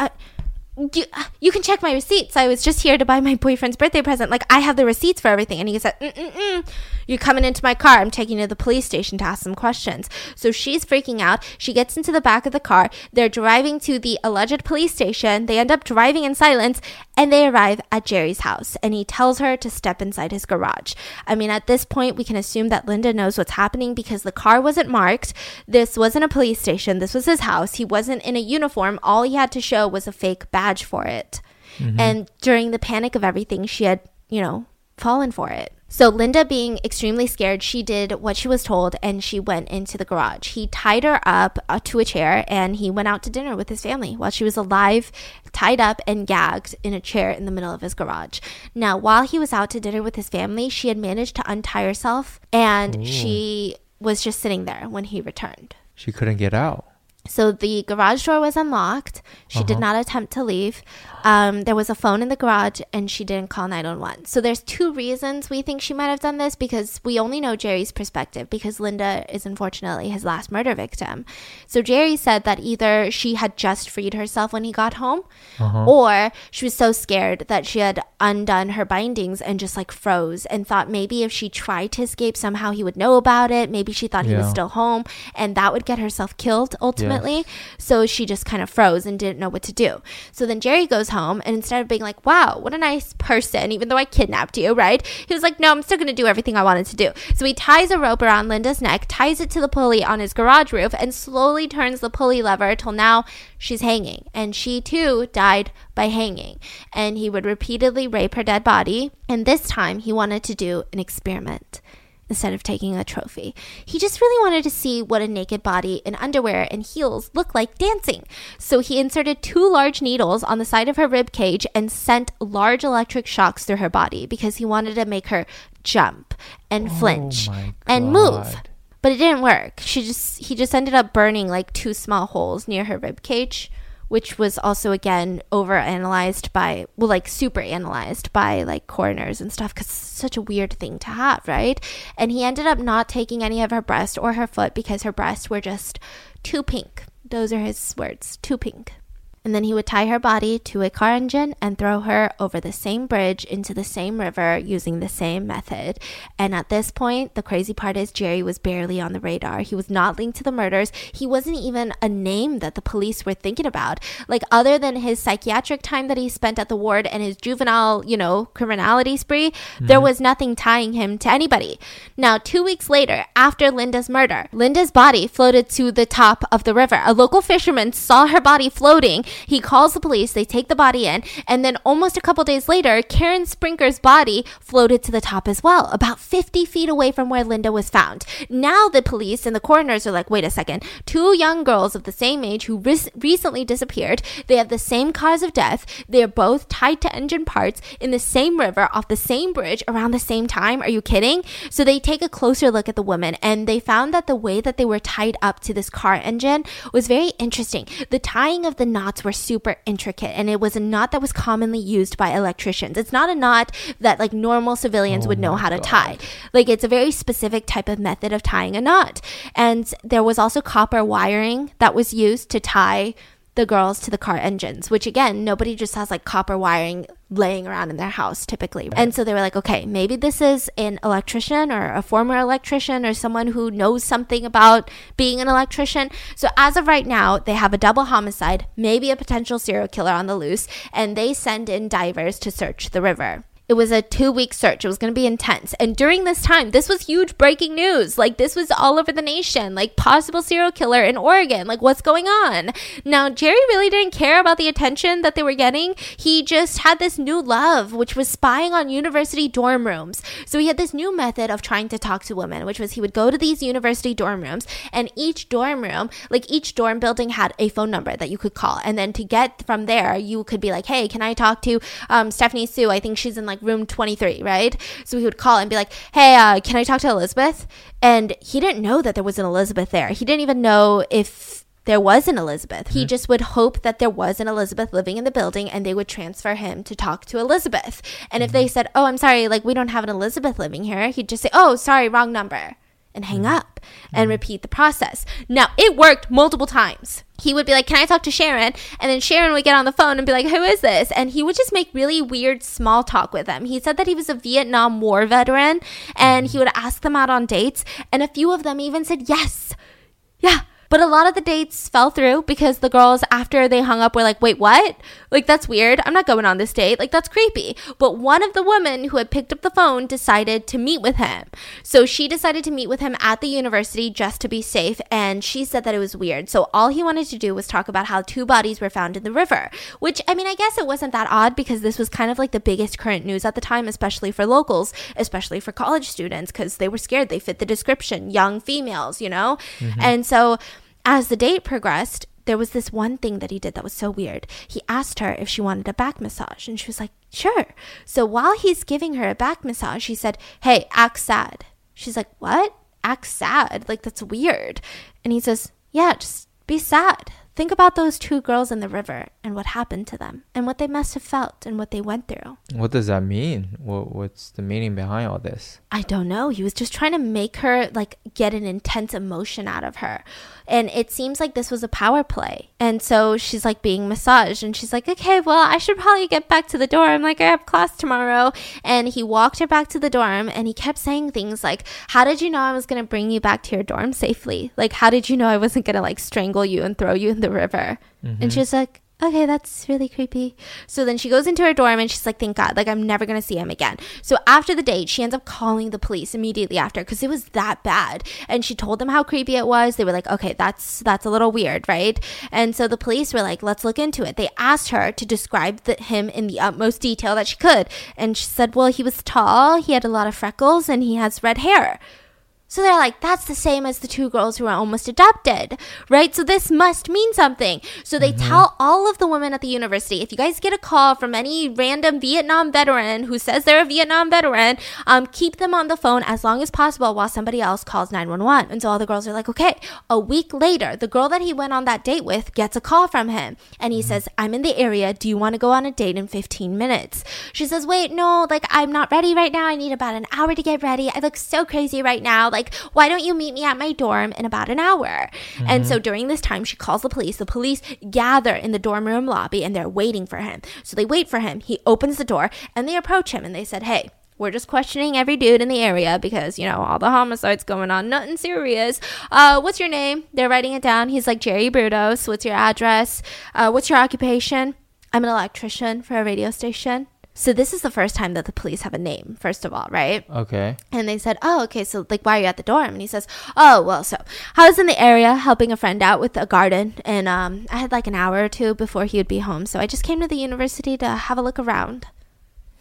you, you can check my receipts. I was just here to buy my boyfriend's birthday present. Like, I have the receipts for everything. And he said, Mm-mm-mm. You're coming into my car. I'm taking you to the police station to ask some questions. So she's freaking out. She gets into the back of the car. They're driving to the alleged police station. They end up driving in silence and they arrive at Jerry's house. And he tells her to step inside his garage. I mean, at this point, we can assume that Linda knows what's happening because the car wasn't marked. This wasn't a police station. This was his house. He wasn't in a uniform. All he had to show was a fake badge for it. Mm-hmm. And during the panic of everything, she had, you know, fallen for it. So, Linda, being extremely scared, she did what she was told and she went into the garage. He tied her up uh, to a chair and he went out to dinner with his family while she was alive, tied up and gagged in a chair in the middle of his garage. Now, while he was out to dinner with his family, she had managed to untie herself and she was just sitting there when he returned. She couldn't get out. So the garage door was unlocked. She did Uh-huh. not attempt to leave. Um, there was a phone in the garage, and she didn't call 911. So there's two reasons we think she might have done this because we only know Jerry's perspective because Linda is unfortunately his last murder victim. So Jerry said that either she had just freed herself when he got home, Uh-huh. or she was so scared that she had undone her bindings and just like froze and thought maybe if she tried to escape somehow he would know about it. Maybe she thought he was still home and that would get herself killed ultimately. So she just kind of froze and didn't know what to do. So then Jerry goes home and instead of being like, wow, what a nice person, even though I kidnapped you, right? He was like, no, I'm still going to do everything I wanted to do. So he ties a rope around Linda's neck, ties it to the pulley on his garage roof, and slowly turns the pulley lever till now she's hanging. And she too died by hanging. And he would repeatedly rape her dead body. And this time he wanted to do an experiment instead of taking a trophy. He just really wanted to see what a naked body in underwear and heels looked like dancing. So he inserted two large needles on the side of her rib cage and sent large electric shocks through her body because he wanted to make her jump and oh flinch Oh my and move. But it didn't work. She just he just ended up burning like two small holes near her rib cage, which was also again over analyzed by well like super analyzed by like coroners and stuff it's such a weird thing to have, right? And he ended up not taking any of her breast or her foot because her breasts were just too pink. Those are his words, too pink. And then he would tie her body to a car engine and throw her over the same bridge into the same river using the same method. And at this point, the crazy part is Jerry was barely on the radar. He was not linked to the murders. He wasn't even a name that the police were thinking about. Like, other than his psychiatric time that he spent at the ward and his juvenile, you know, criminality spree, there mm-hmm. was nothing tying him to anybody. Now, two weeks later, after Linda's murder, Linda's body floated to the top of the river. A local fisherman saw her body floating. He calls the police, they take the body in, and then almost a couple days later, Karen Sprinker's body floated to the top as well, about 50 feet away from where Linda was found. Now the police and the coroners are like, wait a second, two young girls of the same age who re- recently disappeared, they have the same cause of death, they're both tied to engine parts in the same river off the same bridge around the same time. Are you kidding? So they take a closer look at the women and they found that the way that they were tied up to this car engine was very interesting. The tying of the knots were super intricate and it was a knot that was commonly used by electricians. It's not a knot that like normal civilians Oh would know how to God. tie. Like it's a very specific type of method of tying a knot. And there was also copper wiring that was used to tie the girls to the car engines, which again, nobody just has like copper wiring laying around in their house typically. And so they were like, okay, maybe this is an electrician or a former electrician or someone who knows something about being an electrician. So as of right now, they have a double homicide, maybe a potential serial killer on the loose, and they send in divers to search the river. It was a two week search. It was going to be intense. And during this time, this was huge breaking news. Like, this was all over the nation. Like, possible serial killer in Oregon. Like, what's going on? Now, Jerry really didn't care about the attention that they were getting. He just had this new love, which was spying on university dorm rooms. So he had this new method of trying to talk to women, which was he would go to these university dorm rooms, and each dorm room, like each dorm building, had a phone number that you could call. And then to get from there, you could be like, hey, can I talk to um, Stephanie Sue? I think she's in like room 23, right? So he would call and be like, hey, uh, can I talk to Elizabeth? And he didn't know that there was an Elizabeth there. He didn't even know if there was an Elizabeth. He just would hope that there was an Elizabeth living in the building and they would transfer him to talk to Elizabeth. And if they said, oh, I'm sorry, like we don't have an Elizabeth living here, he'd just say, oh, sorry, wrong number. And hang up and repeat the process. Now, it worked multiple times he would be like, Can I talk to Sharon? And then Sharon would get on the phone and be like, Who is this? And he would just make really weird small talk with them. He said that he was a Vietnam War veteran and he mm. would ask them out on dates. And a few of them even said yes. Yeah. But a lot of the dates fell through because the girls, after they hung up, were like, wait, what? Like, that's weird. I'm not going on this date. Like, that's creepy. But one of the women who had picked up the phone decided to meet with him. So she decided to meet with him at the university just to be safe. And she said that it was weird. So all he wanted to do was talk about how two bodies were found in the river, which, I mean, I guess it wasn't that odd because this was kind of like the biggest current news at the time, especially for locals, especially for college students, because they were scared. They fit the description young females, you know? Mm-hmm. And so, as the date progressed, there was this one thing that he did that was so weird. He asked her if she wanted a back massage, and she was like, sure. So while he's giving her a back massage, he said, hey, act sad. She's like, what? Act sad? Like, that's weird. And he says, yeah, just be sad. Think about those two girls in the river and what happened to them and what they must have felt and what they went through. What does that mean? What, what's the meaning behind all this? I don't know. He was just trying to make her like get an intense emotion out of her. And it seems like this was a power play. And so she's like being massaged and she's like, okay, well, I should probably get back to the dorm. Like, I have class tomorrow. And he walked her back to the dorm and he kept saying things like, how did you know I was going to bring you back to your dorm safely? Like, how did you know I wasn't going to like strangle you and throw you in the river? Mm-hmm. And she's like, okay, that's really creepy. So then she goes into her dorm and she's like, thank God, like I'm never gonna see him again. So after the date, she ends up calling the police immediately after because it was that bad. And she told them how creepy it was. They were like, okay, that's that's a little weird, right? And so the police were like, let's look into it. They asked her to describe the, him in the utmost detail that she could, and she said, well, he was tall, he had a lot of freckles, and he has red hair. So they're like, that's the same as the two girls who were almost adopted, right? So this must mean something. So they Mm-hmm. tell all of the women at the university, if you guys get a call from any random Vietnam veteran who says they're a Vietnam veteran, um, keep them on the phone as long as possible while somebody else calls 911. And so all the girls are like, okay. A week later, the girl that he went on that date with gets a call from him and he says, I'm in the area. Do you want to go on a date in 15 minutes? She says, wait, no, like I'm not ready right now. I need about an hour to get ready. I look so crazy right now. Like, why don't you meet me at my dorm in about an hour? And so during this time, she calls the police. The police gather in the dorm room lobby and they're waiting for him. So they wait for him. He opens the door and they approach him and they said, hey, we're just questioning every dude in the area because you know all the homicides going on. Nothing serious. Uh what's your name? They're writing it down. He's like jerry brudos. What's your address? Uh what's your occupation? I'm an electrician for a radio station so this is the first time that the police have a name first of all right Okay. and they said, Oh, okay, so like, why are you at the dorm? And he says, Oh, well, so I was in the area helping a friend out with a garden, and um, I had like an hour or two before he would be home. So I just came to the university to have a look around.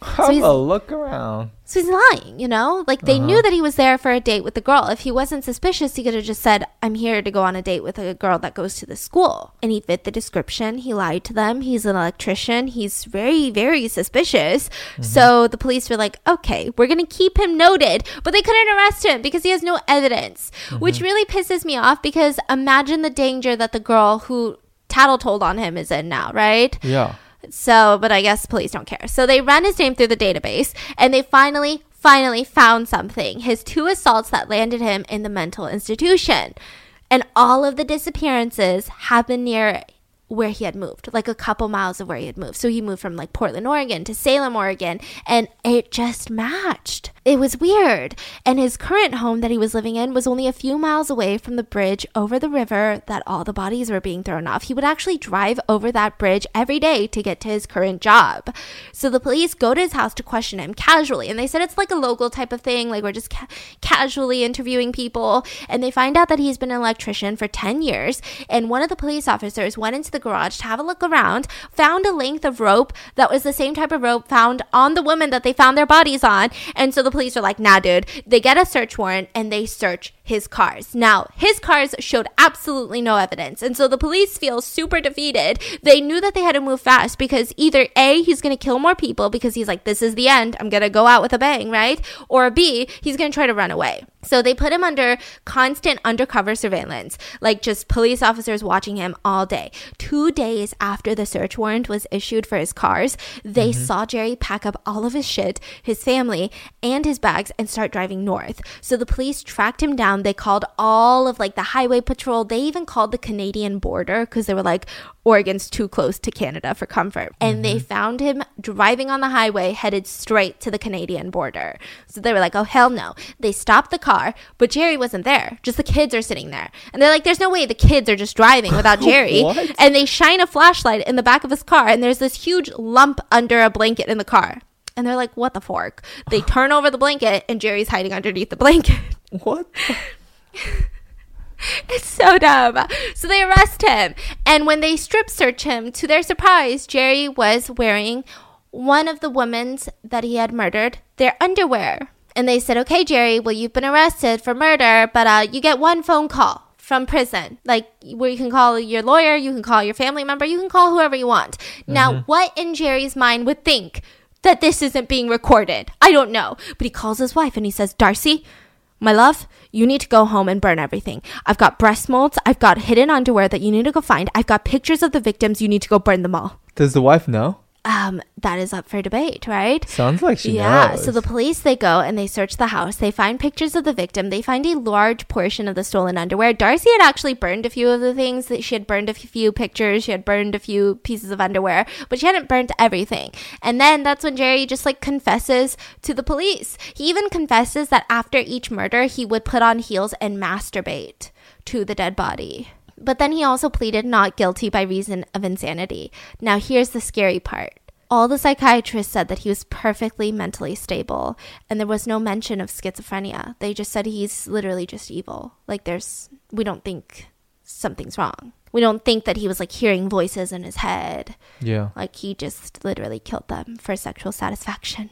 Have he's- a look around. So he's lying, you know? Like they knew uh-huh. that he was there for a date with the girl. If he wasn't suspicious, he could have just said, I'm here to go on a date with a girl that goes to the school. And he fit the description. He lied to them. He's an electrician. He's very, very suspicious. Mm-hmm. So the police were like, okay, we're going to keep him noted. But they couldn't arrest him because he has no evidence, which mm-hmm. really pisses me off because imagine the danger that the girl who tattle told on him is in now, right? Yeah. So, but I guess police don't care. So they ran his name through the database and they finally, finally found something his two assaults that landed him in the mental institution. And all of the disappearances happened near where he had moved, like a couple miles of where he had moved. So he moved from like Portland, Oregon to Salem, Oregon, and it just matched. It was weird. And his current home that he was living in was only a few miles away from the bridge over the river that all the bodies were being thrown off. He would actually drive over that bridge every day to get to his current job. So the police go to his house to question him casually. And they said it's like a local type of thing, like we're just ca- casually interviewing people. And they find out that he's been an electrician for 10 years. And one of the police officers went into the garage to have a look around, found a length of rope that was the same type of rope found on the woman that they found their bodies on. And so the police are like, nah, dude. They get a search warrant and they search his cars. Now, his cars showed absolutely no evidence. And so the police feel super defeated. They knew that they had to move fast because either A, he's going to kill more people because he's like, this is the end. I'm going to go out with a bang, right? Or B, he's going to try to run away. So they put him under constant undercover surveillance, like just police officers watching him all day. Two days after the search warrant was issued for his cars, they mm-hmm. saw Jerry pack up all of his shit, his family, and his bags and start driving north. So the police tracked him down. Um, they called all of like the highway patrol. They even called the Canadian border because they were like, Oregon's too close to Canada for comfort. And they mm-hmm. found him driving on the highway headed straight to the Canadian border. So they were like, oh, hell no. They stopped the car, but Jerry wasn't there. Just the kids are sitting there. And they're like, there's no way the kids are just driving without Jerry. And they shine a flashlight in the back of his car, and there's this huge lump under a blanket in the car. And they're like, what the fork? They turn over the blanket, and Jerry's hiding underneath the blanket. What? It's so dumb. So they arrest him. And when they strip search him, to their surprise, Jerry was wearing one of the women's that he had murdered, their underwear. And they said, okay, Jerry, well, you've been arrested for murder, but uh, you get one phone call from prison. Like, where you can call your lawyer, you can call your family member, you can call whoever you want. Now, what in Jerry's mind would think that this isn't being recorded? I don't know. But he calls his wife and he says, Darcy, My love, you need to go home and burn everything. I've got breast molds. I've got hidden underwear that you need to go find. I've got pictures of the victims. You need to go burn them all. Does the wife know? Um, that is up for debate, right? Sounds like she does. yeah, knows. so the police they go and they search the house. They find pictures of the victim. They find a large portion of the stolen underwear. Darcy had actually burned a few of the things that she had burned a few pictures, she had burned a few pieces of underwear, but she hadn't burnt everything. And then that's when Jerry just like confesses to the police. He even confesses that after each murder, he would put on heels and masturbate to the dead body. But then he also pleaded not guilty by reason of insanity. Now, here's the scary part. All the psychiatrists said that he was perfectly mentally stable, and there was no mention of schizophrenia. They just said he's literally just evil. Like, there's, we don't think something's wrong. We don't think that he was like hearing voices in his head. yeah. Like, he just literally killed them for sexual satisfaction.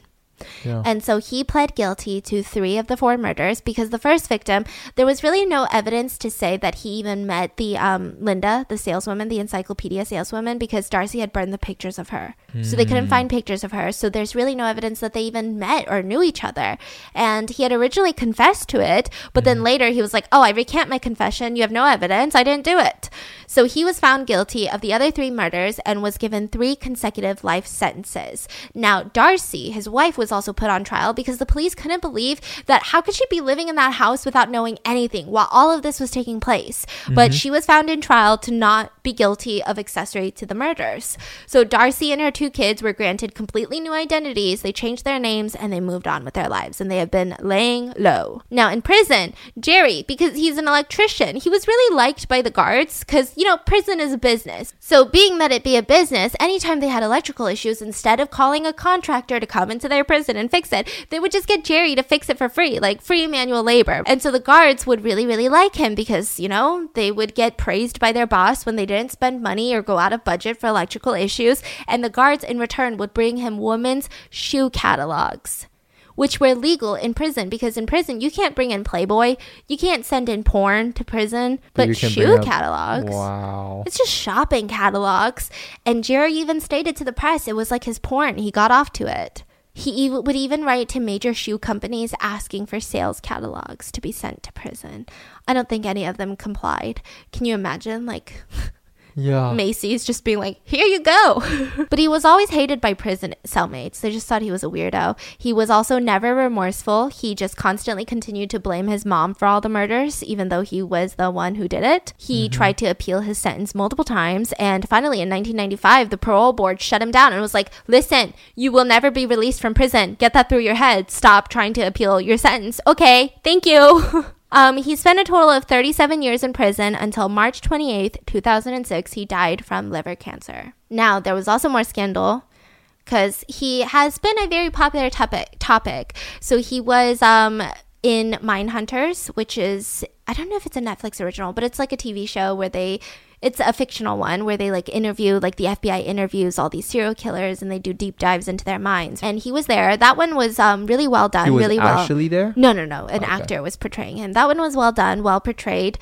Yeah. And so he pled guilty to three of the four murders because the first victim, there was really no evidence to say that he even met the um, Linda, the saleswoman, the encyclopedia saleswoman, because Darcy had burned the pictures of her. So they couldn't find pictures of her. So there's really no evidence that they even met or knew each other. And he had originally confessed to it, but then later he was like, oh, I recant my confession. You have no evidence. I didn't do it. So he was found guilty of the other three murders and was given three consecutive life sentences. Now, Darcy, his wife, was also put on trial because the police couldn't believe that how could she be living in that house without knowing anything while all of this was taking place? But mm-hmm. she was found in trial to not be guilty of accessory to the murders. So Darcy and her two kids were granted completely new identities. They changed their names and they moved on with their lives and they have been laying low. Now in prison, Jerry, because he's an electrician, he was really liked by the guards because, you know, prison is a business. So being that it be a business, anytime they had electrical issues, instead of calling a contractor to come into their prison and fix it, they would just get Jerry to fix it for free, like free manual labor. And so the guards would really, really like him because, you know, they would get praised by their boss when they didn't spend money or go out of budget for electrical issues. And the guards in return would bring him women's shoe catalogs. Which were legal in prison because in prison you can't bring in Playboy, you can't send in porn to prison, but, you shoe catalogs. Wow. It's just shopping catalogs. And Jerry even stated to the press it was like his porn. He got off to it. He would even write to major shoe companies asking for sales catalogs to be sent to prison. I don't think any of them complied. Can you imagine? Like, Yeah. Macy's just being like, here you go. but he was always hated by prison cellmates. They just thought he was a weirdo. He was also never remorseful. He just constantly continued to blame his mom for all the murders, even though he was the one who did it. He mm-hmm. tried to appeal his sentence multiple times. And finally, in 1995, the parole board shut him down and was like, listen, you will never be released from prison. Get that through your head. Stop trying to appeal your sentence. Okay, thank you. Um, he spent a total of 37 years in prison until March 28th, 2006. He died from liver cancer. Now, there was also more scandal because he has been a very popular topic. topic. So he was um, in Mindhunters, which is, I don't know if it's a Netflix original, but it's like a TV show where they. It's a fictional one where they like interview, like the FBI interviews all these serial killers and they do deep dives into their minds. And he was there. That one was um, really well done. He was really well. actually there. No, no, no. An Okay. actor was portraying him. That one was well done, well portrayed.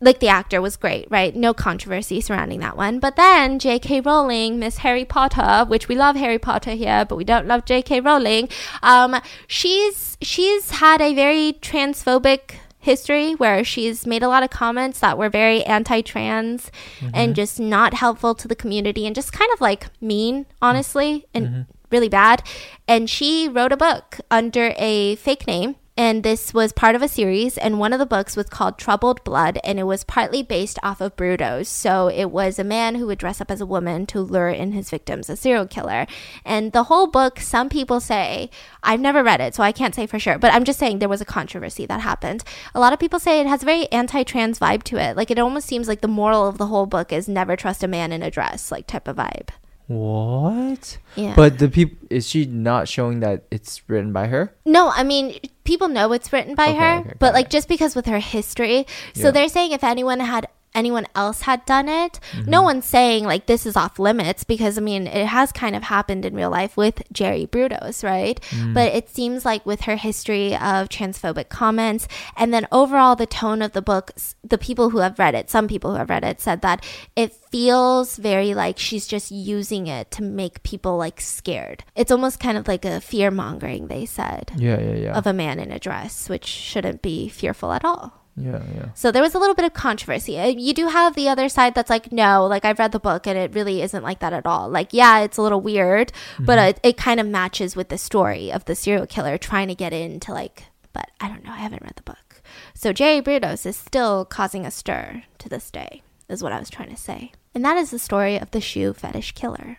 Like the actor was great, right? No controversy surrounding that one. But then J.K. Rowling, Miss Harry Potter, which we love Harry Potter here, but we don't love J.K. Rowling. Um, she's she's had a very transphobic history where she's made a lot of comments that were very anti-trans and mm-hmm. just not helpful to the community and just kind of like mean, honestly, and mm-hmm. really bad. And she wrote a book under a fake name. And this was part of a series, and one of the books was called Troubled Blood, and it was partly based off of Brudos. So it was a man who would dress up as a woman to lure in his victims, a serial killer. And the whole book, some people say, I've never read it, so I can't say for sure, but I'm just saying there was a controversy that happened. A lot of people say it has a very anti trans vibe to it. Like it almost seems like the moral of the whole book is never trust a man in a dress, like type of vibe. What? Yeah. But the people is she not showing that it's written by her? No, I mean, people know it's written by Okay, her, okay, but like it. just because with her history. So Yeah. they're saying if anyone had anyone else had done it. No mm-hmm. one's saying like this is off limits because I mean it has kind of happened in real life with Jerry Brudos, right? Mm. But it seems like with her history of transphobic comments and then overall the tone of the book, the people who have read it, some people who have read it said that it feels very like she's just using it to make people like scared. It's almost kind of like a fear mongering, they said, Yeah, yeah, yeah. of a man in a dress, which shouldn't be fearful at all. Yeah, yeah. So there was a little bit of controversy. Uh, You do have the other side that's like, no, like I've read the book and it really isn't like that at all. Like, yeah, it's a little weird, but it, it kind of matches with the story of the serial killer trying to get into like, but I don't know. I haven't read the book. So Jerry Brudos is still causing a stir to this day, is what I was trying to say. And that is the story of the shoe fetish killer.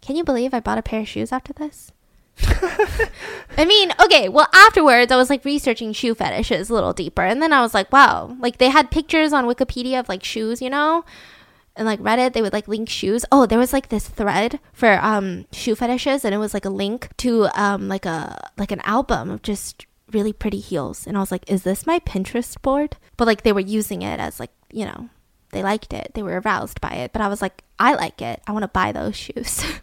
Can you believe I bought a pair of shoes after this? I mean, okay, well, afterwards, I was like researching shoe fetishes a little deeper. And then I was like, wow, like they had pictures on Wikipedia of like shoes, you know? And like Reddit, they would like link shoes. Oh, there was like this thread for um shoe fetishes, and it was like a link to um like a like an album of just really pretty heels. And I was like, is this my Pinterest board? But like they were using it as like, you know, they liked it. They were aroused by it. But I was like, I like it. I want to buy those shoes.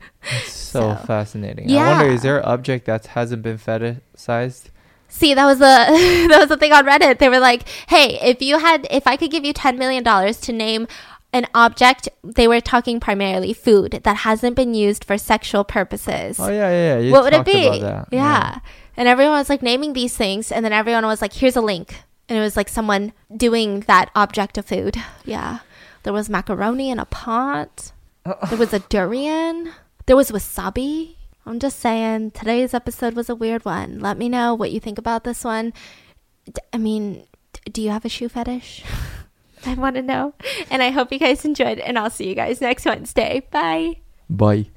So, So- fascinating. I wonder, Yeah. is there an object that hasn't been fetishized? See, that was the that was the thing on Reddit. They were like, "Hey, if you had, if I could give you ten million dollars to name an object, they were talking primarily food that hasn't been used for sexual purposes. Oh yeah, yeah. yeah. You what would it be? about that. Yeah. and everyone was like naming these things, and then everyone was like, "Here's a link," and it was like someone doing that object of food. Yeah, there was macaroni in a pot. There was a durian. There was wasabi. I'm just saying, today's episode was a weird one. Let me know what you think about this one. D- I mean, d- do you have a shoe fetish? I want to know. And I hope you guys enjoyed, and I'll see you guys next Wednesday. Bye. Bye.